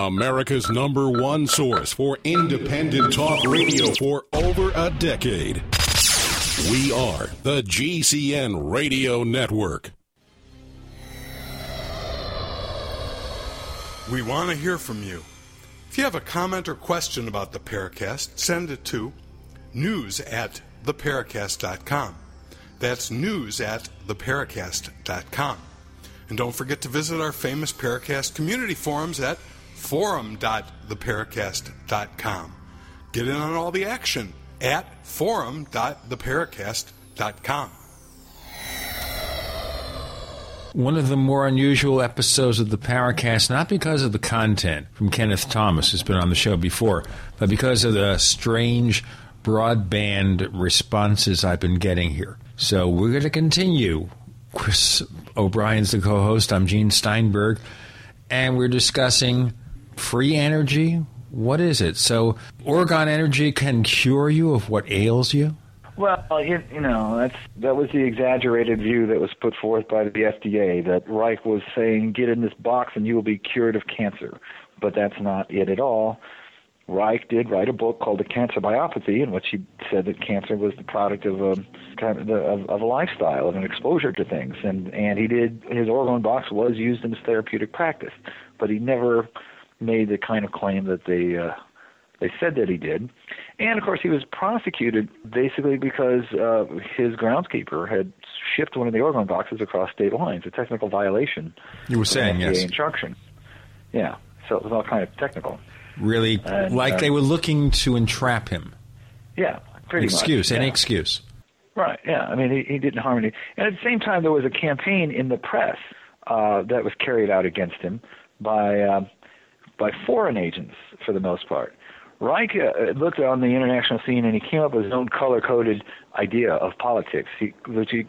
America's number one source for independent talk radio for over a decade. We are the GCN Radio Network. We want to hear from you. If you have a comment or question about the Paracast, send it to news at theparacast.com. That's news at theparacast.com. And don't forget to visit our famous Paracast community forums at forum.theparacast.com. Get in on all the action at forum.theparacast.com. One of the more unusual episodes of the Paracast, not because of the content from Kenneth Thomas, who's been on the show before, but because of the strange broadband responses I've been getting here. So we're going to continue. Chris O'Brien's the co host. I'm Gene Steinberg. And we're discussing free energy. What is it? So, Orgone Energy can cure you of what ails you? Well, you, you know, that's that was the exaggerated view that was put forth by the FDA that Reich was saying, "Get in this box and you will be cured of cancer," but that's not it at all. Reich did write a book called The Cancer Biopathy, in which he said that cancer was the product of a kind of, of, of a lifestyle, of an exposure to things, and and he did his Orgone box was used in his therapeutic practice, but he never made the kind of claim that they uh, they said that he did. And of course, he was prosecuted basically because uh, his groundskeeper had shipped one of the orgone boxes across state lines, a technical violation. You were saying, yes. Instruction. Yeah, so it was all kind of technical. Really, And, like uh, they were looking to entrap him. Yeah, pretty excuse, much. any yeah. excuse. Right. Yeah. I mean, he, he didn't harm any. And at the same time, there was a campaign in the press uh, that was carried out against him by uh, by foreign agents for the most part. Reich uh, looked on the international scene and he came up with his own color-coded idea of politics, he, which he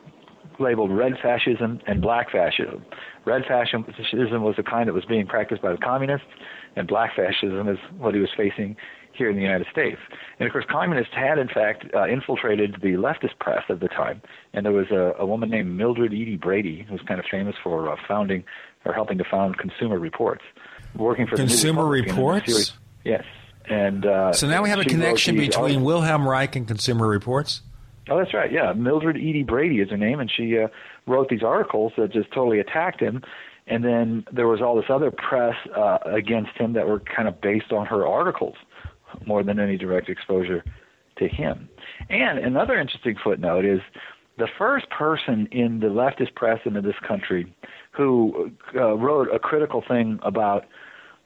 labeled red fascism and black fascism. Red fascism was the kind that was being practiced by the communists, and black fascism is what he was facing here in the United States. And of course, communists had in fact uh, infiltrated the leftist press at the time, and there was a, a woman named Mildred Edie Brady who was kind of famous for uh, founding or helping to found Consumer Reports, working for Consumer Reports? Yes, and uh, So now we have a connection between Wilhelm Reich and Consumer Reports. Oh, that's right. Yeah, Mildred Edie Brady is her name, and she uh, wrote these articles that just totally attacked him. And then there was all this other press uh, against him that were kind of based on her articles more than any direct exposure to him. And another interesting footnote is the first person in the leftist press in this country who uh, wrote a critical thing about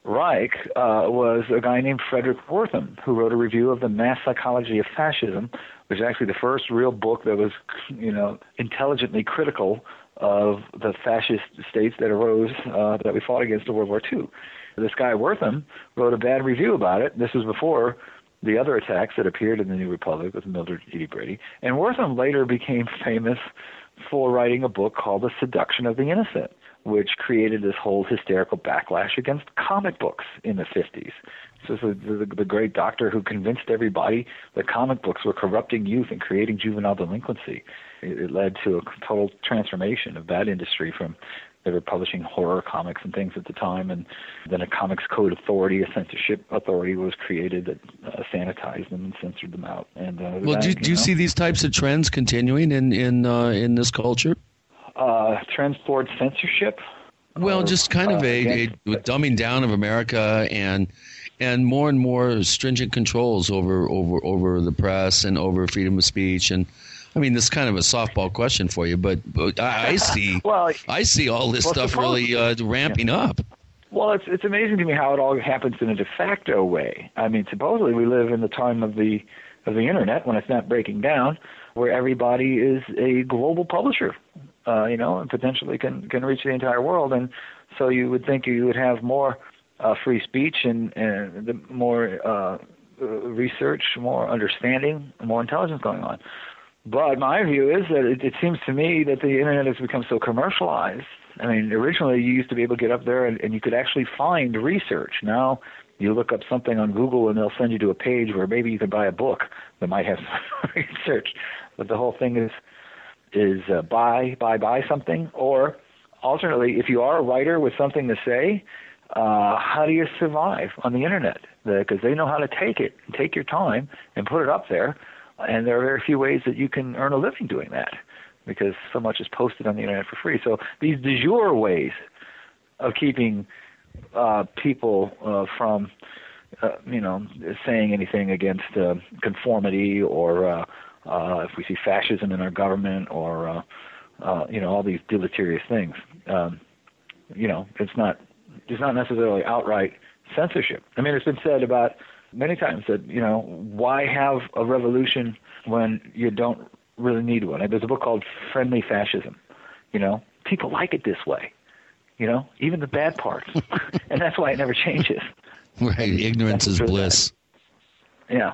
Reich uh, was a guy named Frederick Wertham, who wrote a review of the Mass Psychology of Fascism, which is actually the first real book that was, you know, intelligently critical of the fascist states that arose uh, that we fought against in World War II. This guy Wertham wrote a bad review about it. This was before the other attacks that appeared in the New Republic with Mildred Edie Brady. And Wertham later became famous for writing a book called The Seduction of the Innocent, which created this whole hysterical backlash against comic books in the 50s. So this is the, the, great doctor who convinced everybody that comic books were corrupting youth and creating juvenile delinquency. It, it led to a total transformation of that industry from they were publishing horror comics and things at the time, and then a comics code authority, a censorship authority, was created that uh, sanitized them and censored them out. And uh, Well, that, do, do you know, see these types of trends continuing in in uh, in this culture? Uh, towards censorship? Well, Or, just kind of uh, a, a dumbing down of America and and more and more stringent controls over over over the press and over freedom of speech and. I mean, this is kind of a softball question for you, but, but I, I see well, I see all this well, stuff suppose- really uh, ramping up. Well, it's it's amazing to me how it all happens in a de facto way. I mean, supposedly we live in the time of the of the internet when it's not breaking down, where everybody is a global publisher, uh, you know, and potentially can can reach the entire world. And so you would think you would have more uh, free speech and, and the more uh, uh, research, more understanding, more intelligence going on. But my view is that it, it seems to me that the internet has become so commercialized. I mean, originally you used to be able to get up there and, and you could actually find research. Now you look up something on Google and they'll send you to a page where maybe you can buy a book that might have some research. But the whole thing is is uh, buy buy buy something, or alternately, if you are a writer with something to say, uh, how do you survive on the internet? Because the, they know how to take it, take your time, and put it up there. And there are very few ways that you can earn a living doing that, because so much is posted on the internet for free. So these de jour ways of keeping uh, people uh, from, uh, you know, saying anything against uh, conformity or uh, uh, if we see fascism in our government or, uh, uh, you know, all these deleterious things. Um, you know, it's not it's not necessarily outright censorship. I mean, it's been said about many times that you know why have a revolution when you don't really need one. There's a book called Friendly Fascism. You know, people like it this way. You know, even the bad parts, and that's why it never changes. Right, ignorance is bliss. Yeah.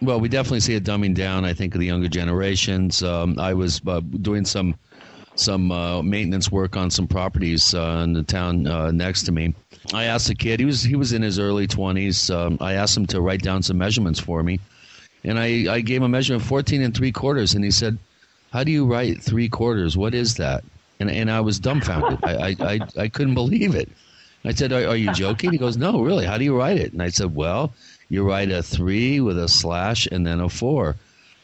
Well, we definitely see a dumbing down. I think of the younger generations. Um, I was uh, doing some some uh, maintenance work on some properties uh, in the town uh, next to me. I asked the kid; he was he was in his early twenties. Um, I asked him to write down some measurements for me, and I, I gave him a measurement of fourteen and three quarters, and he said, "How do you write three quarters? What is that?" And and I was dumbfounded. I, I, I I couldn't believe it. I said, are, are you joking? He goes, No, really. How do you write it? And I said, Well, you write a three with a slash and then a four.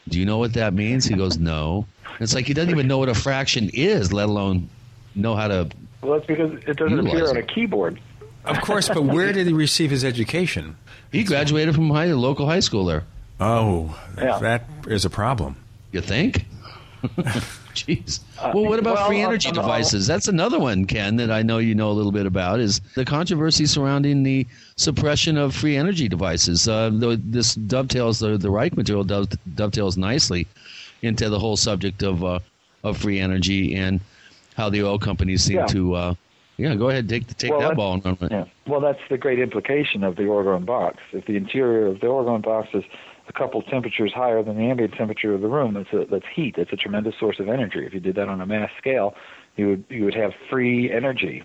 Do you know what that means? He goes, No. It's like he doesn't even know what a fraction is, let alone know how to. Well, that's because it doesn't appear on a keyboard. Of course, but where did he receive his education? He graduated from high, local high school there. Oh, Yeah. that is a problem. You think? Jeez. Uh, Well, what about well, free energy devices? That's another one, Ken, that I know you know a little bit about. Is the controversy surrounding the suppression of free energy devices? Uh, this dovetails the the Reich material does, dovetails nicely into the whole subject of uh, of free energy and how the oil companies seem Yeah. to. Uh, yeah, go ahead, take take Well, that ball and run with it. Yeah. Well, that's the great implication of the Orgone box. If the interior of the Orgone box is a couple temperatures higher than the ambient temperature of the room, that's a, that's heat. That's a tremendous source of energy. If you did that on a mass scale, you would you would have free energy.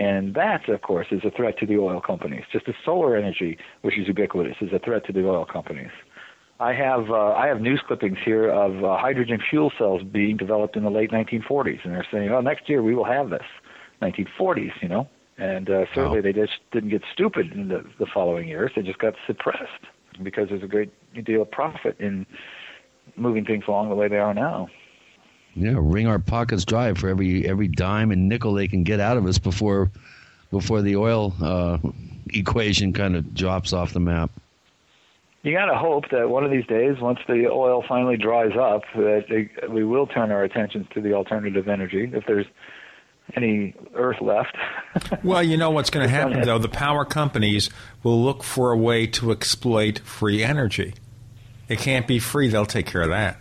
And that, of course, is a threat to the oil companies. Just as solar energy, which is ubiquitous, is a threat to the oil companies. I have uh, I have news clippings here of uh, hydrogen fuel cells being developed in the late 1940s, and they're saying, "Oh, next year we will have this." 1940s, you know, and uh, certainly they just didn't get stupid in the, the following years. They just got suppressed because there's a great deal of profit in moving things along the way they are now. Yeah, wring our pockets dry for every every dime and nickel they can get out of us before before the oil uh, equation kind of drops off the map. You got to hope that one of these days, once the oil finally dries up, that they, we will turn our attentions to the alternative energy. If there's any earth left, Well, you know what's going to happen, though? The power companies will look for a way to exploit free energy. It can't be free. They'll take care of that.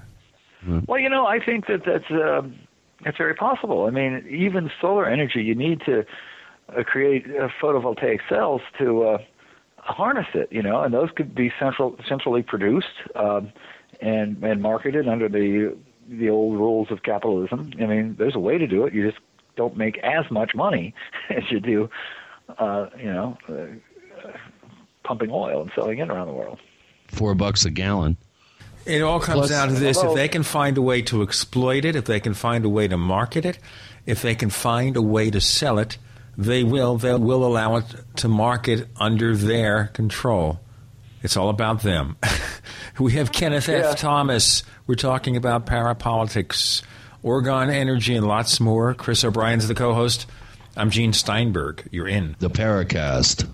Well, you know, I think that that's uh, that's very possible. I mean, even solar energy, you need to uh, create uh, photovoltaic cells to uh, harness it. You know, and those could be central centrally produced um, and and marketed under the the old rules of capitalism. I mean, there's a way to do it. You just don't make as much money as you do, uh, you know, uh, pumping oil and selling it around the world. Four bucks a gallon. It all comes Plus- down to this: if they can find a way to exploit it, if they can find a way to market it, if they can find a way to sell it, they will. They will allow it to market under their control. It's all about them. we have Kenneth F. Thomas. We're talking about parapolitics, Orgone energy, and lots more. Chris O'Brien's the co-host. I'm Gene Steinberg. You're in the Paracast.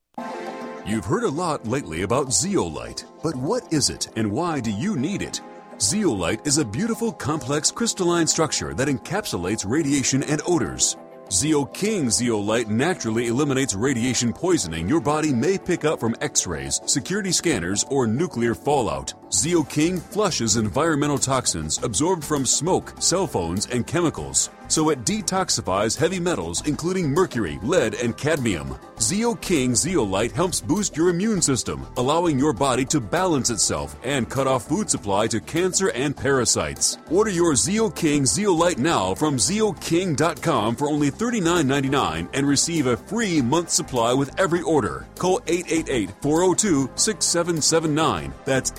You've heard a lot lately about zeolite, but what is it and why do you need it? Zeolite is a beautiful, complex crystalline structure that encapsulates radiation and odors. Zeo King Zeolite naturally eliminates radiation poisoning your body may pick up from x rays, security scanners, or nuclear fallout. Zeo King flushes environmental toxins absorbed from smoke, cell phones, and chemicals, so it detoxifies heavy metals including mercury, lead, and cadmium. Zeo King Zeolite helps boost your immune system, allowing your body to balance itself and cut off food supply to cancer and parasites. Order your Zeo King Zeolite now from zeoking.com for only $39.99 and receive a free month supply with every order. Call 888-402-6779. That's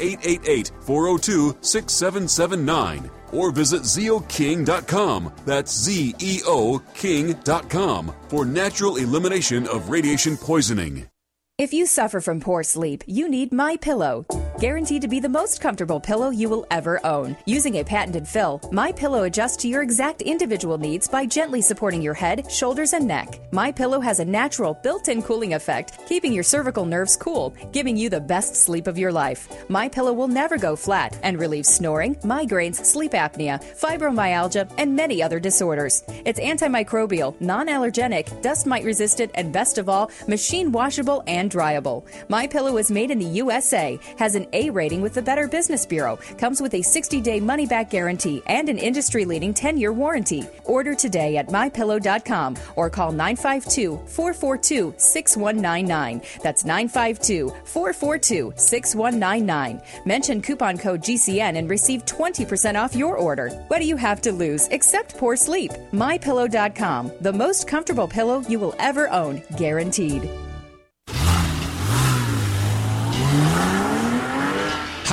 888-402-6779 or visit zeoking.com. That's Z E O King.com for natural elimination of radiation poisoning. If you suffer from poor sleep, you need My Pillow. Guaranteed to be the most comfortable pillow you will ever own. Using a patented fill, My Pillow adjusts to your exact individual needs by gently supporting your head, shoulders, and neck. My Pillow has a natural built-in cooling effect, keeping your cervical nerves cool, giving you the best sleep of your life. My Pillow will never go flat and relieves snoring, migraines, sleep apnea, fibromyalgia, and many other disorders. It's antimicrobial, non-allergenic, dust mite resistant, and best of all, machine washable and dryable. My Pillow is made in the USA, has an A rating with the Better Business Bureau, comes with a 60-day money-back guarantee and an industry-leading 10-year warranty. Order today at mypillow.com or call 952-442-6199. That's 952-442-6199. Mention coupon code GCN and receive 20% off your order. What do you have to lose except poor sleep? mypillow.com, the most comfortable pillow you will ever own, guaranteed.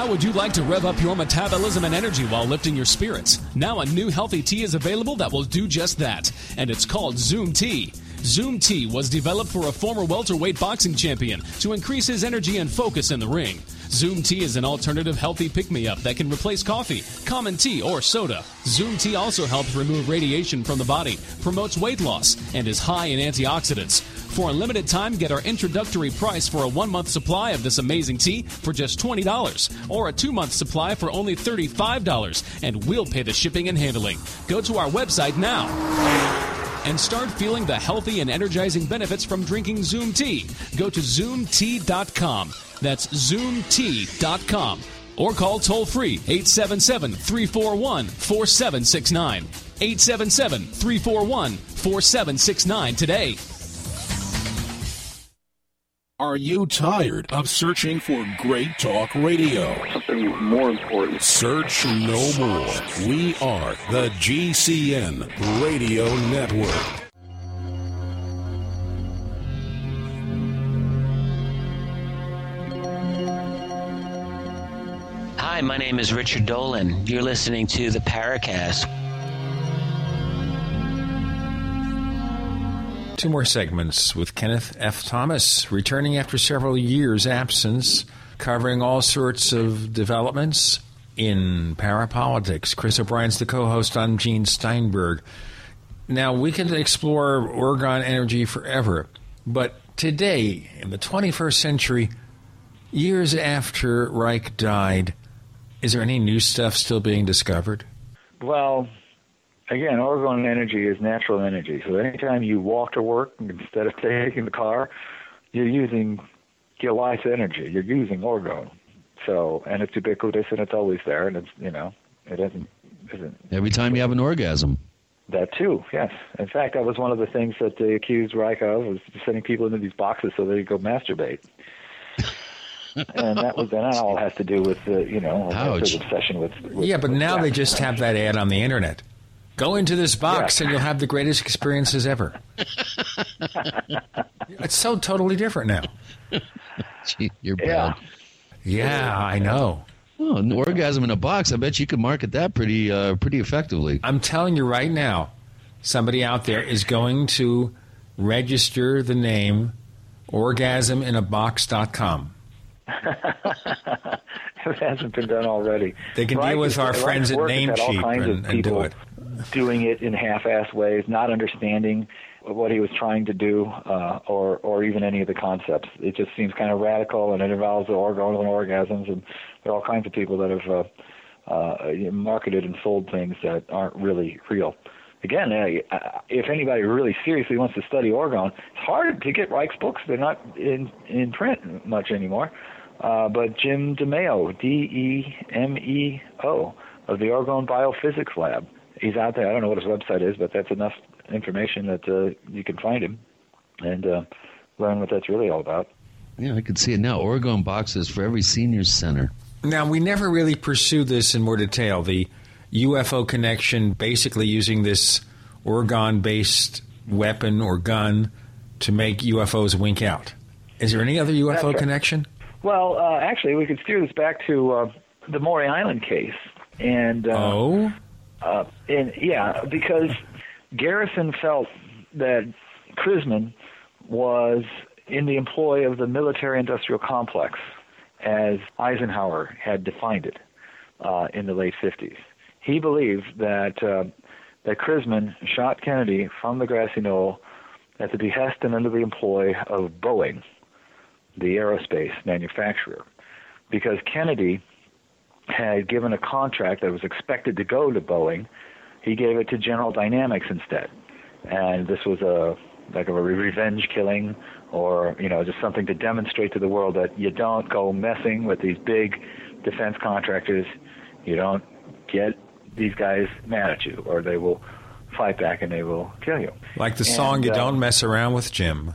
Would you like to rev up your metabolism and energy while lifting your spirits? Now, a new healthy tea is available that will do just that, and it's called Zoom Tea. Zoom Tea was developed for a former welterweight boxing champion to increase his energy and focus in the ring. Zoom Tea is an alternative healthy pick me up that can replace coffee, common tea, or soda. Zoom Tea also helps remove radiation from the body, promotes weight loss, and is high in antioxidants. For a limited time, get our introductory price for a one month supply of this amazing tea for just $20, or a two month supply for only $35, and we'll pay the shipping and handling. Go to our website now and start feeling the healthy and energizing benefits from drinking Zoom Tea. Go to zoomtea.com. That's zoomtea.com. Or call toll free 877 341 4769. 877 341 4769 today. Are you tired of searching for great talk radio? Something more important. Search no more. We are the GCN Radio Network. Hi, my name is Richard Dolan. You're listening to the Paracast. Two more segments with Kenneth F. Thomas, returning after several years' absence, covering all sorts of developments in parapolitics. Chris O'Brien's the co host. I'm Gene Steinberg. Now, we can explore Orgone energy forever, but today, in the 21st century, years after Reich died, is there any new stuff still being discovered? Well, again, Orgone energy is natural energy. So anytime you walk to work instead of taking the car, you're using your life energy. You're using orgone. So, and it's ubiquitous and it's always there, and it's you know, it isn't isn't Every time you have an orgasm. that too. Yes, in fact, that was one of the things that they accused Reich of was sending people into these boxes so they could go masturbate. and that was and that all has to do with the you know Ouch. obsession with, with yeah, but with now they just have that ad on the internet. Go into this box and you'll have the greatest experiences ever. it's so totally different now. Gee, you're Yeah. bad. Yeah, I know. Oh, an orgasm in a box. I bet you could market that pretty uh, pretty effectively. I'm telling you right now, somebody out there is going to register the name orgasminabox.com. it hasn't been done already. They can Reich deal with our friends at work has had all Namecheap and, and do it. doing it in half-assed ways, not understanding what he was trying to do, uh, or or even any of the concepts. It just seems kind of radical, and it involves the orgasms and orgasms, and there are all kinds of people that have uh, uh, marketed and sold things that aren't really real. Again, if anybody really seriously wants to study orgone, it's hard to get Reich's books. They're not in in print much anymore. Uh, but Jim DeMeo, D E M E O, of the Orgone Biophysics Lab, he's out there. I don't know what his website is, but that's enough information that uh, you can find him and uh, learn what that's really all about. Yeah, I could see it now. Orgone boxes for every senior center. Now, we never really pursued this in more detail. The UFO connection, basically using this Orgone based weapon or gun to make UFOs wink out. Is there any other UFO right. connection? Well, uh, actually, we could steer this back to uh, the Maury Island case, and uh, oh, uh, and yeah, because Garrison felt that Chrisman was in the employ of the military-industrial complex, as Eisenhower had defined it uh, in the late 50s. He believed that uh, that Chrisman shot Kennedy from the grassy knoll at the behest and under the employ of Boeing, the aerospace manufacturer, because Kennedy had given a contract that was expected to go to Boeing. He gave it to General Dynamics instead, and this was a like a revenge killing, or you know, just something to demonstrate to the world that you don't go messing with these big defense contractors. You don't get these guys mad at you, or they will fight back and they will kill you. Like the And, song You uh, Don't Mess Around with Jim.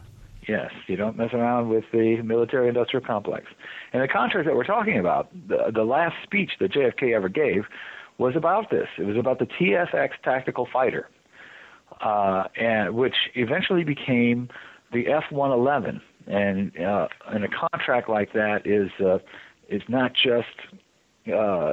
Yes, you don't mess around with the military industrial complex. And the contract that we're talking about, the, the last speech that JFK ever gave, was about this. It was about the TFX tactical fighter, uh, and which eventually became the F-111. And uh, and a contract like that is uh, is not just uh,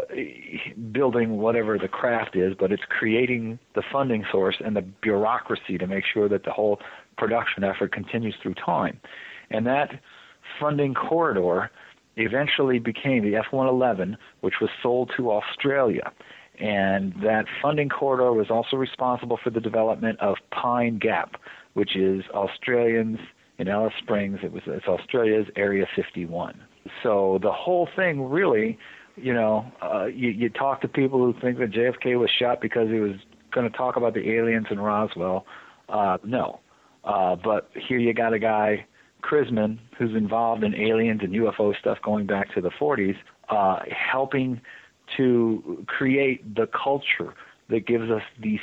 building whatever the craft is, but it's creating the funding source and the bureaucracy to make sure that the whole production effort continues through time. And that funding corridor eventually became the F-111, which was sold to Australia. And that funding corridor was also responsible for the development of Pine Gap, which is Australians in Alice Springs. It was it's Australia's Area 51. So the whole thing really you know, uh, you, you talk to people who think that JFK was shot because he was going to talk about the aliens in Roswell. Uh, no. Uh, but here you got a guy, Chrisman, who's involved in aliens and UFO stuff going back to the 40s, uh, helping to create the culture that gives us these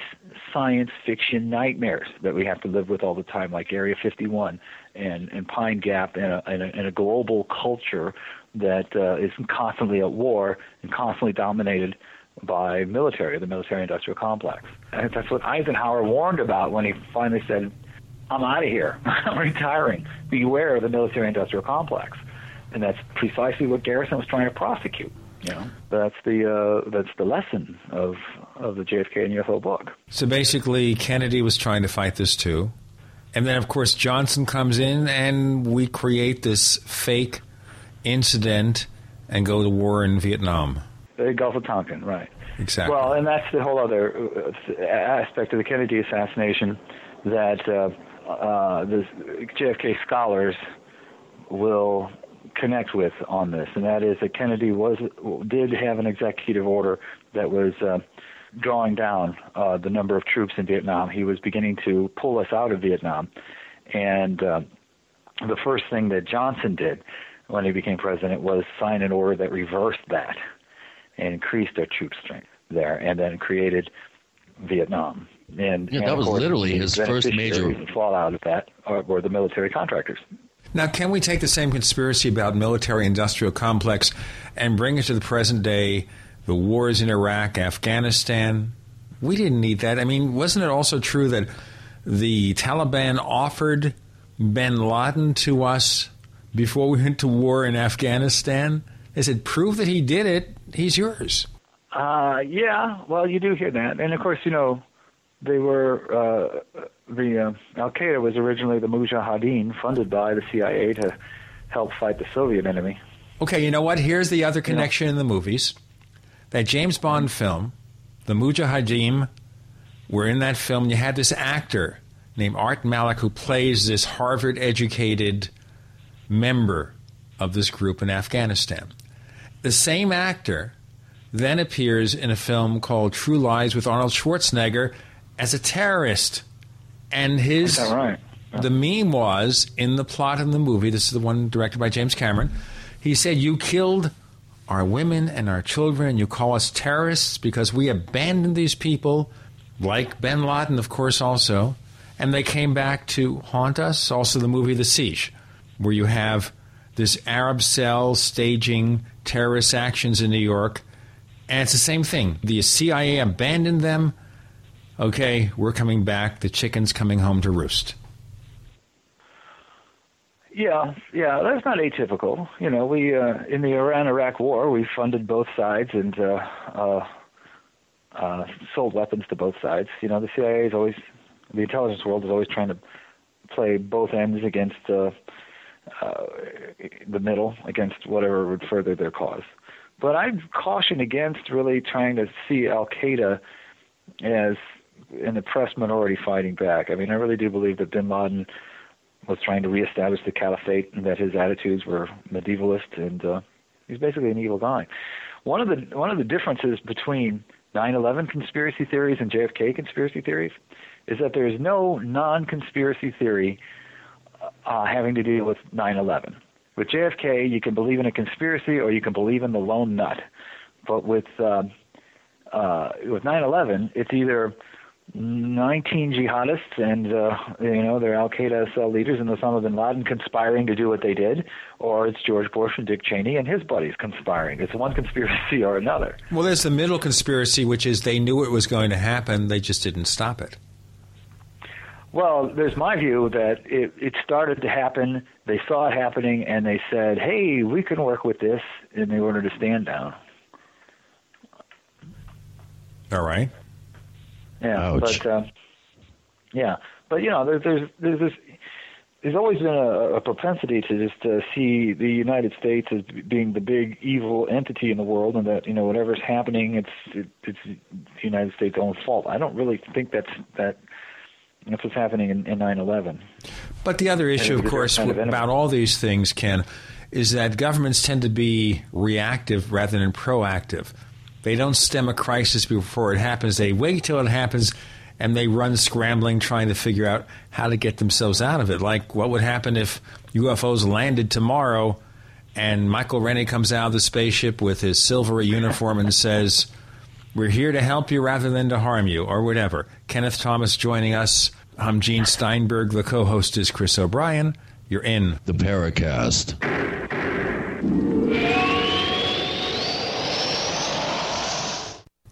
science fiction nightmares that we have to live with all the time, like Area 51 and, and Pine Gap, and a, and a, and a global culture that uh, is constantly at war and constantly dominated by military, the military-industrial complex. And that's what Eisenhower warned about when he finally said, "I'm out of here. I'm retiring. Beware of the military-industrial complex." And that's precisely what Garrison was trying to prosecute. You know, that's the uh, that's the lesson of of the JFK and UFO book. So basically, Kennedy was trying to fight this too. And then, of course, Johnson comes in and we create this fake incident and go to war in Vietnam. The Gulf of Tonkin, right? Exactly. Well, and that's the whole other uh, aspect of the Kennedy assassination that uh, uh, the JFK scholars will connect with on this, and that is that Kennedy was did have an executive order that was uh, drawing down uh, the number of troops in Vietnam. He was beginning to pull us out of Vietnam, and uh, the first thing that Johnson did when he became president was sign an order that reversed that and increased our troop strength there, and then created Vietnam. And Yeah, and that was course, literally his first major- fallout of that are, were the military contractors. Now, can we take the same conspiracy about military industrial complex and bring it to the present day, the wars in Iraq, Afghanistan? We didn't need that. I mean, wasn't it also true that the Taliban offered bin Laden to us before we went to war in Afghanistan? They said, prove that he did it, he's yours. Uh, yeah, well, you do hear that, and of course, you know, they were uh, the uh, Al Qaeda was originally the Mujahideen, funded by the CIA to help fight the Soviet enemy. Okay, you know what? Here's the other connection in the movies. That James Bond film, the Mujahideen, were in that film. You had this actor named Art Malik who plays this Harvard educated member of this group in Afghanistan. The same actor then appears in a film called True Lies with Arnold Schwarzenegger as a terrorist. And his right? the meme was in the plot of the movie, this is the one directed by James Cameron. He said, You killed our women and our children, and you call us terrorists because we abandoned these people, like bin Laden, of course, also, and they came back to haunt us. Also, the movie The Siege, where you have this Arab cell staging terrorist actions in New York, and it's the same thing. The CIA abandoned them. Okay, we're coming back. The chicken's coming home to roost. Yeah, yeah, that's not atypical. You know, we uh, in the Iran-Iraq War, we funded both sides and uh, uh, uh, sold weapons to both sides. You know, the CIA is always, the intelligence world is always trying to play both ends against uh, uh, the middle, against whatever would further their cause. But I'd caution against really trying to see Al Qaeda as an oppressed minority fighting back. I mean, I really do believe that Bin Laden was trying to reestablish the caliphate and that his attitudes were medievalist and uh, he's basically an evil guy. One of the one of the differences between 9/11 conspiracy theories and JFK conspiracy theories is that there is no non-conspiracy theory uh, having to do with 9/11. With JFK, you can believe in a conspiracy or you can believe in the lone nut. But with uh, uh, with 9/11, it's either 19 jihadists and uh, you know they're Al Qaeda cell leaders and Osama bin Laden conspiring to do what they did, or it's George Bush and Dick Cheney and his buddies conspiring. It's one conspiracy or another. Well, there's the middle conspiracy, which is they knew it was going to happen, they just didn't stop it. Well, there's my view that it, it started to happen. They saw it happening and they said, "Hey, we can work with this," and they ordered to stand down. All right. Yeah, Ouch. but uh, yeah, but you know, there's there's there's this. There's always been a, a propensity to just uh, see the United States as being the big evil entity in the world, and that you know whatever's happening, it's it, it's the United States' own fault. I don't really think that's that. That's what's happening in, in 9/11. But the other issue, of course, kind of about all these things, Ken, is that governments tend to be reactive rather than proactive. They don't stem a crisis before it happens. They wait till it happens and they run scrambling trying to figure out how to get themselves out of it. Like what would happen if UFOs landed tomorrow and Michael Rennie comes out of the spaceship with his silvery uniform and says, We're here to help you rather than to harm you, or whatever. Kenneth Thomas joining us. I'm Gene Steinberg. The co host is Chris O'Brien. You're in the Paracast.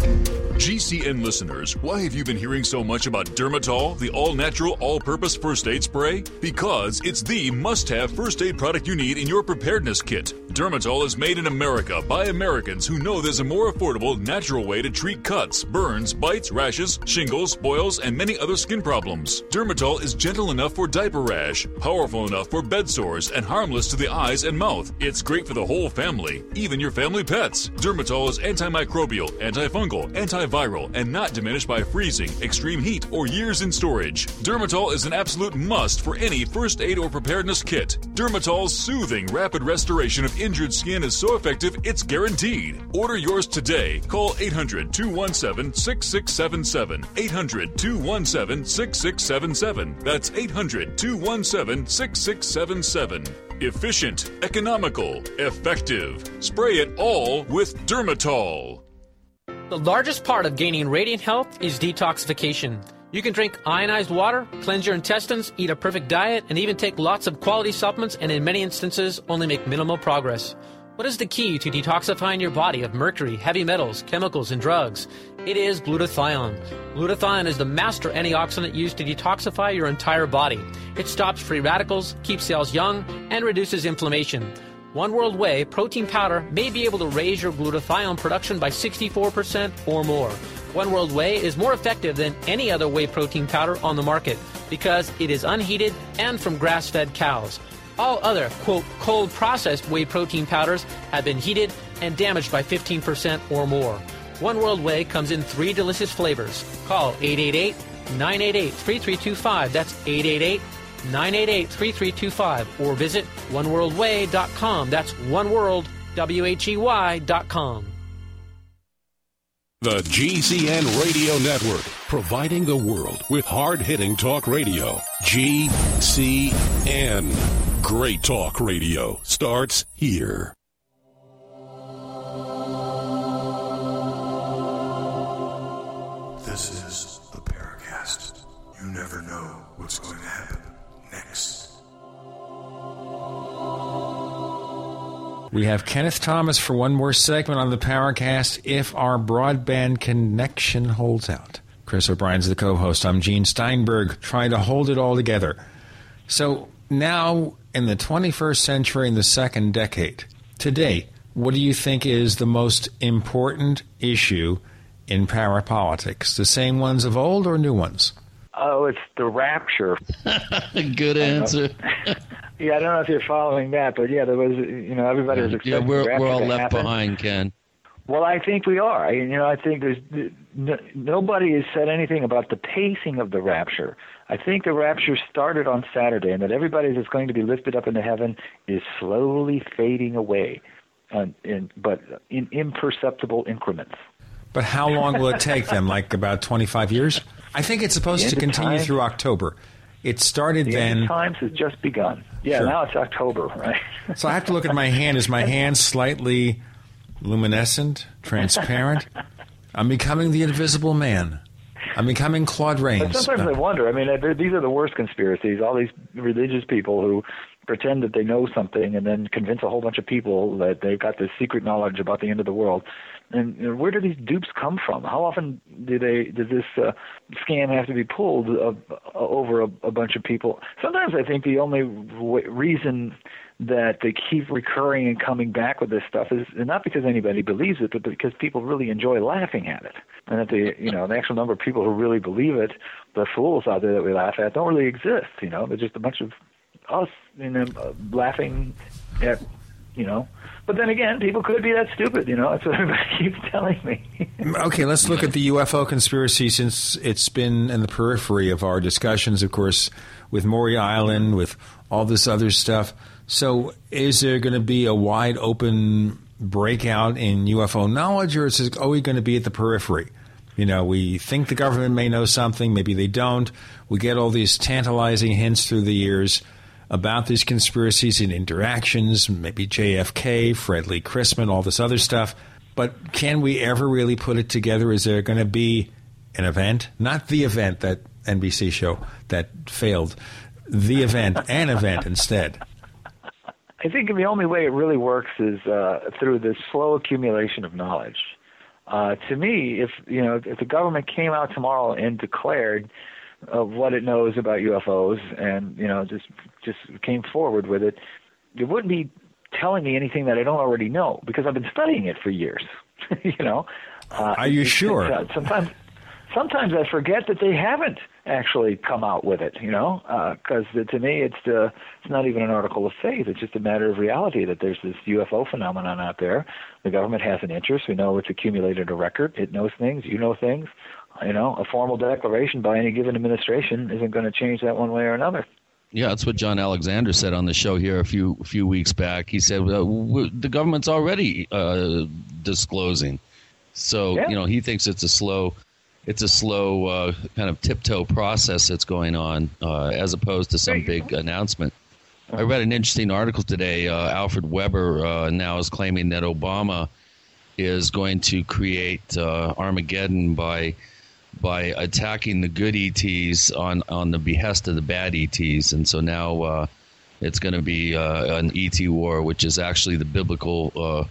thank you GCN listeners, why have you been hearing so much about Dermatol, the all natural, all purpose first aid spray? Because it's the must have first aid product you need in your preparedness kit. Dermatol is made in America by Americans who know there's a more affordable, natural way to treat cuts, burns, bites, rashes, shingles, boils, and many other skin problems. Dermatol is gentle enough for diaper rash, powerful enough for bed sores, and harmless to the eyes and mouth. It's great for the whole family, even your family pets. Dermatol is antimicrobial, antifungal, antiviral, and not diminished by freezing, extreme heat, or years in storage. Dermatol is an absolute must for any first aid or preparedness kit. Dermatol's soothing, rapid restoration of injured skin is so effective it's guaranteed. Order yours today. Call 800 217 6677. 800 217 6677. That's 800 217 6677. Efficient, economical, effective. Spray it all with Dermatol. The largest part of gaining radiant health is detoxification. You can drink ionized water, cleanse your intestines, eat a perfect diet, and even take lots of quality supplements, and in many instances, only make minimal progress. What is the key to detoxifying your body of mercury, heavy metals, chemicals, and drugs? It is glutathione. Glutathione is the master antioxidant used to detoxify your entire body. It stops free radicals, keeps cells young, and reduces inflammation. One World Whey protein powder may be able to raise your glutathione production by 64% or more. One World Whey is more effective than any other whey protein powder on the market because it is unheated and from grass fed cows. All other, quote, cold processed whey protein powders have been heated and damaged by 15% or more. One World Whey comes in three delicious flavors. Call 888 988 3325. That's 888 988 3325. Or visit oneworldwhey.com. That's oneworld, W H E Y.com. The GCN Radio Network, providing the world with hard hitting talk radio. GCN. Great talk radio starts here. We have Kenneth Thomas for one more segment on the Paracast if our broadband connection holds out. Chris O'Brien's the co host. I'm Gene Steinberg, trying to hold it all together. So now, in the 21st century, in the second decade, today, what do you think is the most important issue in parapolitics? The same ones of old or new ones? Oh, it's the rapture. Good answer. yeah, I don't know if you're following that, but yeah, there was, you know, everybody was expecting yeah, we're, the rapture we're all left happen. behind, Ken. Well, I think we are. I, you know, I think there's n- nobody has said anything about the pacing of the rapture. I think the rapture started on Saturday, and that everybody that's going to be lifted up into heaven is slowly fading away, uh, in, but in imperceptible increments. But how long will it take them? Like about 25 years? I think it's supposed The to continue time- through October. It started The then. times has just begun. Yeah, Sure. now it's October, right? So I have to look at my hand. Is my hand slightly luminescent, transparent? I'm becoming the invisible man. I'm becoming Claude But Rains. sometimes I wonder. I mean, these are the worst conspiracies. All these religious people who pretend that they know something and then convince a whole bunch of people that they've got this secret knowledge about the end of the world. And you know, where do these dupes come from? How often do they does this uh, scam have to be pulled uh, over a, a bunch of people? Sometimes I think the only w- reason that they keep recurring and coming back with this stuff is not because anybody believes it, but because people really enjoy laughing at it. And that the you know the actual number of people who really believe it, the fools out there that we laugh at, don't really exist. You know, they're just a bunch of us, you know, laughing at you know. But then again, people could be that stupid, you know. That's what everybody keeps telling me. okay, let's look at the UFO conspiracy since it's been in the periphery of our discussions, of course, with Maury Island, with all this other stuff. So, is there going to be a wide open breakout in UFO knowledge, or is it always going to be at the periphery? You know, we think the government may know something, maybe they don't. We get all these tantalizing hints through the years about these conspiracies and interactions, maybe JFK, Fred Lee Chrisman, all this other stuff. But can we ever really put it together? Is there going to be an event? Not the event that NBC show that failed, the event, an event instead. I think the only way it really works is uh, through this slow accumulation of knowledge. Uh, to me, if you know, if the government came out tomorrow and declared of what it knows about UFOs, and you know, just just came forward with it, it wouldn't be telling me anything that I don't already know because I've been studying it for years. you know. Uh, Are you sure? Uh, sometimes, sometimes I forget that they haven't actually come out with it, you know, because uh, to me it's uh, it's not even an article of faith. It's just a matter of reality that there's this UFO phenomenon out there. The government has an interest. We know it's accumulated a record. It knows things. You know things. You know, a formal declaration by any given administration isn't going to change that one way or another. Yeah, that's what John Alexander said on the show here a few few weeks back. He said well, the government's already uh, disclosing, so yeah. you know he thinks it's a slow it's a slow uh, kind of tiptoe process that's going on uh, as opposed to some big announcement. I read an interesting article today. Uh, Alfred Webre uh, now is claiming that Obama is going to create uh, Armageddon by by attacking the good ETs on on the behest of the bad ETs, and so now uh, it's going to be uh, an ET war, which is actually the biblical, uh,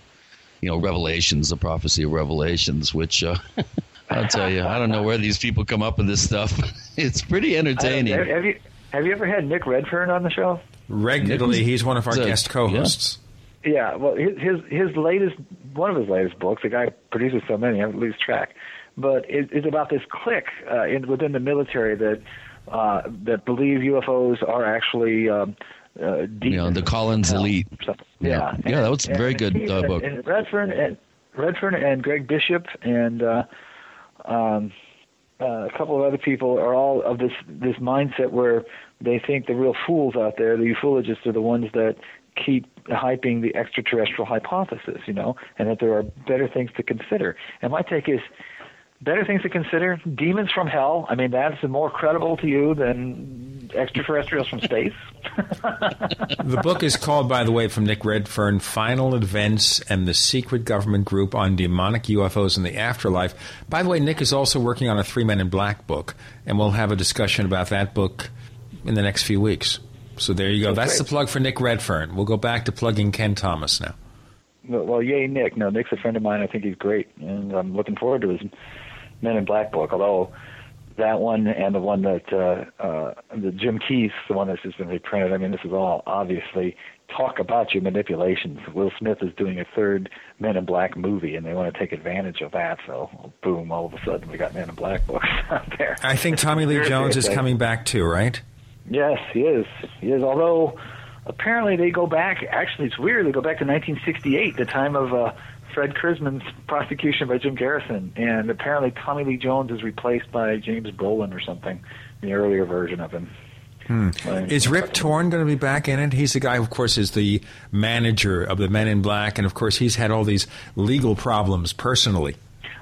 you know, revelations, the prophecy of Revelations, which. Uh, I'll tell you, I don't know where these people come up with this stuff. It's pretty entertaining. Have, have you have you ever had Nick Redfern on the show? Regularly, he's one of our guest co-hosts. Yeah. yeah, well, his his latest one of his latest books. The guy produces so many, I lose track. But it, it's about this clique uh, in, within the military that uh, that believe UFOs are actually. Um, uh, you know, the Collins Elite. Yeah, yeah, yeah, that was a very good uh, book. And Redfern and Redfern and Greg Bishop and uh, um, uh, a couple of other people are all of this this mindset where they think the real fools out there, the ufologists, are the ones that keep hyping the extraterrestrial hypothesis, you know, and that there are better things to consider. And my take is better things to consider. Demons from hell. I mean that's more credible to you than extraterrestrials from space. The book is called by the way from nick redfern final events and the secret government group on demonic ufos in the afterlife. By the way nick is also working on a three men in black book and we'll have a discussion about that book in the next few weeks. So there you go. That's, that's the plug for nick redfern. We'll go back to plugging ken thomas now. Well, yay, Nick. No, Nick's a friend of mine. I think he's great, and I'm looking forward to his Men in Black book, although that one and the one that uh, uh, the Jim Keith, the one that's just been reprinted. I mean, this is all obviously talk about your manipulations. Will Smith is doing a third Men in Black movie, and they want to take advantage of that. So, boom! All of a sudden, we got Men in Black books out there. I think Tommy Lee Jones is coming back too, right? Yes, he is. He is. Although apparently they go back. Actually, it's weird. They go back to 1968, the time of uh, Fred Chrisman's prosecution by Jim Garrison, and apparently Tommy Lee Jones is replaced by James Brolin or something, the earlier version of him. Hmm. Is Rip Torn going to be back in it? He's the guy, of course, is the manager of the Men in Black, and of course, he's had all these legal problems personally.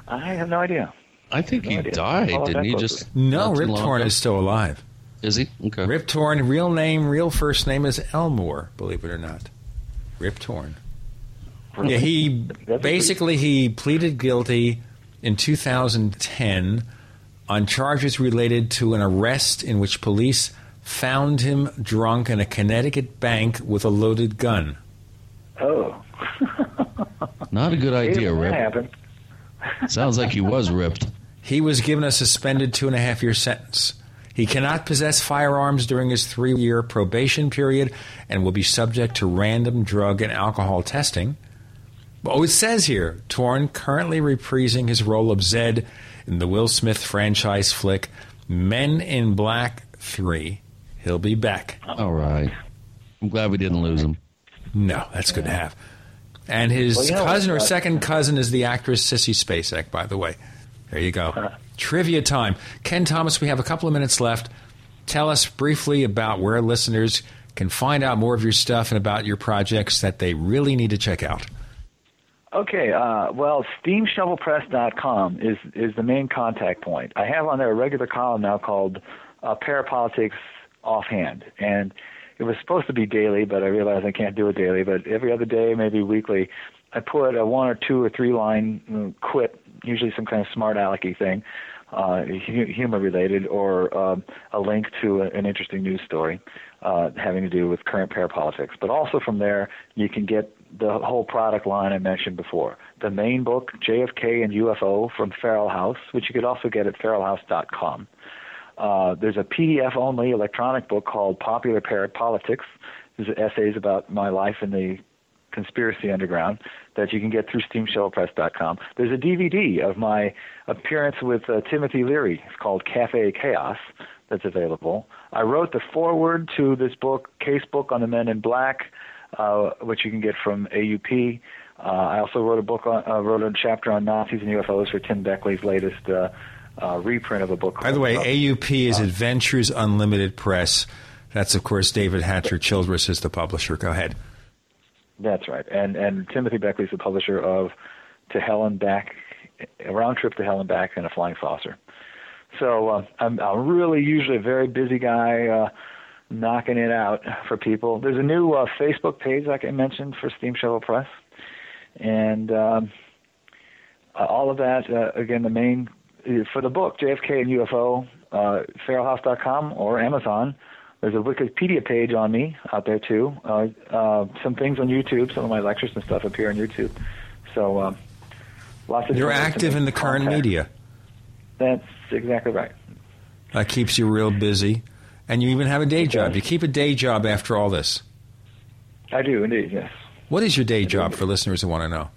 I have no idea. I think no he idea. died, didn't he? Just no. Rip Torn is still alive. Is he? Okay. Rip Torn, real name, real first name is Elmore. Believe it or not, Rip Torn. Yeah, he basically he pleaded guilty in 2010 on charges related to an arrest in which police found him drunk in a Connecticut bank with a loaded gun. Oh. Not a good idea, Rip. Rip. Happened. Sounds like he was ripped. He was given a suspended two and a half year sentence. He cannot possess firearms during his three year probation period and will be subject to random drug and alcohol testing. Oh, it says here Torn currently reprising his role of Zed in the Will Smith franchise flick Men in Black 3. He'll be back. All right. I'm glad we didn't lose him. No, that's good to have. And his Well, you know, cousin or uh, second cousin is the actress Sissy Spacek, by the way. There you go. Trivia time. Ken Thomas, we have a couple of minutes left. Tell us briefly about where listeners can find out more of your stuff and about your projects that they really need to check out. Okay, uh, well, steamshovelpress.com is is the main contact point. I have on there a regular column now called uh, Parapolitics Offhand, and it was supposed to be daily, but I realized I can't do it daily. But every other day, maybe weekly, I put a one or two or three line uh, quip, usually some kind of smart alecky thing, uh, hu- humor related, or um, a link to a, an interesting news story uh, having to do with current parapolitics. But also from there, you can get the whole product line I mentioned before. The main book, JFK and UFO from Feral House, which you could also get at feralhouse.com. Uh, there's a PDF only electronic book called Popular Parapolitics. There's essays about my life in the conspiracy underground that you can get through steamshovelpress.com. There's a DVD of my appearance with uh, Timothy Leary. It's called Cafe Chaos that's available. I wrote the foreword to this book, Case Book on the Men in Black, uh, which you can get from AUP. Uh, I also wrote a book on, uh, wrote a chapter on Nazis and UFOs for Tim Beckley's latest uh, uh, reprint of a book. By the way, AUP is Adventures Unlimited Press. That's, of course, David Hatcher Childress is the publisher. Go ahead. That's right. And and Timothy Beckley's the publisher of To Hell and Back, a round trip to Hell and Back and a flying saucer. So uh, I'm I'm really usually a very busy guy, uh, knocking it out for people. There's a new uh, Facebook page, like I mentioned, for Steamshovel Press, and um, uh, all of that. Uh, again, the main for the book JFK and UFO, uh, feralhouse.com or Amazon. There's a Wikipedia page on me out there too. Uh, uh, some things on YouTube. Some of my lectures and stuff appear on YouTube. So um, lots of. You're different ways to active in the current contact. media. That's exactly right. That keeps you real busy. And you even have a day job. You keep a day job after all this. I do indeed. Yes. What is your day job for listeners who want to know?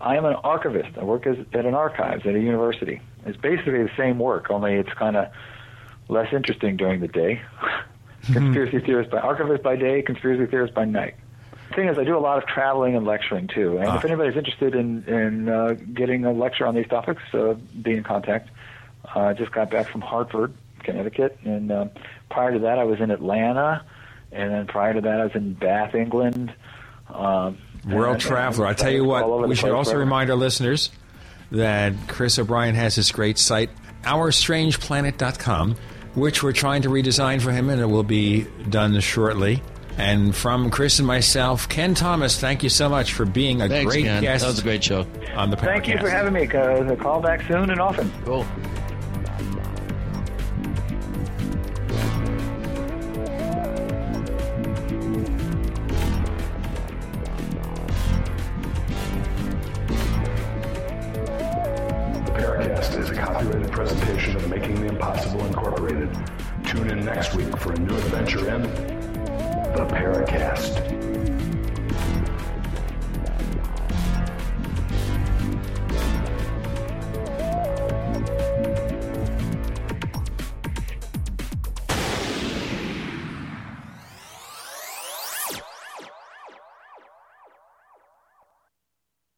I am an archivist. I work as, at an archives at a university. It's basically the same work, only it's kind of less interesting during the day. conspiracy theorist by archivist by day, conspiracy theorist by night. The thing is, I do a lot of traveling and lecturing too. And if anybody's interested in in uh, getting a lecture on these topics, uh, be in contact. Uh, I just got back from Hartford, Connecticut, and uh, prior to that, I was in Atlanta, and then prior to that, I was in Bath, England. Um, World and- traveler. I tell you what, we should also wherever. remind our listeners that Chris O'Brien has this great site, OurStrangePlanet.com, which we're trying to redesign for him, and it will be done shortly. And from Chris and myself, Ken Thomas, thank you so much for being a Thanks, great Ken. guest. That was a great show. On the Thank you for having me. Uh, call back soon and often. Cool.